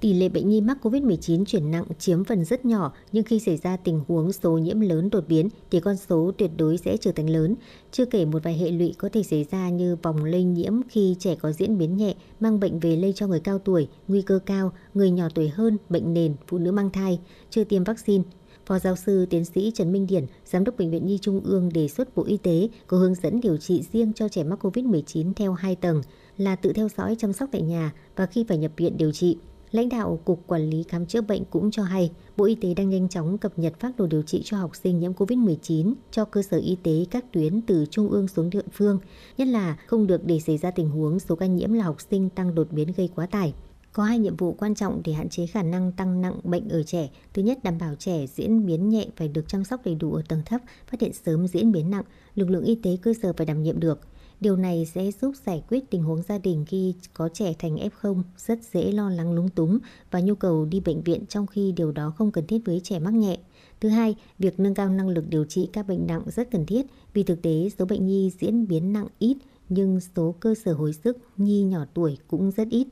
Tỷ lệ bệnh nhi mắc COVID-19 chuyển nặng chiếm phần rất nhỏ, nhưng khi xảy ra tình huống số nhiễm lớn đột biến thì con số tuyệt đối sẽ trở thành lớn. Chưa kể một vài hệ lụy có thể xảy ra như vòng lây nhiễm khi trẻ có diễn biến nhẹ, mang bệnh về lây cho người cao tuổi, nguy cơ cao, người nhỏ tuổi hơn, bệnh nền, phụ nữ mang thai, chưa tiêm vaccine. Phó giáo sư tiến sĩ Trần Minh Điển, Giám đốc Bệnh viện Nhi Trung ương đề xuất Bộ Y tế có hướng dẫn điều trị riêng cho trẻ mắc COVID-19 theo hai tầng là tự theo dõi chăm sóc tại nhà và khi phải nhập viện điều trị. Lãnh đạo Cục Quản lý Khám chữa bệnh cũng cho hay, Bộ Y tế đang nhanh chóng cập nhật phác đồ điều trị cho học sinh nhiễm COVID-19 cho cơ sở y tế các tuyến từ trung ương xuống địa phương, nhất là không được để xảy ra tình huống số ca nhiễm là học sinh tăng đột biến gây quá tải. Có hai nhiệm vụ quan trọng để hạn chế khả năng tăng nặng bệnh ở trẻ. Thứ nhất, đảm bảo trẻ diễn biến nhẹ phải được chăm sóc đầy đủ ở tầng thấp, phát hiện sớm diễn biến nặng, lực lượng y tế cơ sở phải đảm nhiệm được. Điều này sẽ giúp giải quyết tình huống gia đình khi có trẻ thành F0 rất dễ lo lắng lúng túng và nhu cầu đi bệnh viện trong khi điều đó không cần thiết với trẻ mắc nhẹ. Thứ hai, việc nâng cao năng lực điều trị các bệnh nặng rất cần thiết vì thực tế số bệnh nhi diễn biến nặng ít nhưng số cơ sở hồi sức nhi nhỏ tuổi cũng rất ít.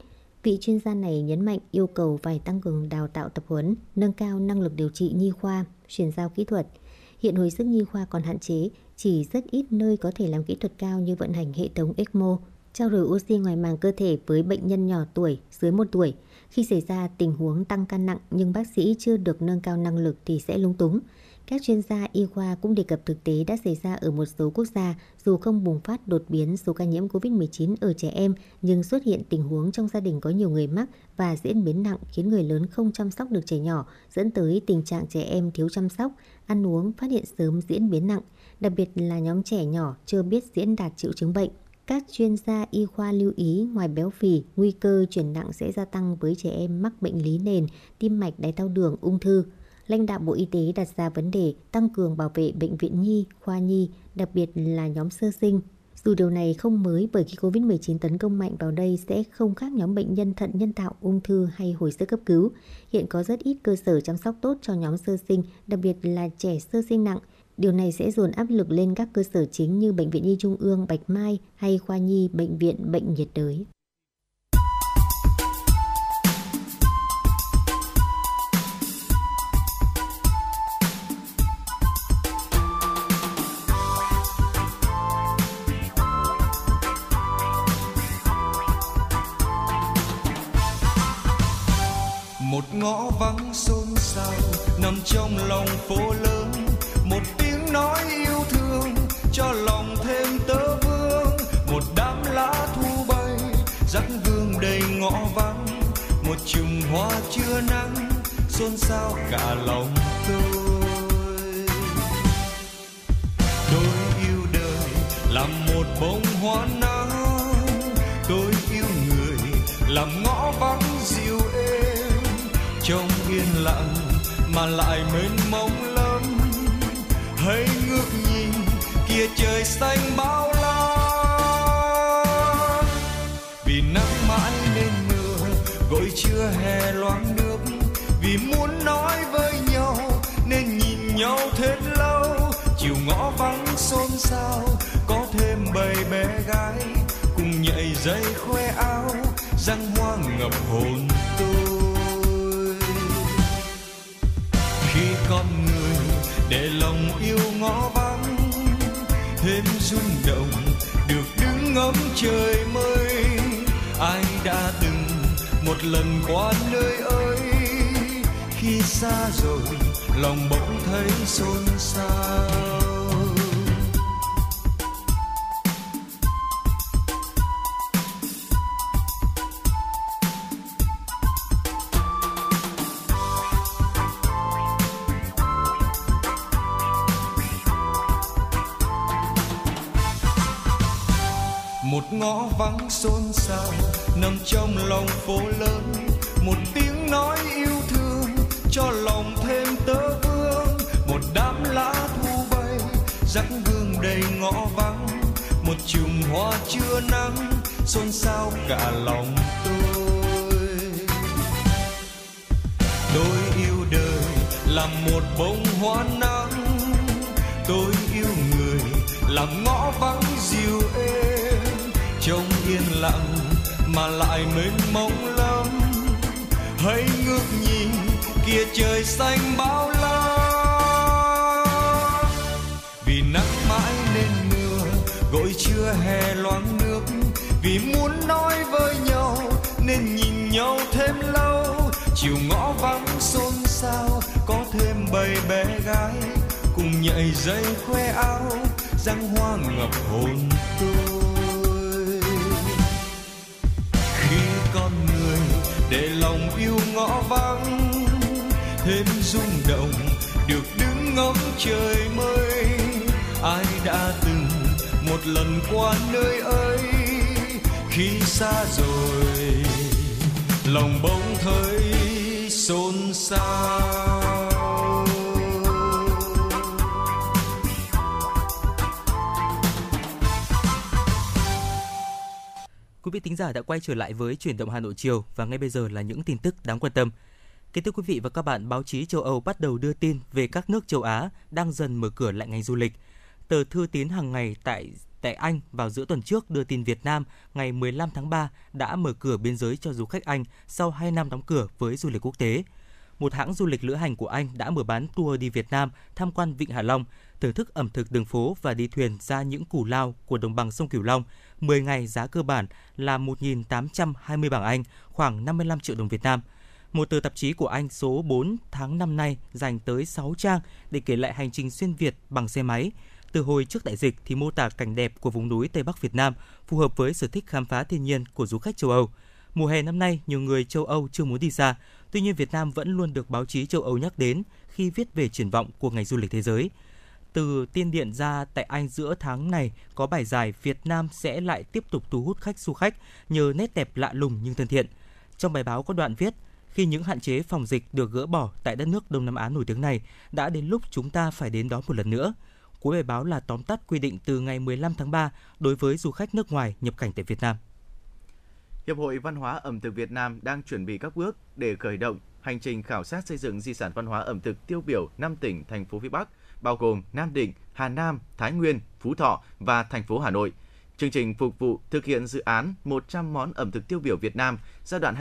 Vị chuyên gia này nhấn mạnh yêu cầu phải tăng cường đào tạo tập huấn, nâng cao năng lực điều trị nhi khoa, chuyển giao kỹ thuật. Hiện hồi sức nhi khoa còn hạn chế, chỉ rất ít nơi có thể làm kỹ thuật cao như vận hành hệ thống ECMO, trao đổi oxy ngoài màng cơ thể với bệnh nhân nhỏ tuổi dưới 1 tuổi. Khi xảy ra tình huống tăng cân nặng nhưng bác sĩ chưa được nâng cao năng lực thì sẽ lung túng. Các chuyên gia y khoa cũng đề cập thực tế đã xảy ra ở một số quốc gia dù không bùng phát đột biến số ca nhiễm COVID-19 ở trẻ em nhưng xuất hiện tình huống trong gia đình có nhiều người mắc và diễn biến nặng khiến người lớn không chăm sóc được trẻ nhỏ dẫn tới tình trạng trẻ em thiếu chăm sóc, ăn uống phát hiện sớm diễn biến nặng, đặc biệt là nhóm trẻ nhỏ chưa biết diễn đạt triệu chứng bệnh. Các chuyên gia y khoa lưu ý ngoài béo phì, nguy cơ chuyển nặng sẽ gia tăng với trẻ em mắc bệnh lý nền, tim mạch, đái tháo đường, ung thư lãnh đạo Bộ Y tế đặt ra vấn đề tăng cường bảo vệ bệnh viện nhi, khoa nhi, đặc biệt là nhóm sơ sinh. Dù điều này không mới bởi khi COVID-19 tấn công mạnh vào đây sẽ không khác nhóm bệnh nhân thận nhân tạo, ung thư hay hồi sức cấp cứu. Hiện có rất ít cơ sở chăm sóc tốt cho nhóm sơ sinh, đặc biệt là trẻ sơ sinh nặng. Điều này sẽ dồn áp lực lên các cơ sở chính như Bệnh viện Nhi Trung ương Bạch Mai hay khoa nhi Bệnh viện Bệnh nhiệt đới. Hoa chưa nắng, xôn xao cả lòng tôi. Tôi yêu đời làm một bông hoa nắng, tôi yêu người làm ngõ vắng dịu êm. Trong yên lặng mà lại mênh mông lắm, hãy ngước nhìn kia trời xanh bao la. Vì nắng mãi nên mưa, gội chưa hè sao? Có thêm bầy bé gái, cùng nhảy dây khoe áo, răng hoa ngập hồn tôi. Khi con người để lòng yêu ngõ vắng, thêm rung động được đứng ngắm trời mây ai đã từng một lần qua nơi ấy? Khi xa rồi, lòng bỗng thấy xôn xao. Xao nằm trong lòng phố lớn, một tiếng nói yêu thương cho lòng thêm tớ vương một đám lá thu bay rắc gương đầy ngõ vắng. Một chùm hoa chưa nắng, xôn xao cả lòng tôi. Tôi yêu đời làm một bông hoa nắng. Tôi yêu người làm ngõ vắng dịu êm. Trong yên lặng mà lại mênh mông lắm. Hãy ngước nhìn, kia trời xanh bao la. Vì nắng mãi nên mưa, gội chưa hè loáng nước. Vì muốn nói với nhau, nên nhìn nhau thêm lâu. Chiều ngõ vắng xôn xao, có thêm bầy bé gái. Cùng nhảy dây khoe áo, răng hoa ngập hồn tôi vắng, thêm rung động được đứng ngắm trời mây ai đã từng một lần qua nơi ấy? Khi xa rồi, lòng bỗng thấy xôn xao. Quý vị thính giả đã quay trở lại với chuyển động Hà Nội chiều và ngay bây giờ là những tin tức đáng quan tâm. Kính thưa quý vị và các bạn, báo chí châu Âu bắt đầu đưa tin về các nước châu Á đang dần mở cửa lại ngành du lịch. Tờ Thư tín hàng ngày tại tại Anh vào giữa tuần trước đưa tin Việt Nam ngày 15 tháng 3 đã mở cửa biên giới cho du khách Anh sau 2 năm đóng cửa với du lịch quốc tế. Một hãng du lịch lữ hành của Anh đã mở bán tour đi Việt Nam tham quan Vịnh Hạ Long, thưởng thức ẩm thực đường phố và đi thuyền ra những củ lao của đồng bằng sông Cửu Long. 10 ngày giá cơ bản là 1.820 bảng Anh, khoảng 55 triệu đồng Việt Nam. Một tờ tạp chí của Anh số 4 tháng năm nay dành tới 6 trang để kể lại hành trình xuyên Việt bằng xe máy. Từ hồi trước đại dịch thì mô tả cảnh đẹp của vùng núi Tây Bắc Việt Nam, phù hợp với sở thích khám phá thiên nhiên của du khách châu Âu. Mùa hè năm nay, nhiều người châu Âu chưa muốn đi xa, tuy nhiên Việt Nam vẫn luôn được báo chí châu Âu nhắc đến khi viết về triển vọng của ngành du lịch thế giới. Từ tiên điện ra tại Anh giữa tháng này có bài giải Việt Nam sẽ lại tiếp tục thu hút khách du khách nhờ nét đẹp lạ lùng nhưng thân thiện. Trong bài báo có đoạn viết, khi những hạn chế phòng dịch được gỡ bỏ tại đất nước Đông Nam Á nổi tiếng này, đã đến lúc chúng ta phải đến đó một lần nữa. Cuối bài báo là tóm tắt quy định từ ngày 15 tháng 3 đối với du khách nước ngoài nhập cảnh tại Việt Nam. Hiệp hội Văn hóa ẩm thực Việt Nam đang chuẩn bị các bước để khởi động hành trình khảo sát xây dựng di sản văn hóa ẩm thực tiêu biểu 5 tỉnh thành phố phía Bắc, bao gồm Nam Định, Hà Nam, Thái Nguyên, Phú Thọ và thành phố Hà Nội. Chương trình phục vụ thực hiện dự án 100 món ẩm thực tiêu biểu Việt Nam giai đoạn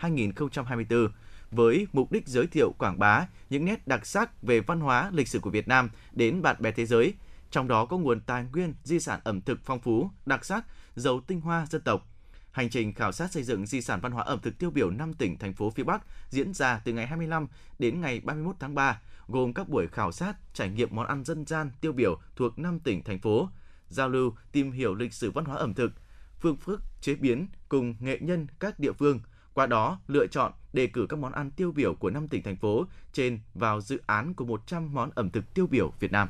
2022-2024 với mục đích giới thiệu quảng bá những nét đặc sắc về văn hóa lịch sử của Việt Nam đến bạn bè thế giới, trong đó có nguồn tài nguyên di sản ẩm thực phong phú, đặc sắc, giàu tinh hoa dân tộc. Hành trình khảo sát xây dựng di sản văn hóa ẩm thực tiêu biểu 5 tỉnh thành phố phía Bắc diễn ra từ ngày 25 đến ngày 31 tháng 3, gồm các buổi khảo sát, trải nghiệm món ăn dân gian tiêu biểu thuộc 5 tỉnh thành phố, giao lưu, tìm hiểu lịch sử văn hóa ẩm thực, phương thức chế biến cùng nghệ nhân các địa phương, qua đó lựa chọn đề cử các món ăn tiêu biểu của 5 tỉnh thành phố trên vào dự án của 100 món ẩm thực tiêu biểu Việt Nam.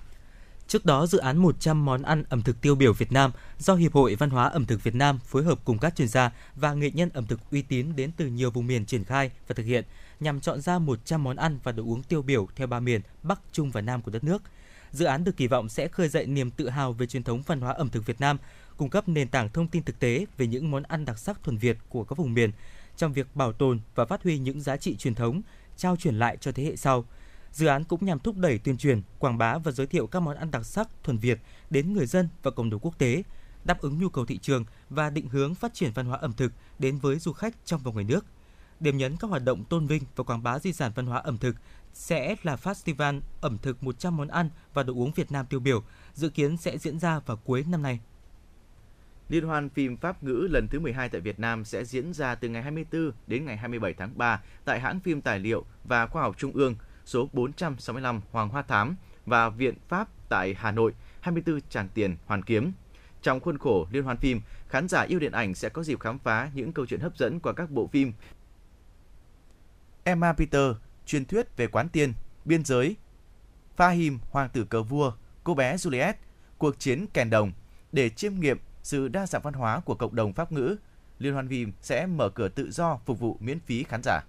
Trước đó, dự án 100 món ăn ẩm thực tiêu biểu Việt Nam do Hiệp hội Văn hóa ẩm thực Việt Nam phối hợp cùng các chuyên gia và nghệ nhân ẩm thực uy tín đến từ nhiều vùng miền triển khai và thực hiện nhằm chọn ra 100 món ăn và đồ uống tiêu biểu theo ba miền Bắc, Trung và Nam của đất nước. Dự án được kỳ vọng sẽ khơi dậy niềm tự hào về truyền thống văn hóa ẩm thực Việt Nam, cung cấp nền tảng thông tin thực tế về những món ăn đặc sắc thuần Việt của các vùng miền trong việc bảo tồn và phát huy những giá trị truyền thống, trao truyền lại cho thế hệ sau – Dự án cũng nhằm thúc đẩy tuyên truyền, quảng bá và giới thiệu các món ăn đặc sắc thuần Việt đến người dân và cộng đồng quốc tế, đáp ứng nhu cầu thị trường và định hướng phát triển văn hóa ẩm thực đến với du khách trong và ngoài nước. Điểm nhấn các hoạt động tôn vinh và quảng bá di sản văn hóa ẩm thực sẽ là Festival ẩm thực 100 món ăn và đồ uống Việt Nam tiêu biểu, dự kiến sẽ diễn ra vào cuối năm nay. Liên hoan phim Pháp ngữ lần thứ 12 tại Việt Nam sẽ diễn ra từ ngày 24 đến ngày 27 tháng 3 tại hãng phim tài liệu và khoa học Trung ương – số 465 Hoàng Hoa Thám và Viện Pháp tại Hà Nội, 24 Tràng Tiền, Hoàn Kiếm. Trong khuôn khổ liên hoan phim, khán giả yêu điện ảnh sẽ có dịp khám phá những câu chuyện hấp dẫn qua các bộ phim Emma Peter, truyền thuyết về quán tiên, biên giới, Fahim, hoàng tử cờ vua, cô bé Juliet, cuộc chiến kèn đồng để chiêm nghiệm sự đa dạng văn hóa của cộng đồng Pháp ngữ. Liên hoan phim sẽ mở cửa tự do phục vụ miễn phí khán giả.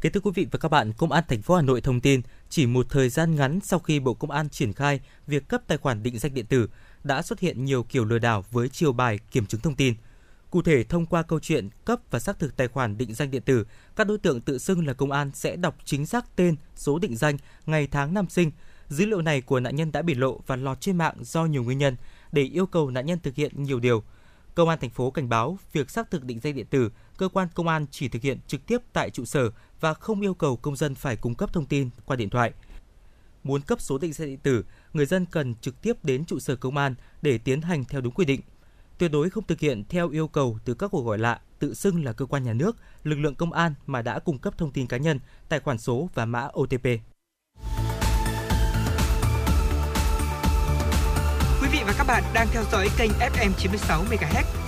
Kính thưa quý vị và các bạn, Công an thành phố Hà Nội thông tin, chỉ một thời gian ngắn sau khi Bộ Công an triển khai việc cấp tài khoản định danh điện tử, đã xuất hiện nhiều kiểu lừa đảo với chiều bài kiểm chứng thông tin. Cụ thể, thông qua câu chuyện cấp và xác thực tài khoản định danh điện tử, các đối tượng tự xưng là công an sẽ đọc chính xác tên, số định danh, ngày tháng năm sinh. Dữ liệu này của nạn nhân đã bị lộ và lọt trên mạng do nhiều nguyên nhân để yêu cầu nạn nhân thực hiện nhiều điều. Công an thành phố cảnh báo việc xác thực định danh điện tử, cơ quan công an chỉ thực hiện trực tiếp tại trụ sở và không yêu cầu công dân phải cung cấp thông tin qua điện thoại. Muốn cấp số định danh điện tử, người dân cần trực tiếp đến trụ sở công an để tiến hành theo đúng quy định. Tuyệt đối không thực hiện theo yêu cầu từ các cuộc gọi lạ tự xưng là cơ quan nhà nước, lực lượng công an mà đã cung cấp thông tin cá nhân, tài khoản số và mã OTP. Quý vị và các bạn đang theo dõi kênh FM 96 MHz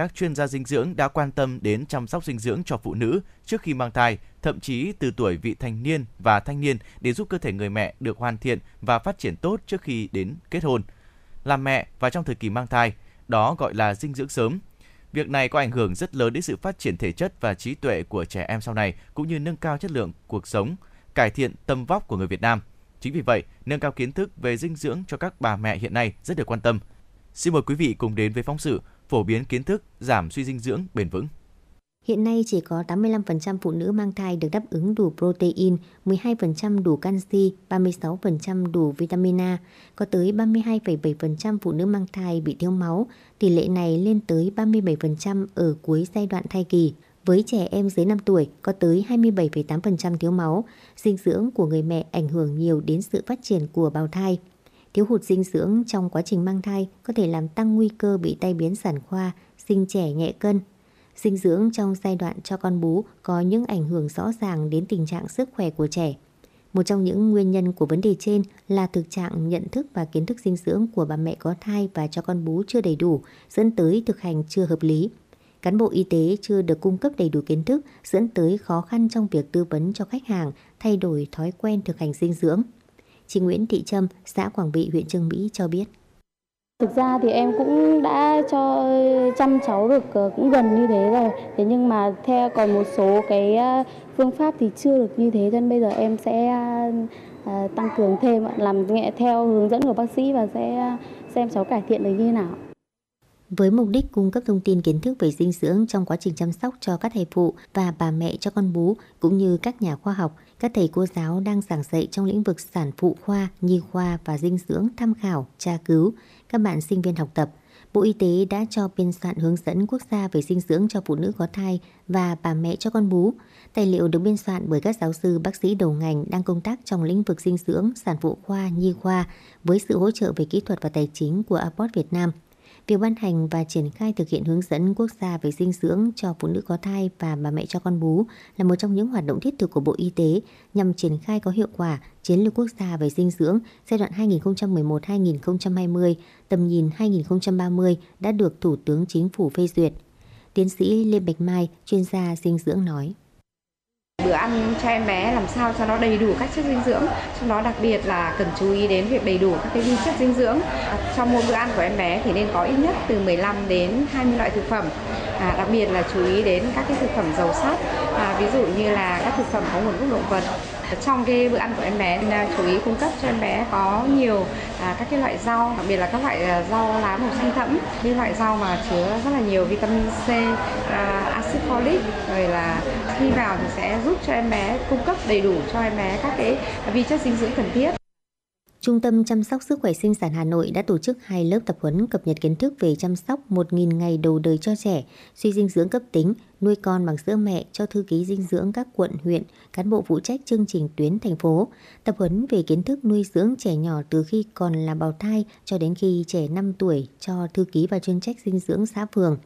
các chuyên gia dinh dưỡng đã quan tâm đến chăm sóc dinh dưỡng cho phụ nữ trước khi mang thai, thậm chí từ tuổi vị thành niên và thanh niên để giúp cơ thể người mẹ được hoàn thiện và phát triển tốt trước khi đến kết hôn. Làm mẹ và trong thời kỳ mang thai, đó gọi là dinh dưỡng sớm. Việc này có ảnh hưởng rất lớn đến sự phát triển thể chất và trí tuệ của trẻ em sau này, cũng như nâng cao chất lượng cuộc sống, cải thiện tâm vóc của người Việt Nam. Chính vì vậy, nâng cao kiến thức về dinh dưỡng cho các bà mẹ hiện nay rất được quan tâm. Xin mời quý vị cùng đến với phóng sự phổ biến kiến thức giảm suy dinh dưỡng bền vững. Hiện nay chỉ có 85% phụ nữ mang thai được đáp ứng đủ protein, 12% đủ canxi, 36% đủ vitamin A. Có tới 32,7% phụ nữ mang thai bị thiếu máu, tỷ lệ này lên tới 37% ở cuối giai đoạn thai kỳ. Với trẻ em dưới 5 tuổi, có tới 27,8% thiếu máu. Dinh dưỡng của người mẹ ảnh hưởng nhiều đến sự phát triển của bào thai. Thiếu hụt dinh dưỡng trong quá trình mang thai có thể làm tăng nguy cơ bị tai biến sản khoa, sinh trẻ nhẹ cân. Dinh dưỡng trong giai đoạn cho con bú có những ảnh hưởng rõ ràng đến tình trạng sức khỏe của trẻ. Một trong những nguyên nhân của vấn đề trên là thực trạng nhận thức và kiến thức dinh dưỡng của bà mẹ có thai và cho con bú chưa đầy đủ, dẫn tới thực hành chưa hợp lý. Cán bộ y tế chưa được cung cấp đầy đủ kiến thức dẫn tới khó khăn trong việc tư vấn cho khách hàng thay đổi thói quen thực hành dinh dưỡng. Chị Nguyễn Thị Trâm, xã Quảng Bị, huyện Trương Mỹ cho biết. Thực ra thì em cũng đã cho chăm cháu được ờ, cũng gần như thế rồi. Thế nhưng mà theo còn một số cái ờ, phương pháp thì chưa được như thế nên bây giờ em sẽ ờ, tăng cường thêm làm nghệ theo hướng dẫn của bác sĩ và sẽ xem cháu cải thiện được như thế nào. với mục đích cung cấp thông tin kiến thức về dinh dưỡng trong quá trình chăm sóc cho các thai phụ và bà mẹ cho con bú cũng như các nhà khoa học, các thầy cô giáo đang giảng dạy trong lĩnh vực sản phụ khoa, nhi khoa và dinh dưỡng tham khảo, tra cứu, các bạn sinh viên học tập. Bộ Y tế đã cho biên soạn hướng dẫn quốc gia về dinh dưỡng cho phụ nữ có thai và bà mẹ cho con bú. Tài liệu được biên soạn bởi các giáo sư, bác sĩ đầu ngành đang công tác trong lĩnh vực dinh dưỡng, sản phụ khoa, nhi khoa với sự hỗ trợ về kỹ thuật và tài chính của Abbott Việt Nam. Việc ban hành và triển khai thực hiện hướng dẫn quốc gia về dinh dưỡng cho phụ nữ có thai và bà mẹ cho con bú là một trong những hoạt động thiết thực của Bộ Y tế nhằm triển khai có hiệu quả chiến lược quốc gia về dinh dưỡng giai đoạn 2011-2020, tầm nhìn 2030 đã được Thủ tướng Chính phủ phê duyệt. Tiến sĩ Lê Bạch Mai, chuyên gia dinh dưỡng nói bữa ăn cho em bé làm sao cho nó đầy đủ các chất dinh dưỡng. Trong đó đặc biệt là cần chú ý đến việc đầy đủ các cái vi chất dinh dưỡng. À, trong mỗi bữa ăn của em bé thì nên có ít nhất từ 15 đến 20 loại thực phẩm. À, đặc biệt là chú ý đến các cái thực phẩm giàu sắt. À, ví dụ như là các thực phẩm có nguồn gốc động vật. Trong cái bữa ăn của em bé nên chú ý cung cấp cho em bé có nhiều à, các cái loại rau đặc biệt là các loại à, rau lá màu xanh thẫm. Những loại rau mà chứa rất là nhiều vitamin C à, axit folic rồi là khi vào thì sẽ giúp cho em bé cung cấp đầy đủ cho em bé các cái vi chất dinh dưỡng cần thiết Trung tâm chăm sóc sức khỏe sinh sản Hà Nội đã tổ chức hai lớp tập huấn cập nhật kiến thức về chăm sóc 1.000 ngày đầu đời cho trẻ, suy dinh dưỡng cấp tính, nuôi con bằng sữa mẹ cho thư ký dinh dưỡng các quận, huyện, cán bộ phụ trách chương trình tuyến thành phố. Tập huấn về kiến thức nuôi dưỡng trẻ nhỏ từ khi còn là bào thai cho đến khi trẻ 5 tuổi cho thư ký và chuyên trách dinh dưỡng xã phường.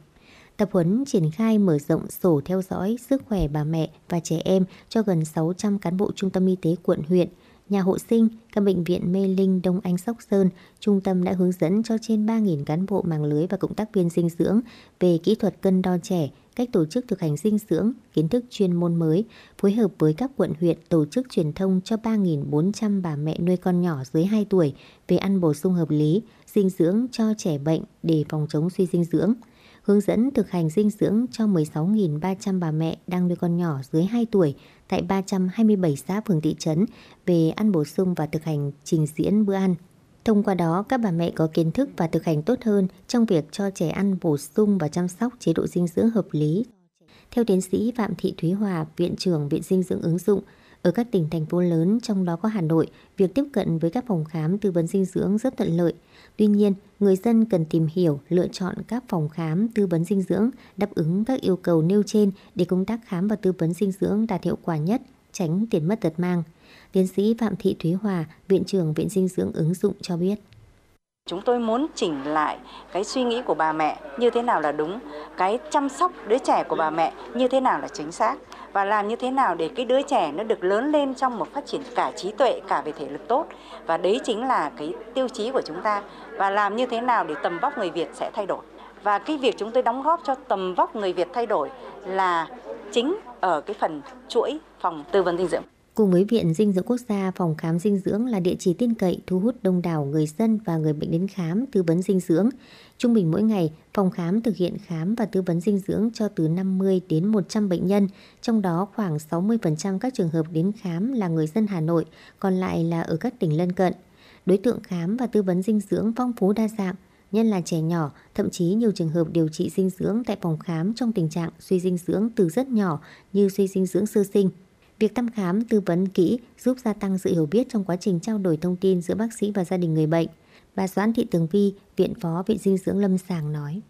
Tập huấn triển khai mở rộng sổ theo dõi sức khỏe bà mẹ và trẻ em cho gần 600 cán bộ trung tâm y tế quận huyện – nhà hộ sinh, các bệnh viện Mê Linh, Đông Anh, Sóc Sơn, trung tâm đã hướng dẫn cho trên 3.000 cán bộ mạng lưới và cộng tác viên dinh dưỡng về kỹ thuật cân đo trẻ, cách tổ chức thực hành dinh dưỡng, kiến thức chuyên môn mới, phối hợp với các quận huyện tổ chức truyền thông cho 3.400 bà mẹ nuôi con nhỏ dưới 2 tuổi về ăn bổ sung hợp lý, dinh dưỡng cho trẻ bệnh để phòng chống suy dinh dưỡng hướng dẫn thực hành dinh dưỡng cho 16.300 bà mẹ đang nuôi con nhỏ dưới 2 tuổi tại 327 xã phường thị trấn về ăn bổ sung và thực hành trình diễn bữa ăn. Thông qua đó, các bà mẹ có kiến thức và thực hành tốt hơn trong việc cho trẻ ăn bổ sung và chăm sóc chế độ dinh dưỡng hợp lý. Theo tiến sĩ Phạm Thị Thúy Hòa, Viện trưởng Viện Dinh dưỡng ứng dụng, ở các tỉnh thành phố lớn trong đó có Hà Nội, việc tiếp cận với các phòng khám tư vấn dinh dưỡng rất thuận lợi. Tuy nhiên, người dân cần tìm hiểu, lựa chọn các phòng khám tư vấn dinh dưỡng đáp ứng các yêu cầu nêu trên để công tác khám và tư vấn dinh dưỡng đạt hiệu quả nhất, tránh tiền mất tật mang. Tiến sĩ Phạm Thị Thúy Hòa, Viện trưởng Viện Dinh dưỡng ứng dụng cho biết. Chúng tôi muốn chỉnh lại cái suy nghĩ của bà mẹ như thế nào là đúng, cái chăm sóc đứa trẻ của bà mẹ như thế nào là chính xác và làm như thế nào để cái đứa trẻ nó được lớn lên trong một phát triển cả trí tuệ, cả về thể lực tốt? Và đấy chính là cái tiêu chí của chúng ta. Và làm như thế nào để tầm vóc người Việt sẽ thay đổi? Và cái việc chúng tôi đóng góp cho tầm vóc người Việt thay đổi là chính ở cái phần chuỗi phòng tư vấn dinh dưỡng. Cùng với Viện Dinh dưỡng Quốc gia, phòng khám dinh dưỡng là địa chỉ tin cậy thu hút đông đảo người dân và người bệnh đến khám tư vấn dinh dưỡng. Trung bình mỗi ngày, phòng khám thực hiện khám và tư vấn dinh dưỡng cho từ 50 đến 100 bệnh nhân, trong đó khoảng 60% các trường hợp đến khám là người dân Hà Nội, còn lại là ở các tỉnh lân cận. Đối tượng khám và tư vấn dinh dưỡng phong phú đa dạng, nhân là trẻ nhỏ, thậm chí nhiều trường hợp điều trị dinh dưỡng tại phòng khám trong tình trạng suy dinh dưỡng từ rất nhỏ như suy dinh dưỡng sơ sinh. Việc thăm khám tư vấn kỹ giúp gia tăng sự hiểu biết trong quá trình trao đổi thông tin giữa bác sĩ và gia đình người bệnh. Bà Doãn Thị Tường Vi, Viện Phó Viện Dinh dưỡng Lâm Sàng nói.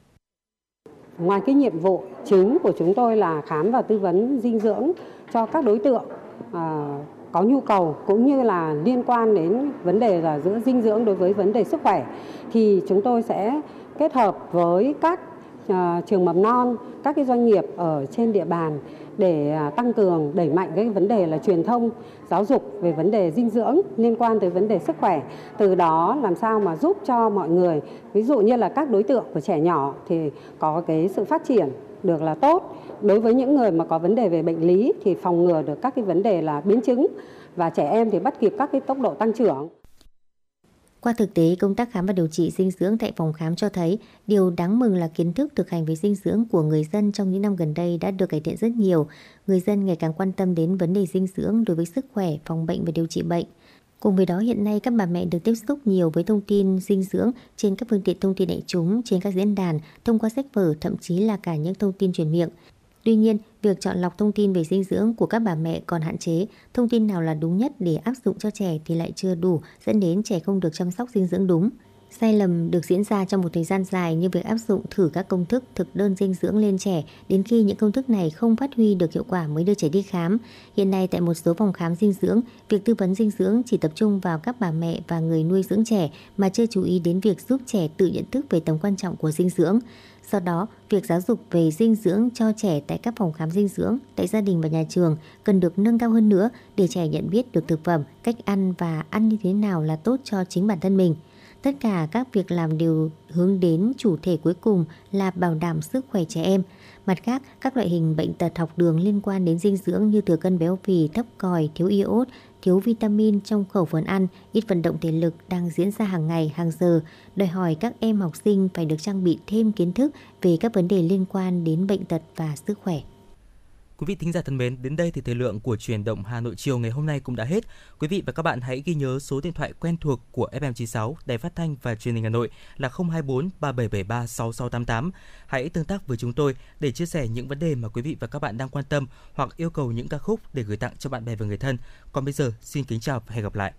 Ngoài cái nhiệm vụ chính của chúng tôi là khám và tư vấn dinh dưỡng cho các đối tượng à, có nhu cầu cũng như là liên quan đến vấn đề là giữa dinh dưỡng đối với vấn đề sức khỏe thì chúng tôi sẽ kết hợp với các à, trường mầm non, các cái doanh nghiệp ở trên địa bàn để à, tăng cường, đẩy mạnh cái vấn đề là truyền thông, giáo dục về vấn đề dinh dưỡng liên quan tới vấn đề sức khỏe. Từ đó làm sao mà giúp cho mọi người, ví dụ như là các đối tượng của trẻ nhỏ thì có cái sự phát triển được là tốt. Đối với những người mà có vấn đề về bệnh lý thì phòng ngừa được các cái vấn đề là biến chứng và trẻ em thì bắt kịp các cái tốc độ tăng trưởng qua thực tế, công tác khám và điều trị dinh dưỡng tại phòng khám cho thấy điều đáng mừng là kiến thức thực hành về dinh dưỡng của người dân trong những năm gần đây đã được cải thiện rất nhiều. Người dân ngày càng quan tâm đến vấn đề dinh dưỡng đối với sức khỏe, phòng bệnh và điều trị bệnh. Cùng với đó hiện nay các bà mẹ được tiếp xúc nhiều với thông tin dinh dưỡng trên các phương tiện thông tin đại chúng, trên các diễn đàn, thông qua sách vở, thậm chí là cả những thông tin truyền miệng. Tuy nhiên, việc chọn lọc thông tin về dinh dưỡng của các bà mẹ còn hạn chế, thông tin nào là đúng nhất để áp dụng cho trẻ thì lại chưa đủ, dẫn đến trẻ không được chăm sóc dinh dưỡng đúng. Sai lầm được diễn ra trong một thời gian dài như việc áp dụng thử các công thức thực đơn dinh dưỡng lên trẻ đến khi những công thức này không phát huy được hiệu quả mới đưa trẻ đi khám. Hiện nay tại một số phòng khám dinh dưỡng, việc tư vấn dinh dưỡng chỉ tập trung vào các bà mẹ và người nuôi dưỡng trẻ mà chưa chú ý đến việc giúp trẻ tự nhận thức về tầm quan trọng của dinh dưỡng. Do đó, việc giáo dục về dinh dưỡng cho trẻ tại các phòng khám dinh dưỡng, tại gia đình và nhà trường cần được nâng cao hơn nữa để trẻ nhận biết được thực phẩm, cách ăn và ăn như thế nào là tốt cho chính bản thân mình. Tất cả các việc làm đều hướng đến chủ thể cuối cùng là bảo đảm sức khỏe trẻ em. Mặt khác, các loại hình bệnh tật học đường liên quan đến dinh dưỡng như thừa cân béo phì, thấp còi, thiếu iốt, thiếu vitamin trong khẩu phần ăn, ít vận động thể lực đang diễn ra hàng ngày, hàng giờ, đòi hỏi các em học sinh phải được trang bị thêm kiến thức về các vấn đề liên quan đến bệnh tật và sức khỏe. Quý vị thính giả thân mến, đến đây thì thời lượng của truyền động Hà Nội chiều ngày hôm nay cũng đã hết. Quý vị và các bạn hãy ghi nhớ số điện thoại quen thuộc của FM96 Đài Phát thanh và Truyền hình Hà Nội là 024 3773 6688. Hãy tương tác với chúng tôi để chia sẻ những vấn đề mà quý vị và các bạn đang quan tâm hoặc yêu cầu những ca khúc để gửi tặng cho bạn bè và người thân. Còn bây giờ, xin kính chào và hẹn gặp lại.